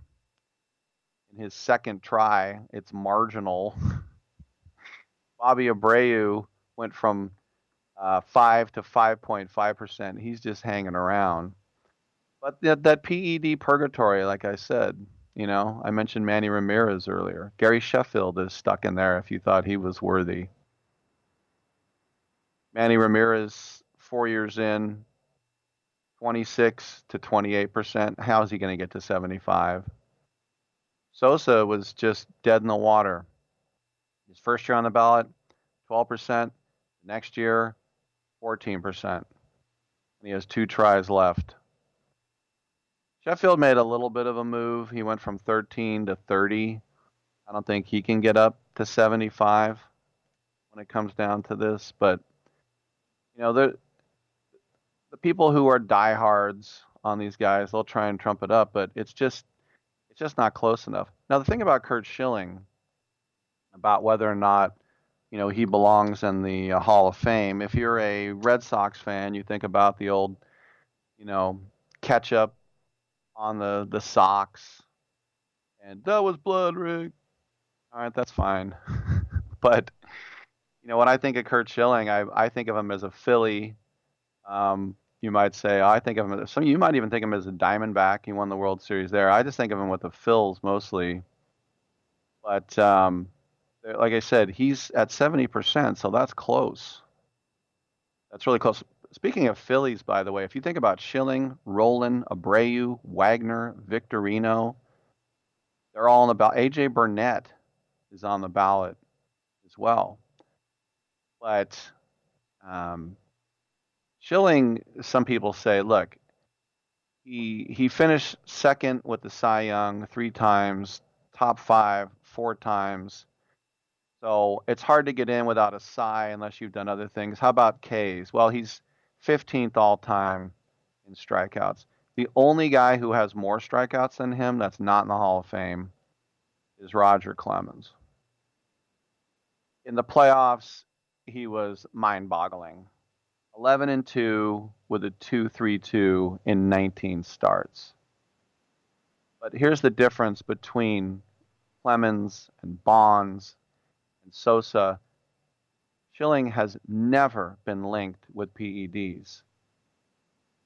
in his second try. It's marginal. Bobby Abreu went from uh, 5 to 5.5%. He's just hanging around. But that, that PED purgatory, like I said, you know, I mentioned Manny Ramirez earlier. Gary Sheffield is stuck in there if you thought he was worthy. Manny Ramirez, four years in, 26 to 28%. How is he going to get to 75? Sosa was just dead in the water. His first year on the ballot, 12%. Next year, 14%. And he has two tries left. Sheffield made a little bit of a move. He went from 13 to 30. I don't think he can get up to 75 when it comes down to this, but you know, the the people who are diehards on these guys, they'll try and trump it up, but it's just it's just not close enough. Now the thing about Curt Schilling about whether or not you know he belongs in the uh, Hall of Fame. If you're a Red Sox fan, you think about the old, you know, ketchup on the the socks, and that was blood, Rick. All right, that's fine, but you know when I think of Curt Schilling, I I think of him as a Philly. Um, you might say I think of him some. You might even think of him as a Diamondback. He won the World Series there. I just think of him with the Phils mostly. But um, like I said, he's at 70%, so that's close. That's really close. Speaking of Phillies, by the way, if you think about Schilling, Rolen, Abreu, Wagner, Victorino, they're all on the ballot. AJ Burnett is on the ballot as well. But um, Schilling, some people say, look, he he finished second with the Cy Young three times, top five four times. So it's hard to get in without a Cy unless you've done other things. How about K's? Well, he's 15th all time in strikeouts. The only guy who has more strikeouts than him that's not in the Hall of Fame is Roger Clemens. In the playoffs, he was mind-boggling. 11 and 2 with a 2-3-2 in 19 starts. But here's the difference between Clemens and Bonds and Sosa, Schilling has never been linked with PEDs.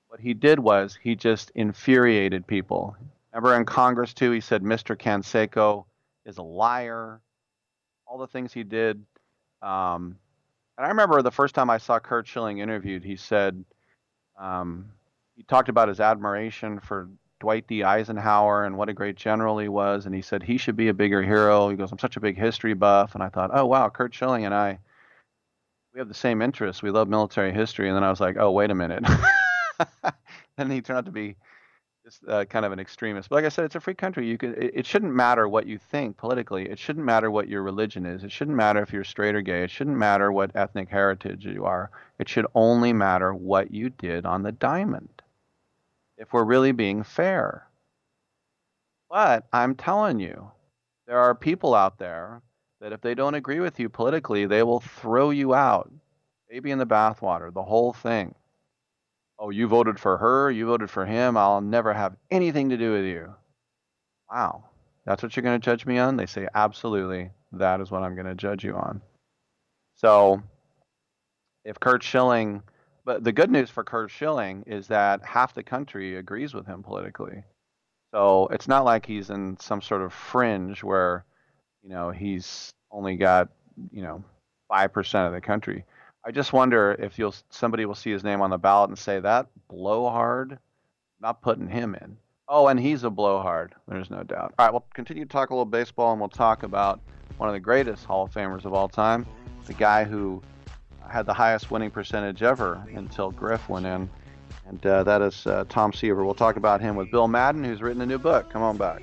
What he did was he just infuriated people. Remember in Congress too, he said Mr. Canseco is a liar. All the things he did. Um, and I remember the first time I saw Curt Schilling interviewed, he said um, he talked about his admiration for Dwight D. Eisenhower and what a great general he was, and he said he should be a bigger hero. He goes, "I'm such a big history buff," and I thought, "Oh wow, Curt Schilling and I, we have the same interests. We love military history." And then I was like, "Oh wait a minute." then he turned out to be just uh, kind of an extremist. But like I said, it's a free country. You could. It, it shouldn't matter what you think politically. It shouldn't matter what your religion is. It shouldn't matter if you're straight or gay. It shouldn't matter what ethnic heritage you are. It should only matter what you did on the diamond. If we're really being fair. But I'm telling you, there are people out there that if they don't agree with you politically, they will throw you out. Baby in the bathwater, the whole thing. Oh, you voted for her, you voted for him, I'll never have anything to do with you. Wow. That's what you're going to judge me on? They say, absolutely, that is what I'm going to judge you on. So, if Curt Schilling, but the good news for Curt Schilling is that half the country agrees with him politically. So it's not like he's in some sort of fringe where, you know, he's only got, you know, five percent of the country. I just wonder if you'll somebody will see his name on the ballot and say that blowhard, not putting him in. Oh, and he's a blowhard. There's no doubt. All right, we'll continue to talk a little baseball, and we'll talk about one of the greatest Hall of Famers of all time, the guy who had the highest winning percentage ever until Griff went in, and uh, that is uh, Tom Seaver. We'll talk about him with Bill Madden, who's written a new book. Come on back.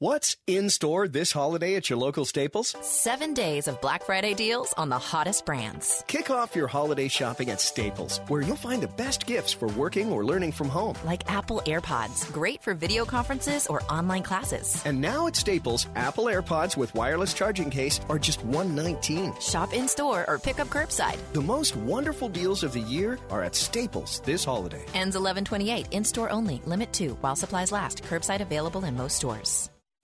What's in store this holiday at your local Staples? Seven days of Black Friday deals on the hottest brands. Kick off your holiday shopping at Staples, where you'll find the best gifts for working or learning from home. Like Apple AirPods, great for video conferences or online classes. And now at Staples, Apple AirPods with wireless charging case are just 119. Shop in store or pick up curbside. The most wonderful deals of the year are at Staples this holiday. Ends 1128, in store only, limit 2 while supplies last. Curbside available in most stores.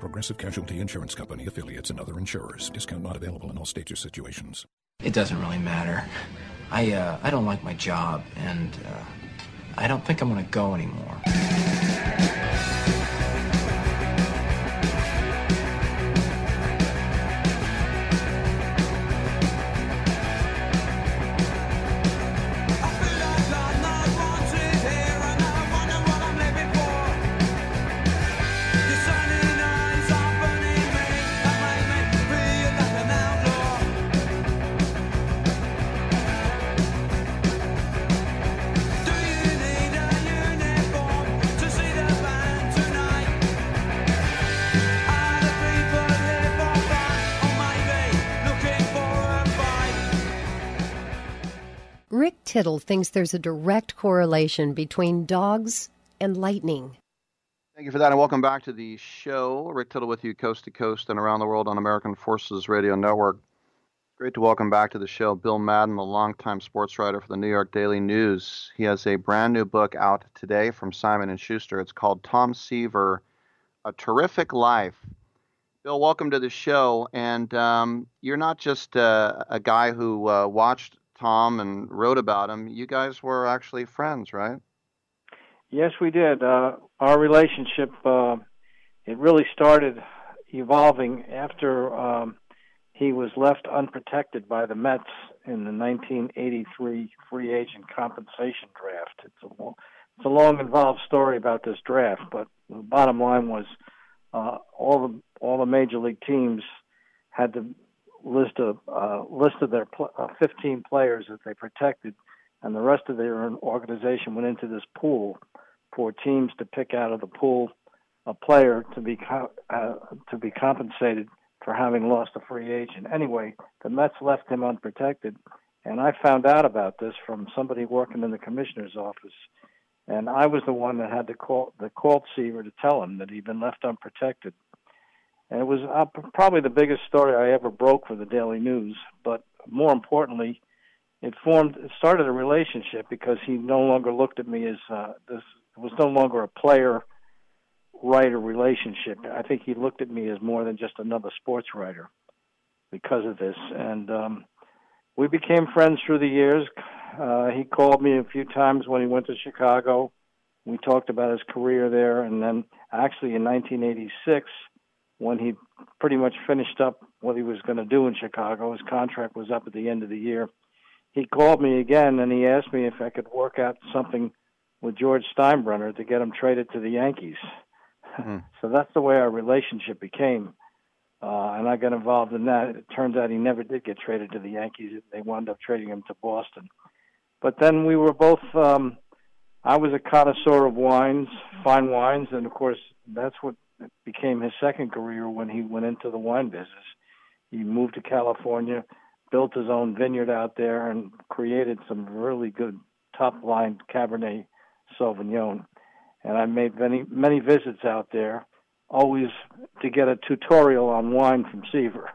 Progressive Casualty Insurance Company, affiliates, and other insurers. Discount not available in all states or situations. It doesn't really matter. I uh, I don't like my job, and uh, I don't think I'm gonna go anymore. Rick Tittle thinks there's a direct correlation between dogs and lightning. Thank you for that, and welcome back to the show. Rick Tittle with you, coast to coast and around the world on American Forces Radio Network. Great to welcome back to the show Bill Madden, the longtime sports writer for the New York Daily News. He has a brand new book out today from Simon and Schuster. It's called Tom Seaver: A Terrific Life. Bill, welcome to the show. And um, you're not just uh, a guy who uh, watched Tom and wrote about him. You guys were actually friends, right? Yes, we did. Uh, our relationship uh, it really started evolving after um, he was left unprotected by the Mets in the 1983 free agent compensation draft. It's a long, it's a long involved story about this draft, but the bottom line was uh, all the all the major league teams had to list of uh, list of their pl- uh, 15 players that they protected, and the rest of their organization went into this pool for teams to pick out of the pool a player to be co- uh, to be compensated for having lost a free agent. Anyway, the Mets left him unprotected, and I found out about this from somebody working in the commissioner's office, and I was the one that had to call the call Seaver to tell him that he'd been left unprotected. And it was uh, probably the biggest story I ever broke for the Daily News. But more importantly, it formed, it started a relationship because he no longer looked at me as uh, this was no longer a player writer relationship. I think he looked at me as more than just another sports writer because of this. And um, we became friends through the years. Uh, he called me a few times when he went to Chicago. We talked about his career there, and then actually in 1986 when he pretty much finished up what he was going to do in Chicago. His contract was up at the end of the year. He called me again and he asked me if I could work out something with George Steinbrenner to get him traded to the Yankees. Hmm. so that's the way our relationship became. Uh, and I got involved in that. It turns out he never did get traded to the Yankees. They wound up trading him to Boston. But then we were both. Um, I was a connoisseur of wines, fine wines, and of course that's what became his second career when he went into the wine business. He moved to California, built his own vineyard out there, and created some really good top line Cabernet Sauvignon. And I made many many visits out there, always to get a tutorial on wine from Seaver.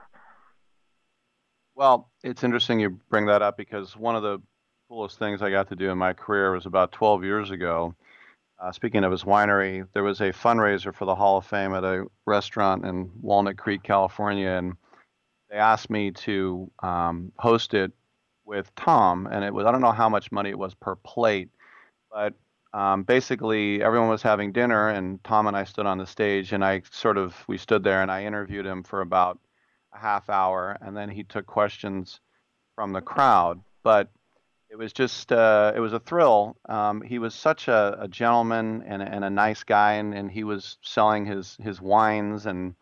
Well, it's interesting you bring that up because one of the coolest things I got to do in my career was about 12 years ago. Uh, speaking of his winery, there was a fundraiser for the Hall of Fame at a restaurant in Walnut Creek, California, and they asked me to um, host it with Tom. And it was I don't know how much money it was per plate, but um, basically everyone was having dinner, and Tom and I stood on the stage, and I sort of we stood there, and I interviewed him for about a half hour, and then he took questions from the crowd. But it was just uh, it was a thrill. Um, he was such a, a gentleman and, a- and a nice guy, and, and he was selling his his wines. And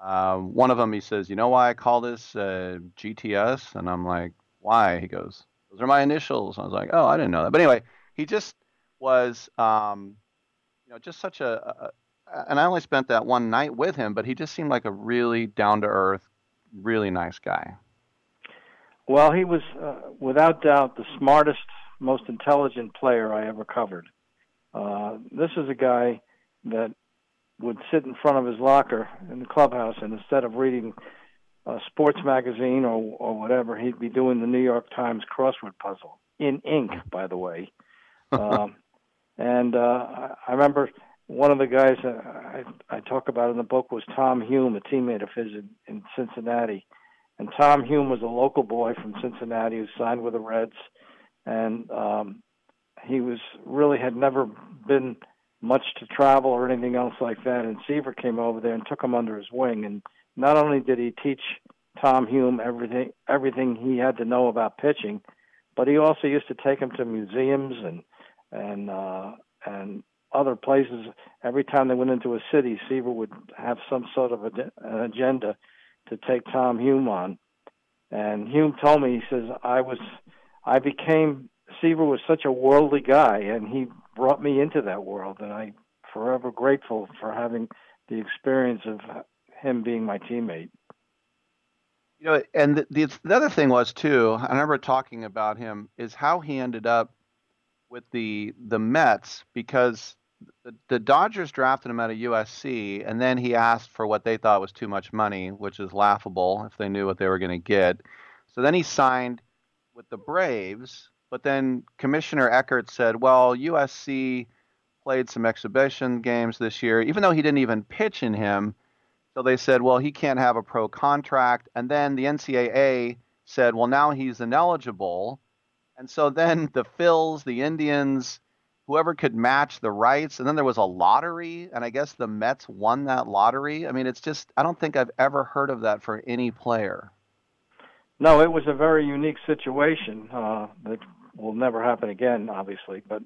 uh, one of them, he says, "You know why I call this uh, GTS?" And I'm like, "Why?" He goes, "Those are my initials." I was like, "Oh, I didn't know that." But anyway, he just was, um, you know, just such a, a. And I only spent that one night with him, but he just seemed like a really down to earth, really nice guy. Well, he was uh, without doubt the smartest, most intelligent player I ever covered. Uh, this is a guy that would sit in front of his locker in the clubhouse, and instead of reading a sports magazine or or whatever, he'd be doing the New York Times crossword puzzle in ink, by the way. Um, and uh, I, remember one of the guys that I, I talk about in the book was Tom Hume, a teammate of his in, in Cincinnati. And Tom Hume was a local boy from Cincinnati who signed with the Reds, and um, he was really had never been much to travel or anything else like that. And Seaver came over there and took him under his wing. And not only did he teach Tom Hume everything everything he had to know about pitching, but he also used to take him to museums and and uh, and other places. Every time they went into a city, Seaver would have some sort of a, an agenda to take Tom Hume on. And Hume told me, he says, I was, I became, Seaver was such a worldly guy, and he brought me into that world, and I forever grateful for having the experience of him being my teammate. You know, and the, the, the other thing was too. I remember talking about him is how he ended up with the the Mets because the, Dodgers drafted him out of USC, and then he asked for what they thought was too much money, which is laughable if they knew what they were going to get. So then he signed with the Braves, but then Commissioner Eckert said, "Well, USC played some exhibition games this year, even though he didn't even pitch in him." So they said, "Well, he can't have a pro contract." And then the NCAA said, "Well, now he's ineligible." And so then the Phils, the Indians, whoever could match the rights, and then there was a lottery, and I guess the Mets won that lottery. I mean, it's just I don't think I've ever heard of that for any player. No, it was a very unique situation uh, that will never happen again, obviously. But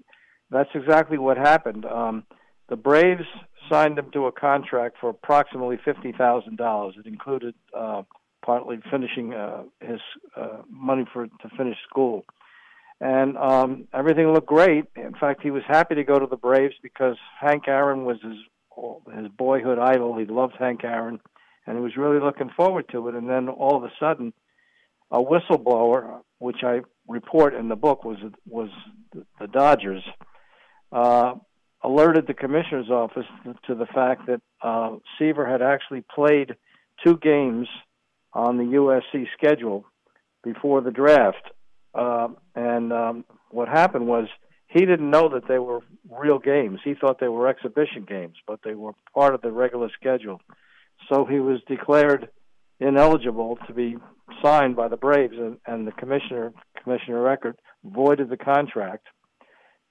that's exactly what happened. Um, the Braves signed him to a contract for approximately fifty thousand dollars. It included uh, partly finishing uh, his uh, money for to finish school, and um, everything looked great. In fact, he was happy to go to the Braves because Hank Aaron was his his boyhood idol. He loved Hank Aaron, and he was really looking forward to it. And then all of a sudden, a whistleblower, which I report in the book, was was the Dodgers, uh, alerted the commissioner's office to the fact that uh, Seaver had actually played two games on the USC schedule before the draft, uh, and um, what happened was he didn't know that they were real games. He thought they were exhibition games, but they were part of the regular schedule. So he was declared ineligible to be signed by the Braves, and, and the commissioner, Commissioner Eckert, voided the contract.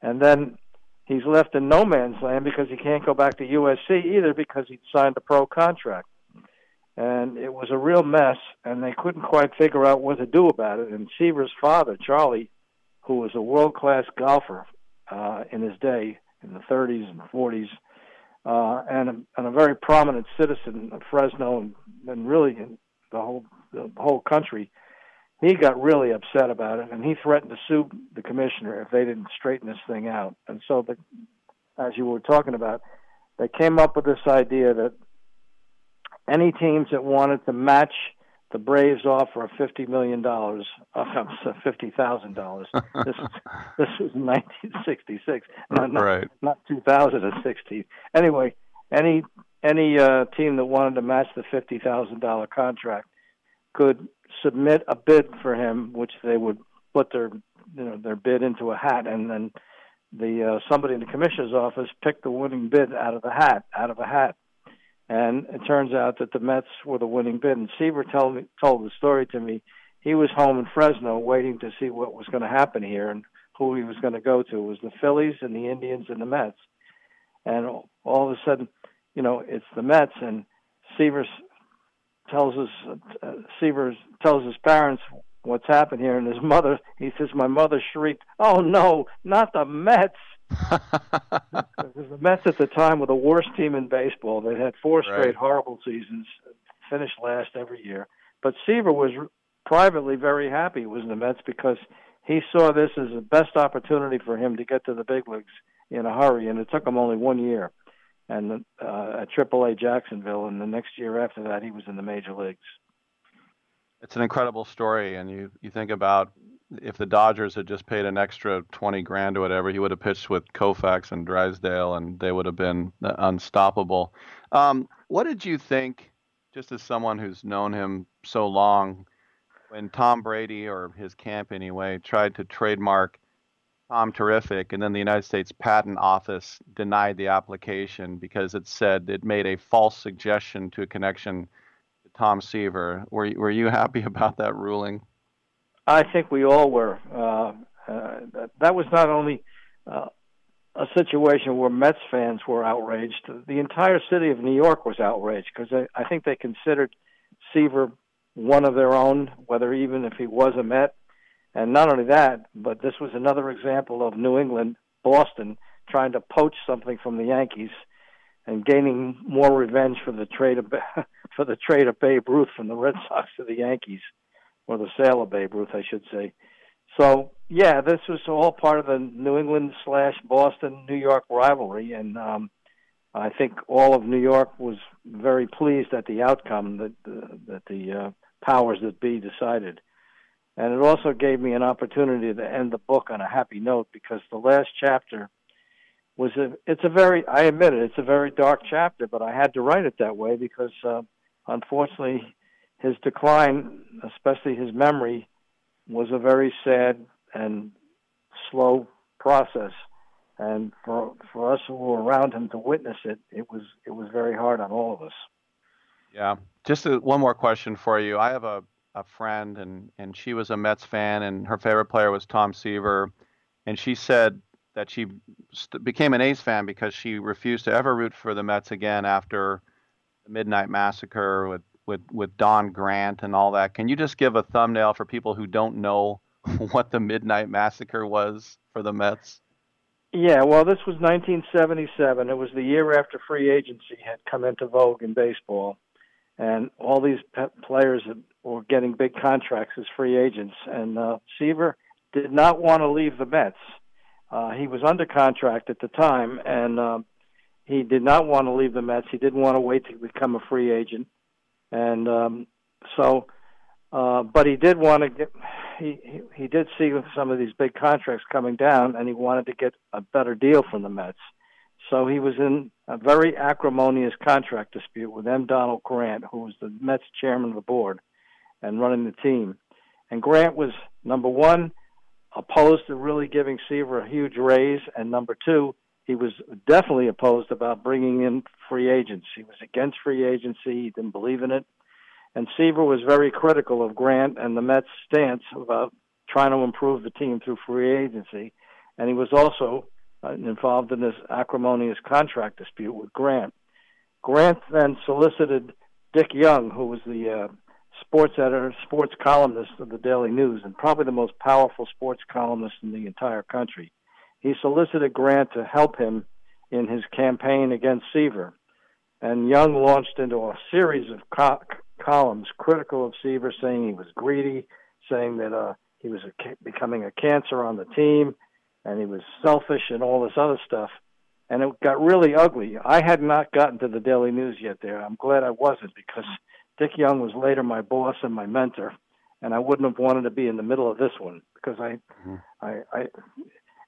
And then he's left in no man's land because he can't go back to USC either because he'd signed a pro contract. And it was a real mess, and they couldn't quite figure out what to do about it. And Seaver's father, Charlie, who was a world class golfer uh, in his day, in the 30s and 40s, uh, and, a, and a very prominent citizen of Fresno and, and really in the whole the whole country, he got really upset about it, and he threatened to sue the commissioner if they didn't straighten this thing out. And so, the, as you were talking about, they came up with this idea that any teams that wanted to match the Braves offer of fifty million dollars, uh, fifty thousand dollars. This was this was 1966, not, not, Right. not 2016. Anyway, any any uh, team that wanted to match the fifty thousand dollar contract could submit a bid for him, which they would put their you know their bid into a hat, and then the uh, somebody in the commissioner's office picked the winning bid out of the hat, out of a hat. And it turns out that the Mets were the winning bid. And Seaver told me told the story to me. He was home in Fresno waiting to see what was going to happen here and who he was going to go to. It was the Phillies and the Indians and the Mets. And all of a sudden, you know, it's the Mets and Seaver tells us uh, Seaver tells his parents what's happened here, and his mother. He says, "My mother shrieked, oh no, not the Mets." Because the Mets at the time were the worst team in baseball. They had four straight Right. horrible seasons, finished last every year. But Seaver was privately very happy it was in the Mets because he saw this as the best opportunity for him to get to the big leagues in a hurry, and it took him only one year. And uh, at AAA Jacksonville, and the next year after that, he was in the major leagues. It's an incredible story, and you you think about if the Dodgers had just paid an extra twenty grand or whatever, he would have pitched with Koufax and Drysdale, and they would have been unstoppable. Um, what did you think just as someone who's known him so long, when Tom Brady or his camp anyway tried to trademark Tom Terrific, and then the United States Patent Office denied the application because it said it made a false suggestion to a connection to Tom Seaver. Were were you happy about that ruling? I think we all were. Uh, uh, that, was not only uh, a situation where Mets fans were outraged. The entire city of New York was outraged because I, I think they considered Seaver one of their own, whether even if he was a Met. And not only that, but this was another example of New England, Boston, trying to poach something from the Yankees and gaining more revenge for the trade of for the trade of Babe Ruth from the Red Sox to the Yankees, or the sale of Babe Ruth, I should say. So yeah, this was all part of the New England slash Boston New York rivalry, and um, I think all of New York was very pleased at the outcome that uh, that the uh, powers that be decided. And it also gave me an opportunity to end the book on a happy note because the last chapter was a it's a very I admit it it's a very dark chapter, but I had to write it that way because uh, unfortunately his decline, especially his memory, was a very sad and slow process. And for for us who were around him to witness it, it was it was very hard on all of us. Yeah. Just a, one more question for you. I have a, a friend, and, and she was a Mets fan, and her favorite player was Tom Seaver. And she said that she st- became an A's fan because she refused to ever root for the Mets again after the Midnight Massacre with, with, with Don Grant and all that. Can you just give a thumbnail for people who don't know what the Midnight Massacre was for the Mets? Yeah, well, this was 1977. It was the year after free agency had come into vogue in baseball, and all these pe- players were getting big contracts as free agents. And uh, Seaver did not want to leave the Mets. Uh, he was under contract at the time, and uh, he did not want to leave the Mets. He didn't want to wait to become a free agent, and um, so. Uh, but he did want to get. He, he he did see some of these big contracts coming down, and he wanted to get a better deal from the Mets. So he was in a very acrimonious contract dispute with M. Donald Grant, who was the Mets chairman of the board and running the team. And Grant was number one opposed to really giving Seaver a huge raise, and number two, he was definitely opposed about bringing in free agents. He was against free agency. He didn't believe in it. And Seaver was very critical of Grant and the Mets' stance about trying to improve the team through free agency. And he was also uh, involved in this acrimonious contract dispute with Grant. Grant then solicited Dick Young, who was the uh, sports editor, sports columnist of the Daily News, and probably the most powerful sports columnist in the entire country. He solicited Grant to help him in his campaign against Seaver. And Young launched into a series of co- columns critical of Seaver, saying he was greedy, saying that uh, he was a, ca- becoming a cancer on the team, and he was selfish and all this other stuff. And it got really ugly. I had not gotten to the Daily News yet there. I'm glad I wasn't because Dick Young was later my boss and my mentor, and I wouldn't have wanted to be in the middle of this one because I, I, I.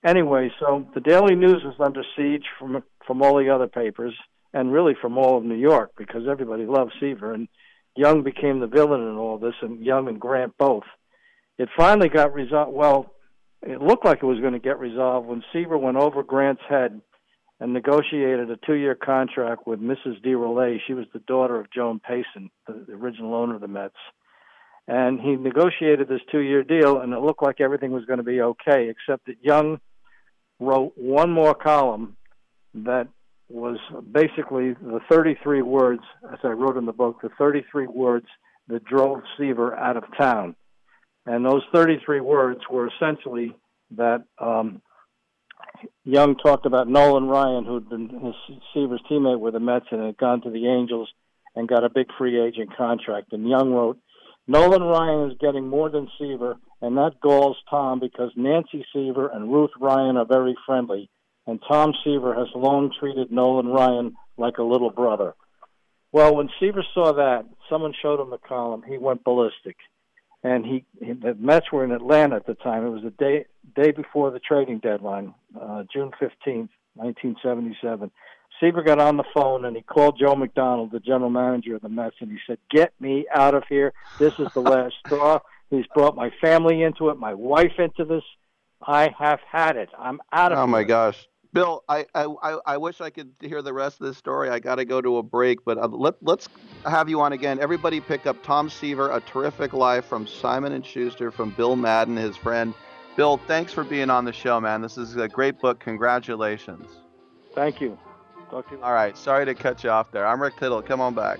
Anyway, so the Daily News was under siege from from all the other papers and really from all of New York because everybody loved Seaver and Young became the villain in all this, and Young and Grant both. It finally got resolved. Well, it looked like it was going to get resolved when Seaver went over Grant's head and negotiated a two-year contract with Mrs. de Roulet. She was the daughter of Joan Payson, the, the original owner of the Mets. And he negotiated this two-year deal, and it looked like everything was going to be okay, except that Young wrote one more column that was basically the 33 words, as I wrote in the book, the 33 words that drove Seaver out of town. And those 33 words were essentially that um, Young talked about Nolan Ryan, who'd been his Seaver's teammate with the Mets and had gone to the Angels and got a big free agent contract. And Young wrote, Nolan Ryan is getting more than Seaver, and that galls Tom because Nancy Seaver and Ruth Ryan are very friendly, and Tom Seaver has long treated Nolan Ryan like a little brother. Well, when Seaver saw that, someone showed him the column. He went ballistic, and he, he the Mets were in Atlanta at the time. It was the day day before the trading deadline, uh, June fifteenth, 1977. Seaver got on the phone and he called Joe McDonald, the general manager of the Mets, and he said, "Get me out of here. This is the last straw." He's brought my family into it, my wife into this. I have had it. I'm out of here. Oh here. my gosh, Bill, I, I, I, I wish I could hear the rest of this story. I got to go to a break, but uh, let, let's have you on again. Everybody pick up Tom Seaver, A Terrific Life from Simon and Schuster, from Bill Madden, his friend. Bill, thanks for being on the show, man. This is a great book. Congratulations. Thank you. Talk to you. All right, sorry to cut you off there. I'm Rick Tittle. Come on back.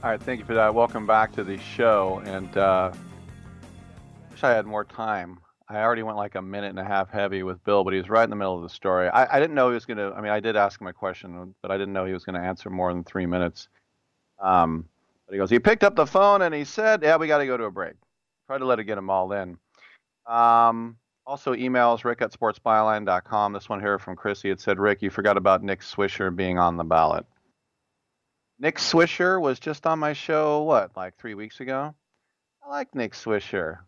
All right, thank you for that. Welcome back to the show. And uh, wish I had more time. I already went like a minute and a half heavy with Bill, but he was right in the middle of the story. I, I didn't know he was going to. I mean, I did ask him a question, but I didn't know he was going to answer more than three minutes. Um, but he goes, he picked up the phone and he said, "Yeah, we got to go to a break." Tried to let it get them all in. Um, also, emails rick at sportsbyline.com. This one here from Chrissy. It said, Rick, you forgot about Nick Swisher being on the ballot. Nick Swisher was just on my show, what, like three weeks ago? I like Nick Swisher.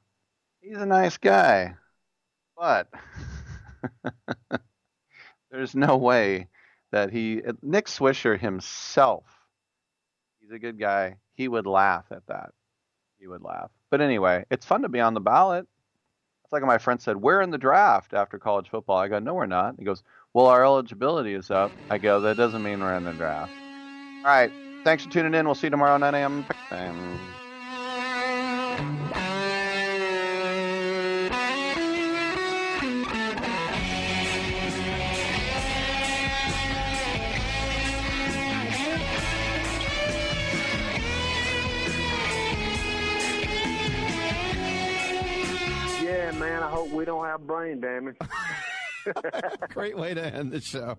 He's a nice guy. But there's no way that he, uh, Nick Swisher himself, he's a good guy. He would laugh at that. He would laugh. But anyway, it's fun to be on the ballot. It's like my friend said, We're in the draft after college football. I go, No, we're not. He goes, Well, our eligibility is up. I go, That doesn't mean we're in the draft. All right. Thanks for tuning in. We'll see you tomorrow, 9 a.m. Pick. Yeah, man, I hope we don't have brain damage. Great way to end the show.